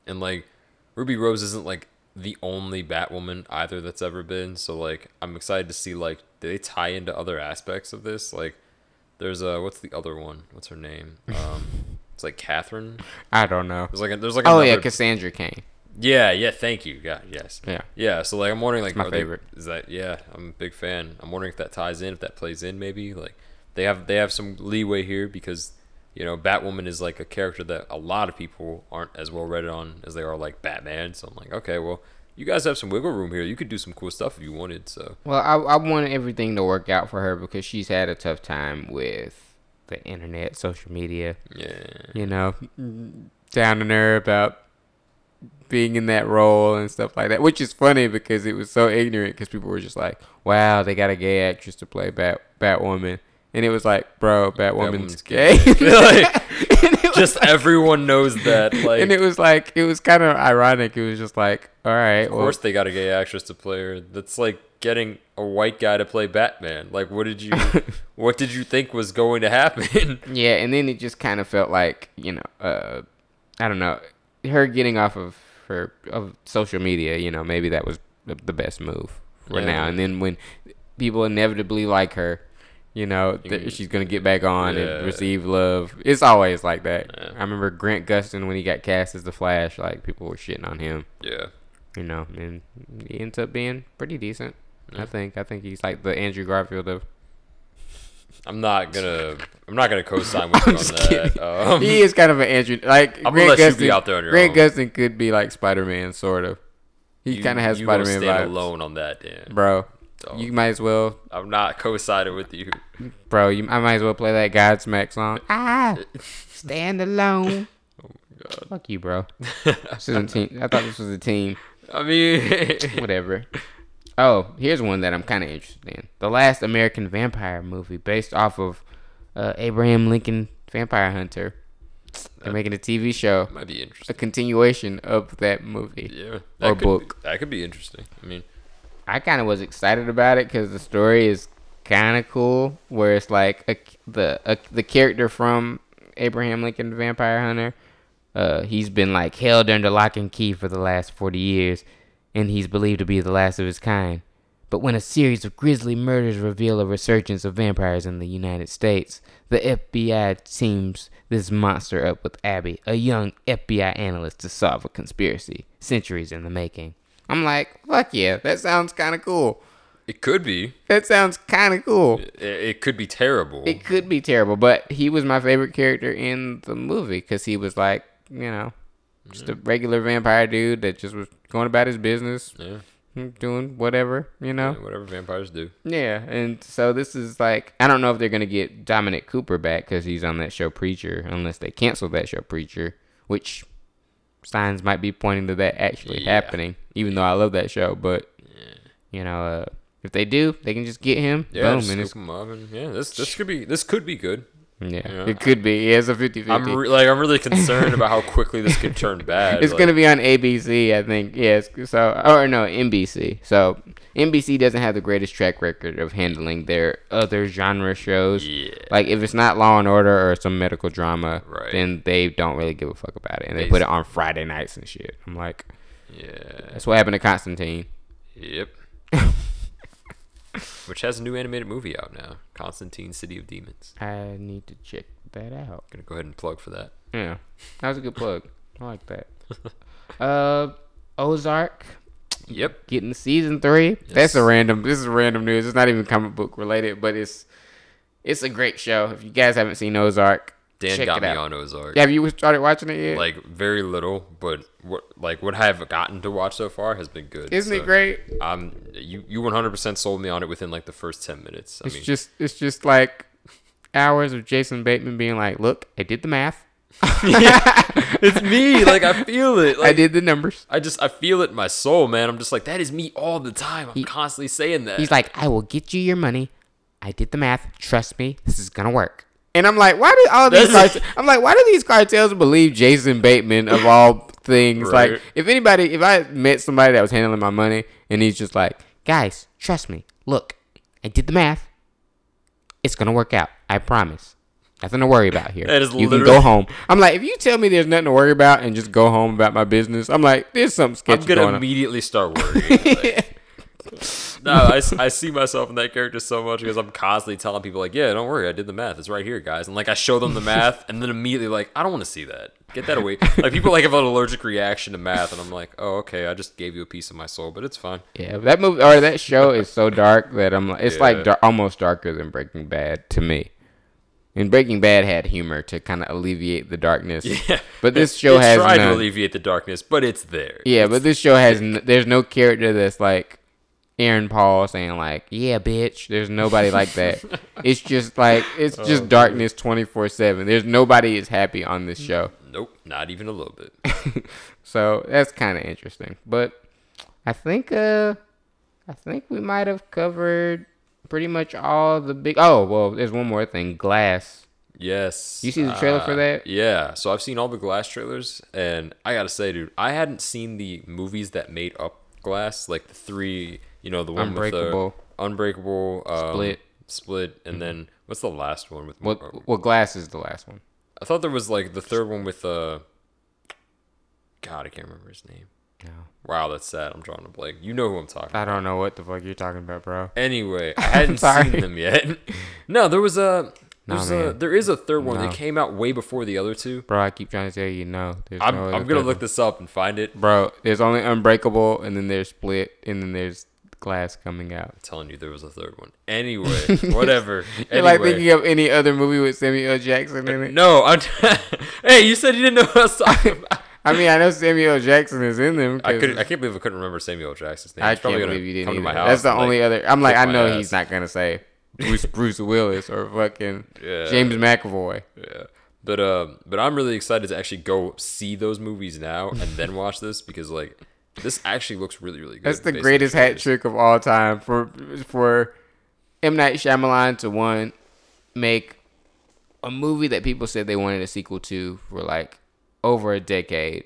And like, Ruby Rose isn't like the only Batwoman either that's ever been. So like, I'm excited to see like do they tie into other aspects of this. Like, there's a what's the other one? What's her name? Um, it's like Catherine. I don't know. There's like a, there's like Oh yeah, Cassandra Cain. yeah yeah thank you yeah yes Yeah. yeah so like I'm wondering like My are they- is that yeah I'm a big fan I'm wondering if that ties in if that plays in maybe like they have they have some leeway here because you know Batwoman is like a character that a lot of people aren't as well read on as they are like Batman so I'm like okay well you guys have some wiggle room here you could do some cool stuff if you wanted so Well, I I want everything to work out for her because she's had a tough time with the internet, social media. yeah You know, down on her about being in that role and stuff like that. Which is funny because it was so ignorant because people were just like, "Wow, they got a gay actress to play Bat Batwoman," and it was like, "Bro, Batwoman's, Batwoman's gay." gay. Like, And it was just like- everyone knows that like and it was like it was kind of ironic. It was just like, all right, Of course, they got a gay actress to play her. That's like getting a white guy to play Batman. Like, what did you, what did you think was going to happen? Yeah, and then it just kind of felt like you know, uh, I don't know, her getting off of her of social media. You know, maybe that was the, the best move for Yeah. now. And then when people inevitably like her, you know, th- she's gonna get back on Yeah. and receive love. It's always like that. Yeah. I remember Grant Gustin when he got cast as the Flash. Like people were shitting on him. yeah, You know, and he ends up being pretty decent. Yeah. I think. I think he's like the Andrew Garfield of. I'm not gonna, I'm not gonna co-sign with you on that. Um, he is kind of an Andrew. Like I'm gonna Grant Gustin, be out there on your Grant own. Gustin could be like Spider Man, sort of. He kind of has Spider Man vibes, alone on that, Dan. bro. Dog. You might as well, I'm not co-signing with you. bro. You, I might as well play that Godsmack song. Ah, stand alone. God. Fuck you, bro. This isn't team. I thought this was a team. I mean, Whatever. Oh, here's one that I'm kind of interested in. The last American vampire movie based off of uh, Abraham Lincoln Vampire Hunter. They're making a TV show, Might be interesting. a continuation of that movie. Yeah, or could, book. That could be interesting. I mean, I kind of was excited about it because the story is kind of cool. Where it's like a, the a, the character from Abraham Lincoln Vampire Hunter, uh, he's been like held under lock and key for the last forty years, and he's believed to be the last of his kind. But when a series of grisly murders reveal a resurgence of vampires in the United States, the FBI teams this monster up with Abby, a young FBI analyst, to solve a conspiracy centuries in the making. I'm like, fuck yeah, that sounds kind of cool. it could be. That sounds kind of cool. It, it could be terrible. It could be terrible, but he was my favorite character in the movie because he was like, you know, just a regular vampire dude that just was going about his business, yeah, hmm, doing whatever, you know. whatever vampires do. Yeah, and so this is like I don't know if they're gonna get Dominic Cooper back because he's on that show Preacher, unless they cancel that show Preacher, which signs might be pointing to that actually Yeah. happening. Even though I love that show, but you know, uh, if they do, they can just get him. Yeah, boom, just and scoop it's 'em up and yeah, this this could be this could be good. yeah, Yeah. it could be. Yeah, it's a 50-50. I'm re- like I'm really concerned about how quickly this could turn bad. It's like, gonna be on ABC, I think. Yes. So, or no, NBC. So NBC doesn't have the greatest track record of handling their other genre shows. Yeah. Like if it's not Law and Order or some medical drama, Right. then they don't really give a fuck about it, and they They put it on Friday nights and shit. I'm like, Yeah. that's what happened to Constantine. Yep. Which has a new animated movie out now, Constantine: City of Demons. I need to check that out. Gonna go ahead and plug for that. Yeah, that was a good plug. I like that. uh, Ozark. Yep. getting season three. That's a random. This is random news. It's not even comic book related, but it's it's a great show. If you guys haven't seen Ozark, Dan check got me out. on Ozark. Yeah, Have you started watching it yet? Like very little, but what like what I've gotten to watch so far has been good. Isn't so, it great? Um, you you 100% sold me on it within like the first 10 minutes. I It's mean, just it's just like hours of Jason Bateman being like, "Look, I did the math. yeah, it's me. Like I feel it. Like, I did the numbers." I just I feel it in my soul, man. I'm just like that is me all the time. I'm constantly saying that. He's like, "I will get you your money. I did the math. Trust me, this is gonna work." And I'm like, why do all these cartels? I'm like, why do these cartels believe Jason Bateman of all things? Right. Like, if anybody, if I met somebody that was handling my money and he's just like, guys, trust me. Look, I did the math. It's gonna work out. I promise. Nothing to worry about here. That is you can go home. I'm like, if you tell me there's nothing to worry about and just go home about my business, I'm like, there's something I'm gonna going immediately start worrying. Like, no, I, I see myself in that character so much because I'm constantly telling people like, yeah, don't worry, I did the math. It's right here, guys. And like I show them the math, and then immediately like, I don't want to see that. Get that away. Like people like have an allergic reaction to math, and I'm like, oh, okay, I just gave you a piece of my soul, but it's fine. Yeah, that movie or that show is so dark that I'm like, it's Yeah. like dar- almost darker than Breaking Bad to me. And Breaking Bad had humor to kind of alleviate the darkness. Yeah, But this show it has tried none. to alleviate the darkness, but it's there. Yeah, but this show has n- there's no character that's like Aaron Paul saying like, "Yeah, bitch." There's nobody like that. It's just like it's Oh, just darkness 24/7. There's nobody is happy on this show. Nope, not even a little bit. So that's kind of interesting. But I think uh I think we might have covered pretty much all the big Oh, well, there's one more thing. Glass. Yes. You see the trailer for uh, that? Yeah. So I've seen all the Glass trailers, and I gotta say, dude, I hadn't seen the movies that made up Glass, like the three, you know, the one Unbreakable. with the Unbreakable, um, Split. Mm-hmm. Split, and then what's the last one with? What well, Glass is the last one. I thought there was like the third one with uh. God, I can't remember his name. No. Wow, that's sad. I'm drawing a blank. You know who I'm talking. about. I don't know what the fuck you're talking about, bro. Anyway, I hadn't seen them yet. no, there was a. Nah, There's a, there is a third one No. that came out way before the other two. Bro, I keep trying to tell you no. I'm, no I'm gonna look one. this up and find it. Bro, there's only Unbreakable, and then there's Split, and then there's Glass coming out. I'm telling you, there was a third one. Anyway, whatever. You're like thinking of any other movie with Samuel L. Jackson in it? No, I'm. hey, you said you didn't know what I was talking about. I mean, I know Samuel L. Jackson is in them. I could. I can't believe I couldn't remember Samuel Jackson's name. I He's can't believe you didn't come to my house. That's the and, like, only other. I'm like, I know ass. he's not gonna say Bruce Bruce Willis or fucking Yeah. James McAvoy. Yeah. But um, but I'm really excited to actually go see those movies now and then watch this because like this actually looks really really good. That's the greatest hat trick of all time for for M Night Shyamalan to one make a movie that people said they wanted a sequel to for like over a decade,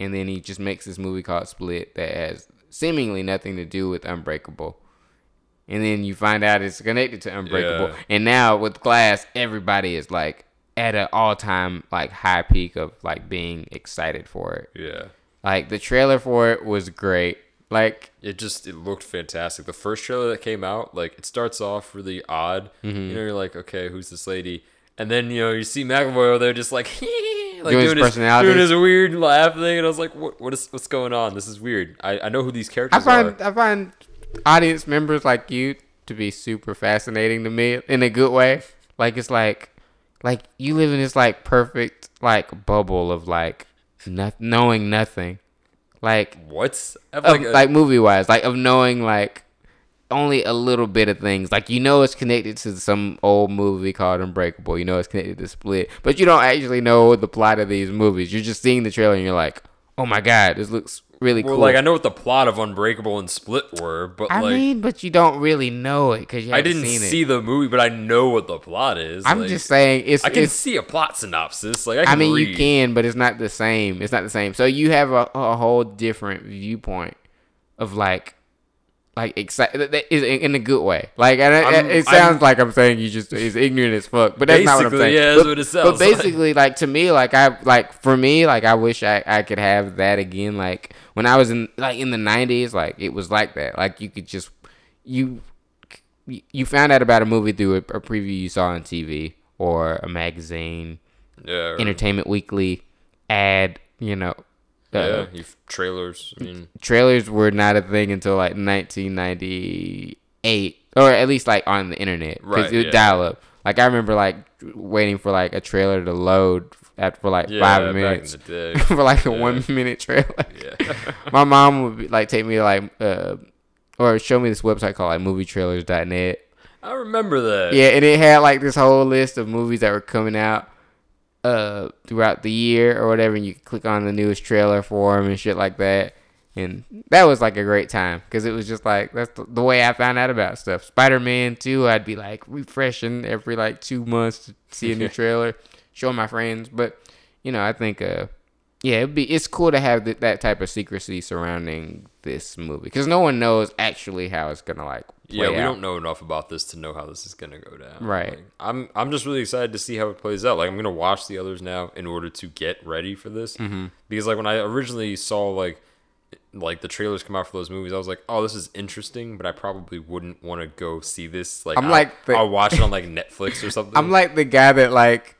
and then he just makes this movie called Split that has seemingly nothing to do with Unbreakable. And then you find out it's connected to Unbreakable. Yeah. And now with Glass, everybody is like at an all time like high peak of like being excited for it. Yeah. Like the trailer for it was great. Like It just it looked fantastic. The first trailer that came out, like it starts off really odd. Mm-hmm. You know, you're like, okay, who's this lady? And then you know you see McAvoy over there just like like Doing his doing his, personality. doing his weird laugh thing, and I was like, what what is what's going on? This is weird. I, I know who these characters I find are. I find audience members like you to be super fascinating to me in a good way. Like it's like like you live in this like perfect like bubble of like not knowing nothing. Like what's of, a- like movie wise, like of knowing like only a little bit of things. Like you know it's connected to some old movie called Unbreakable. You know it's connected to Split, but you don't actually know the plot of these movies. You're just seeing the trailer and you're like, oh my god, this looks really well, cool. like I know what the plot of Unbreakable and Split were, but I like mean, but you don't really know it because you I didn't see the movie, but I know what the plot is. I'm Like, just saying it's. I can it's see a plot synopsis. Like I, can I mean, read. you can, but it's not the same. It's not the same. So you have a, a whole different viewpoint of like, like excited in a good way. Like, and it, it sounds I'm- like I'm saying you just is ignorant as fuck, but that's not what I'm saying. yeah, that's but, what it sounds like. basically, like to me, like I like for me, like I wish I I could have that again. Like when I was in like in the '90s, like it was like that. Like you could just you you found out about a movie through a, a preview you saw on TV or a magazine, yeah, Entertainment Weekly ad. You know, yeah, you trailers. I mean, trailers were not a thing until like 1998, or at least like on the internet because Right, it would yeah. dial up. Like I remember like waiting for like a trailer to load at for like yeah, five minutes for like a one minute trailer. Yeah. My mom would be, like take me to like uh or show me this website called like movietrailers.net. I remember that. Yeah, and it had like this whole list of movies that were coming out uh throughout the year or whatever, and you click on the newest trailer for them and shit like that. And that was like a great time because it was just like that's the, the way I found out about stuff. Spider Man 2, I'd be like refreshing every like two months to see a new trailer, show my friends. But you know, I think uh yeah, it'd be it's cool to have th- that type of secrecy surrounding this movie because no one knows actually how it's gonna like. Yeah, we out. don't know enough about this to know how this is gonna go down. Right. Like, I'm I'm just really excited to see how it plays out. Like I'm gonna watch the others now in order to get ready for this. Mm-hmm. Because like when I originally saw like like the trailers come out for those movies, I was like, oh, this is interesting, but I probably wouldn't want to go see this. Like I'm I'll- like the- I'll watch it on like Netflix or something. I'm like the guy that like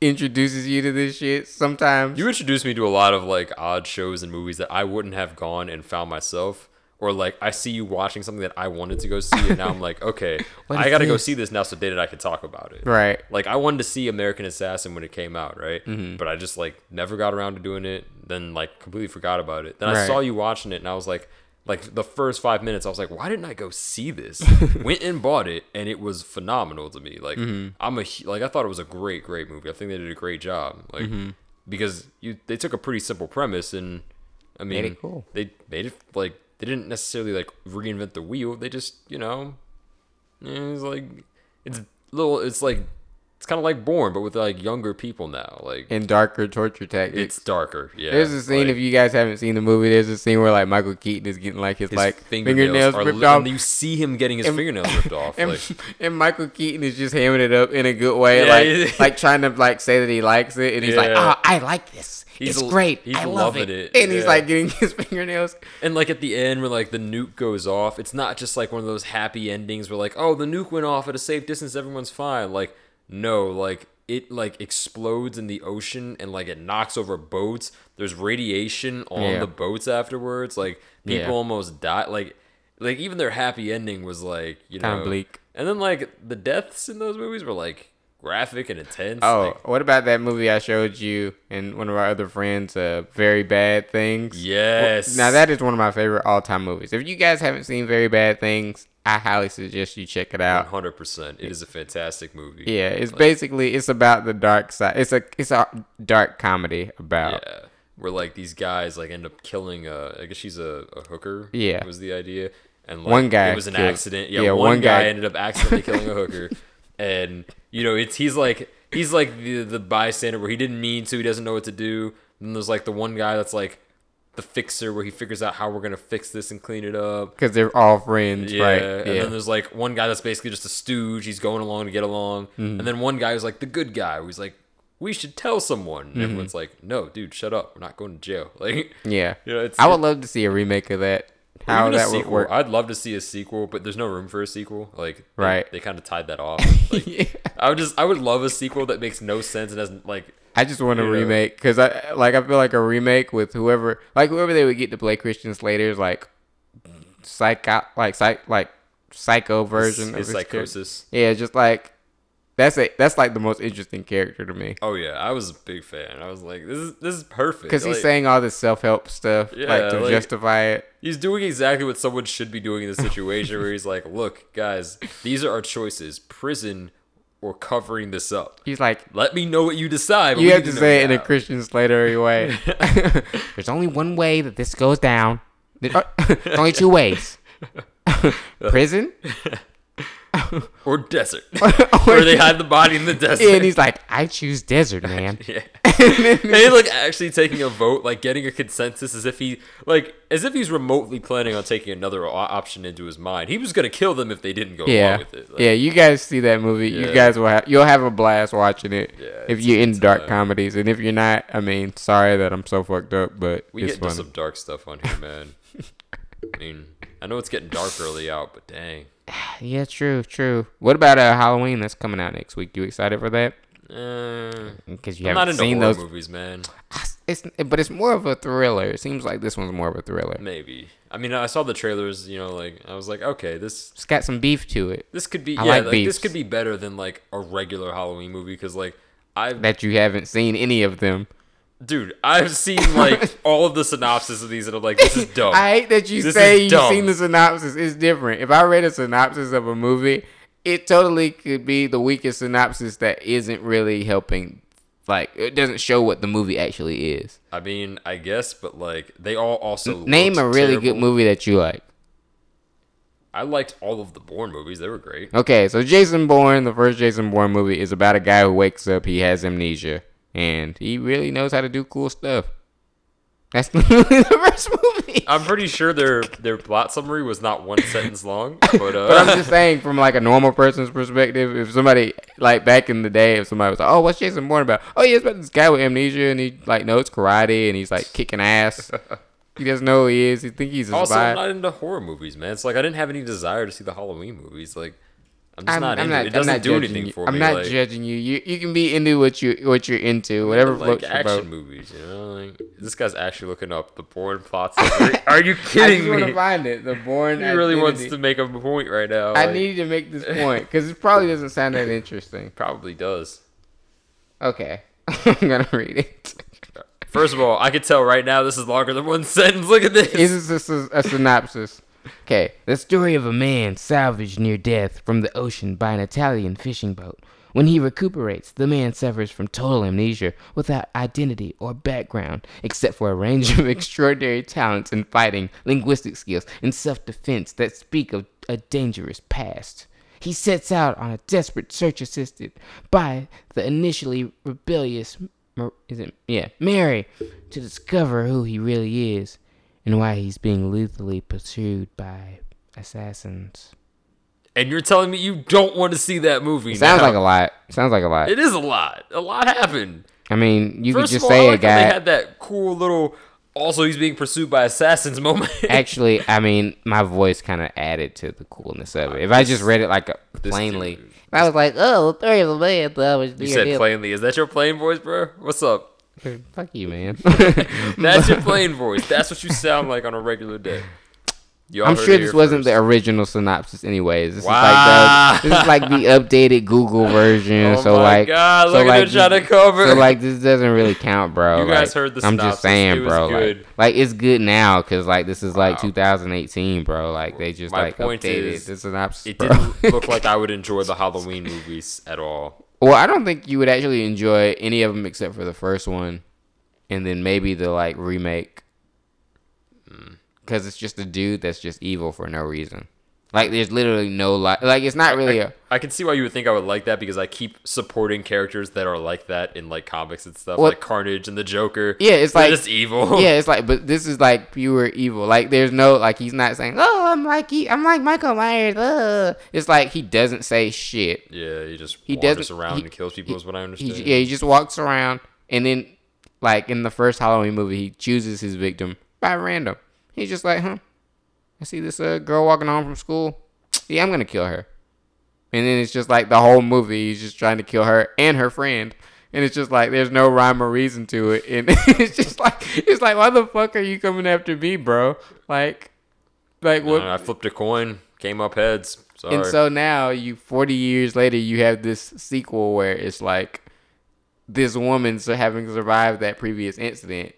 introduces you to this shit sometimes. You introduced me to a lot of like odd shows and movies that I wouldn't have gone and found myself. Or like I see you watching something that I wanted to go see, and now I'm like, okay, I gotta go see this now, so and I can talk about it. right. Like I wanted to see American Assassin when it came out, right? Mm-hmm. But I just like never got around to doing it. Then like completely forgot about it. Then I saw you watching it, and I was like, like the first five minutes, I was like, why didn't I go see this? Went and bought it, and it was phenomenal to me. Like Mm-hmm. I'm a like I thought it was a great, great movie. I think they did a great job. Like Mm-hmm. because you they took a pretty simple premise and I mean cool. they made it like they didn't necessarily like reinvent the wheel. They just you know it's like it's little it's like it's kind of like Bourne but with like younger people now. Like And darker torture tactics. it's darker. Yeah. There's a scene like, if you guys haven't seen the movie. There's a scene where like Michael Keaton is getting like his, his like fingernails, fingernails, ripped li- off, and you see him getting his And- fingernails ripped off. and, like and Michael Keaton is just hamming it up in a good way, Yeah, like like trying to like say that he likes it, and he's like, "Oh, I like this. He's it's l- great. he's I love loving it." it, And he's like getting his fingernails. And like at the end, where like the nuke goes off, it's not just like one of those happy endings where like, oh, the nuke went off at a safe distance, everyone's fine. Like, no, like it like explodes in the ocean and like it knocks over boats. There's radiation on Yeah. the boats afterwards. Like people Yeah. almost die. Like, like even their happy ending was like you know Kinda bleak. And then like the deaths in those movies were like graphic and intense. Oh, like, what about that movie I showed you and one of our other friends? Uh, Very Bad Things. yes. Now that is one of my favorite all-time movies. If you guys haven't seen Very Bad Things, I highly suggest you check it out. hundred percent. It is a fantastic movie. Yeah, it's basically it's about the dark side. It's a it's a dark comedy about Yeah. where like these guys like end up killing. a I guess she's a, a hooker. Yeah. was the idea. And like, One guy it was an killed- accident. Yeah, yeah, one, one guy, guy- ended up accidentally killing a hooker, and you know it's he's like he's like the the bystander where he didn't mean to, he doesn't know what to do. And there's like the one guy that's like the fixer where he figures out how we're gonna fix this and clean it up. Because they're all friends, Yeah, right? and Yeah. then there's like one guy that's basically just a stooge. He's going along to get along, Mm-hmm. and then one guy who's like the good guy. Who's like, we should tell someone. Mm-hmm. And everyone's like, no, dude, shut up. We're not going to jail. Like, yeah. you know, it's I would love to see a remake of that. How that would work. I'd love to see a sequel, but there's no room for a sequel. Like, they, Right. They kind of tied that off. Like, Yeah. I would just, I would love a sequel that makes no sense and doesn't like. I just want a Yeah. remake because I like. I feel like a remake with whoever, like whoever they would get to play Christian Slater's like psycho, like psych, like psycho version his of character. psychosis. Yeah, just like that's a that's like the most interesting character to me Oh yeah, I was a big fan. I was like, this is this is perfect. because he's saying all this self help stuff Yeah, like to like- justify it. He's doing exactly what someone should be doing in this situation where he's like, look, guys, these are our choices prison or covering this up. He's like, Let me know what you decide. you have to say it in a. Christian Slater way. There's only one way that this goes down. There's only two ways: prison. or desert, where they hide the body in the desert. and he's like, I choose desert, man. yeah. and he's like actually taking a vote, like getting a consensus, as if he like as if he's remotely planning on taking another o- option into his mind. He was gonna kill them if they didn't go Yeah, along with it. Like, yeah. You guys see that movie? You guys will have you'll have a blast watching it Yeah, if you're into dark time. comedies, and if you're not, I mean, sorry that I'm so fucked up, but we get into some dark stuff on here, man. I mean, I know it's getting dark early out, but dang. Yeah, true, true. What about uh, Halloween that's coming out next week? You excited for that? Uh, Because you I'm haven't into seen those. movies, man. It's but it's more of a thriller. It seems like this one's more of a thriller. Maybe. I mean, I saw the trailers. You know, like I was like, okay, this It's got some beef to it this could be I yeah, like like, this could be better than like a regular Halloween movie because like I've that you haven't seen any of them. Dude, I've seen like all of the synopsis of these and I'm like, this is dumb. I hate that you This say you've dumb. seen the synopsis. It's different. If I read a synopsis of a movie, it totally could be the weakest synopsis that isn't really helping. Like it doesn't show what the movie actually is. I mean, I guess, but like they all also Name a really good movie that you like. I liked all of the Bourne movies; they were great. Okay, so Jason Bourne, the first Jason Bourne movie, is about a guy who wakes up, he has amnesia, and he really knows how to do cool stuff. That's literally the first movie. I'm pretty sure their their plot summary was not one sentence long, but uh, But I'm just saying, from like a normal person's perspective, if somebody like back in the day, if somebody was like, "Oh, what's Jason Bourne about?" Oh, yeah, it's about this guy with amnesia, and he like knows karate, and he's like kicking ass. he doesn't know who he is. He think he's a also spy. I'm not into horror movies, man. It's like I didn't have any desire to see the Halloween movies. Like I'm just I'm, not I'm into not. it. It doesn't do judging anything you. for I'm me. not like, judging you. You you can be into what you what you're into. Whatever like action boat. movies, you know. Like this guy's actually looking up the Bourne plot summary. Are you I kidding just want me? to find it. The Bourne. He really wants to make a point right now. I need to make this point because it probably doesn't sound that interesting. probably does. Okay, I'm gonna read it. First of all, I could tell right now this is longer than one sentence. Look at this. Is this a, a synopsis? Okay, the story of a man salvaged near death from the ocean by an Italian fishing boat. When he recuperates, the man suffers from total amnesia without identity or background, except for a range of extraordinary talents in fighting, linguistic skills, and self defense that speak of a dangerous past. He sets out on a desperate search assisted by the initially rebellious is it yeah Mary to discover who he really is and why he's being lethally pursued by assassins. and you're telling me you don't want to see that movie? Sounds now. like a lot. Sounds like a lot. It is a lot. A lot happened. I mean, you could just all, I say a like how they had that cool little. Also, he's being pursued by assassins moment. Actually, I mean, my voice kind of added to the coolness of it. If I just read it like uh, a, plainly, I was like, "Oh, the story of a man you said plainly. Is that your plain voice, bro? What's up? Fuck you, man." That's your plain voice. That's what you sound like on a regular day. Y'all I'm sure this wasn't the original synopsis, anyways. This Wow. is like the this is like the updated Google version. Oh so my like, God, so look at like trying to cover. So like, this doesn't really count, bro. You guys heard the I'm synopsis. just saying, bro. good. Like, like it's good now because like this is like 2018, bro. Like they just My like updated is, the synopsis, It didn't look like I would enjoy the Halloween movies at all. Well, I don't think you would actually enjoy any of them except for the first one. and then maybe the like remake, because it's just a dude that's just evil for no reason. Like there's literally no like like it's not really a I can see why you would think I would like that because I keep supporting characters that are like that in like comics and stuff, Well- like Carnage and the Joker. Yeah, it's They're like- just evil. yeah, it's like, but this is like pure evil. Like, there's no like he's not saying, "Oh, I'm like he, I'm like Michael Myers." Uh. It's like he doesn't say shit. yeah. He just He wanders doesn't- around he- and kills people. is what I He, understand. yeah, he just walks around, and then like in the first Halloween movie, he chooses his victim by random. He's just like, "Huh, I see this uh, girl walking home from school. Yeah, I'm gonna kill her." And then it's just like the whole movie, he's just trying to kill her and her friend. And it's just like there's no rhyme or reason to it. And it's just like it's like why the fuck are you coming after me, bro? Like like what I flipped a coin, came up heads. Sorry. and so now you 40 years later you have this sequel where it's like this woman's having survived that previous incident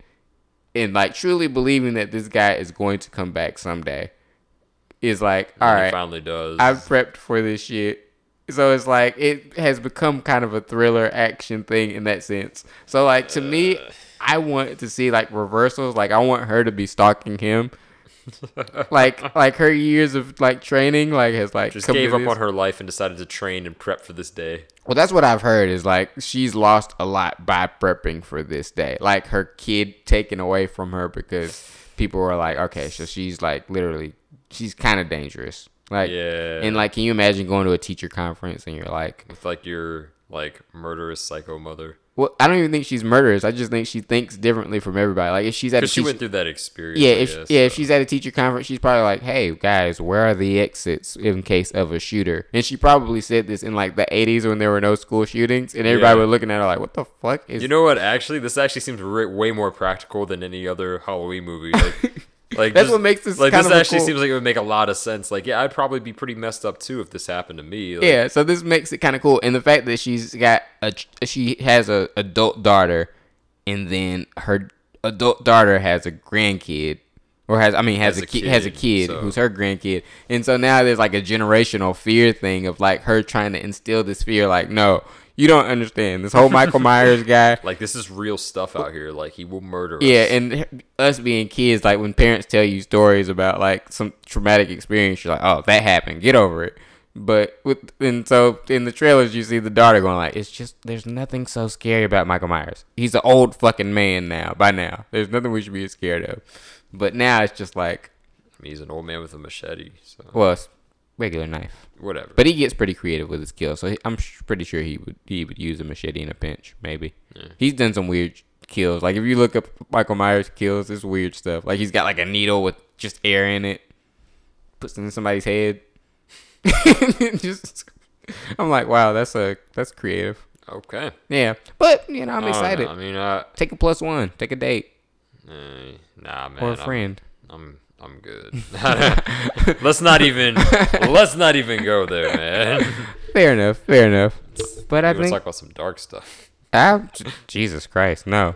and like truly believing that this guy is going to come back someday is like all right finally does. I've prepped for this shit. So it's like it has become kind of a thriller action thing in that sense. So like to me, I want to see like reversals. Like I want her to be stalking him. like like her years of like training like has like just gave up this. on her life and decided to train and prep for this day. Well, that's what I've heard is like she's lost a lot by prepping for this day. Like her kid taken away from her because people were like, okay, so she's like literally, she's kind of dangerous. Like, Yeah. and like, can you imagine going to a teacher conference and you're like, With like your like murderous psycho mother. Well, I don't even think she's murderous. I just think she thinks differently from everybody. Like, if she's at a she teacher, went through that experience. yeah, if guess, yeah, if she's at a teacher conference, she's probably like, "Hey guys, where are the exits in case of a shooter?" And she probably said this in like the '80s when there were no school shootings, and everybody Yeah. was looking at her like, "What the fuck is?" You know what? Actually, this actually seems way more practical than any other Halloween movie. Like, like That's just- what makes this like this actually cool- seems like it would make a lot of sense. Like, yeah, I'd probably be pretty messed up too if this happened to me. Like, yeah, so this makes it kind of cool, and the fact that she's got a she has a adult daughter, and then her adult daughter has a grandkid, or has I mean has, Has a, a kid, has a kid, kid so- who's her grandkid, and so now there's like a generational fear thing of like her trying to instill this fear, like no, you don't understand this whole Michael Myers guy. Like this is real stuff out here. Like he will murder. Us. Yeah, us. and us being kids, like when parents tell you stories about like some traumatic experience, you're like, "Oh, that happened. Get over it." But with and so in the trailers, you see the daughter going like, "It's just there's nothing so scary about Michael Myers. He's an old fucking man now. By now, there's nothing we should be scared of." But now it's just like, I mean, he's an old man with a machete. So well, it's regular knife. Whatever. But he gets pretty creative with his kills, so he, I'm sh- pretty sure he would he would use a machete in a pinch. Maybe he's done some weird kills. Like if you look up Michael Myers kills, it's weird stuff. Like he's got like a needle with just air in it, puts it in somebody's head. just, I'm like, wow, that's a that's creative. okay. Yeah, but you know, I'm excited. know. I mean, uh, Take a plus one. Take a date eh, nah, man. or a friend. I'm I'm good. let's not even let's not even go there, man. Fair enough. Fair enough. But I We want to think talk about some dark stuff. I, Jesus Christ, no,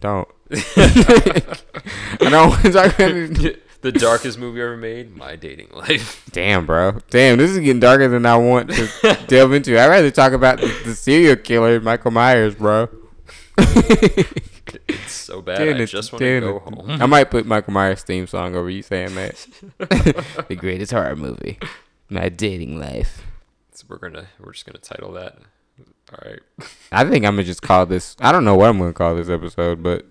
don't. I don't want to talk about. the darkest movie ever made, My Dating Life. Damn, bro. Damn, this is getting darker than I want to delve into. I'd rather talk about the, the serial killer, Michael Myers, bro. It's so bad. Damn I just want to go home. I might put Michael Myers theme song over you saying that. the greatest horror movie, My Dating Life. So we're gonna we're just gonna title that. All right. I think I'm gonna just call this. I don't know what I'm gonna call this episode, but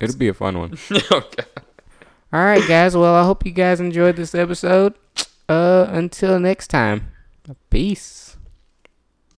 it'll be a fun one. okay. All right, guys. Well, I hope you guys enjoyed this episode. Uh, until next time, peace.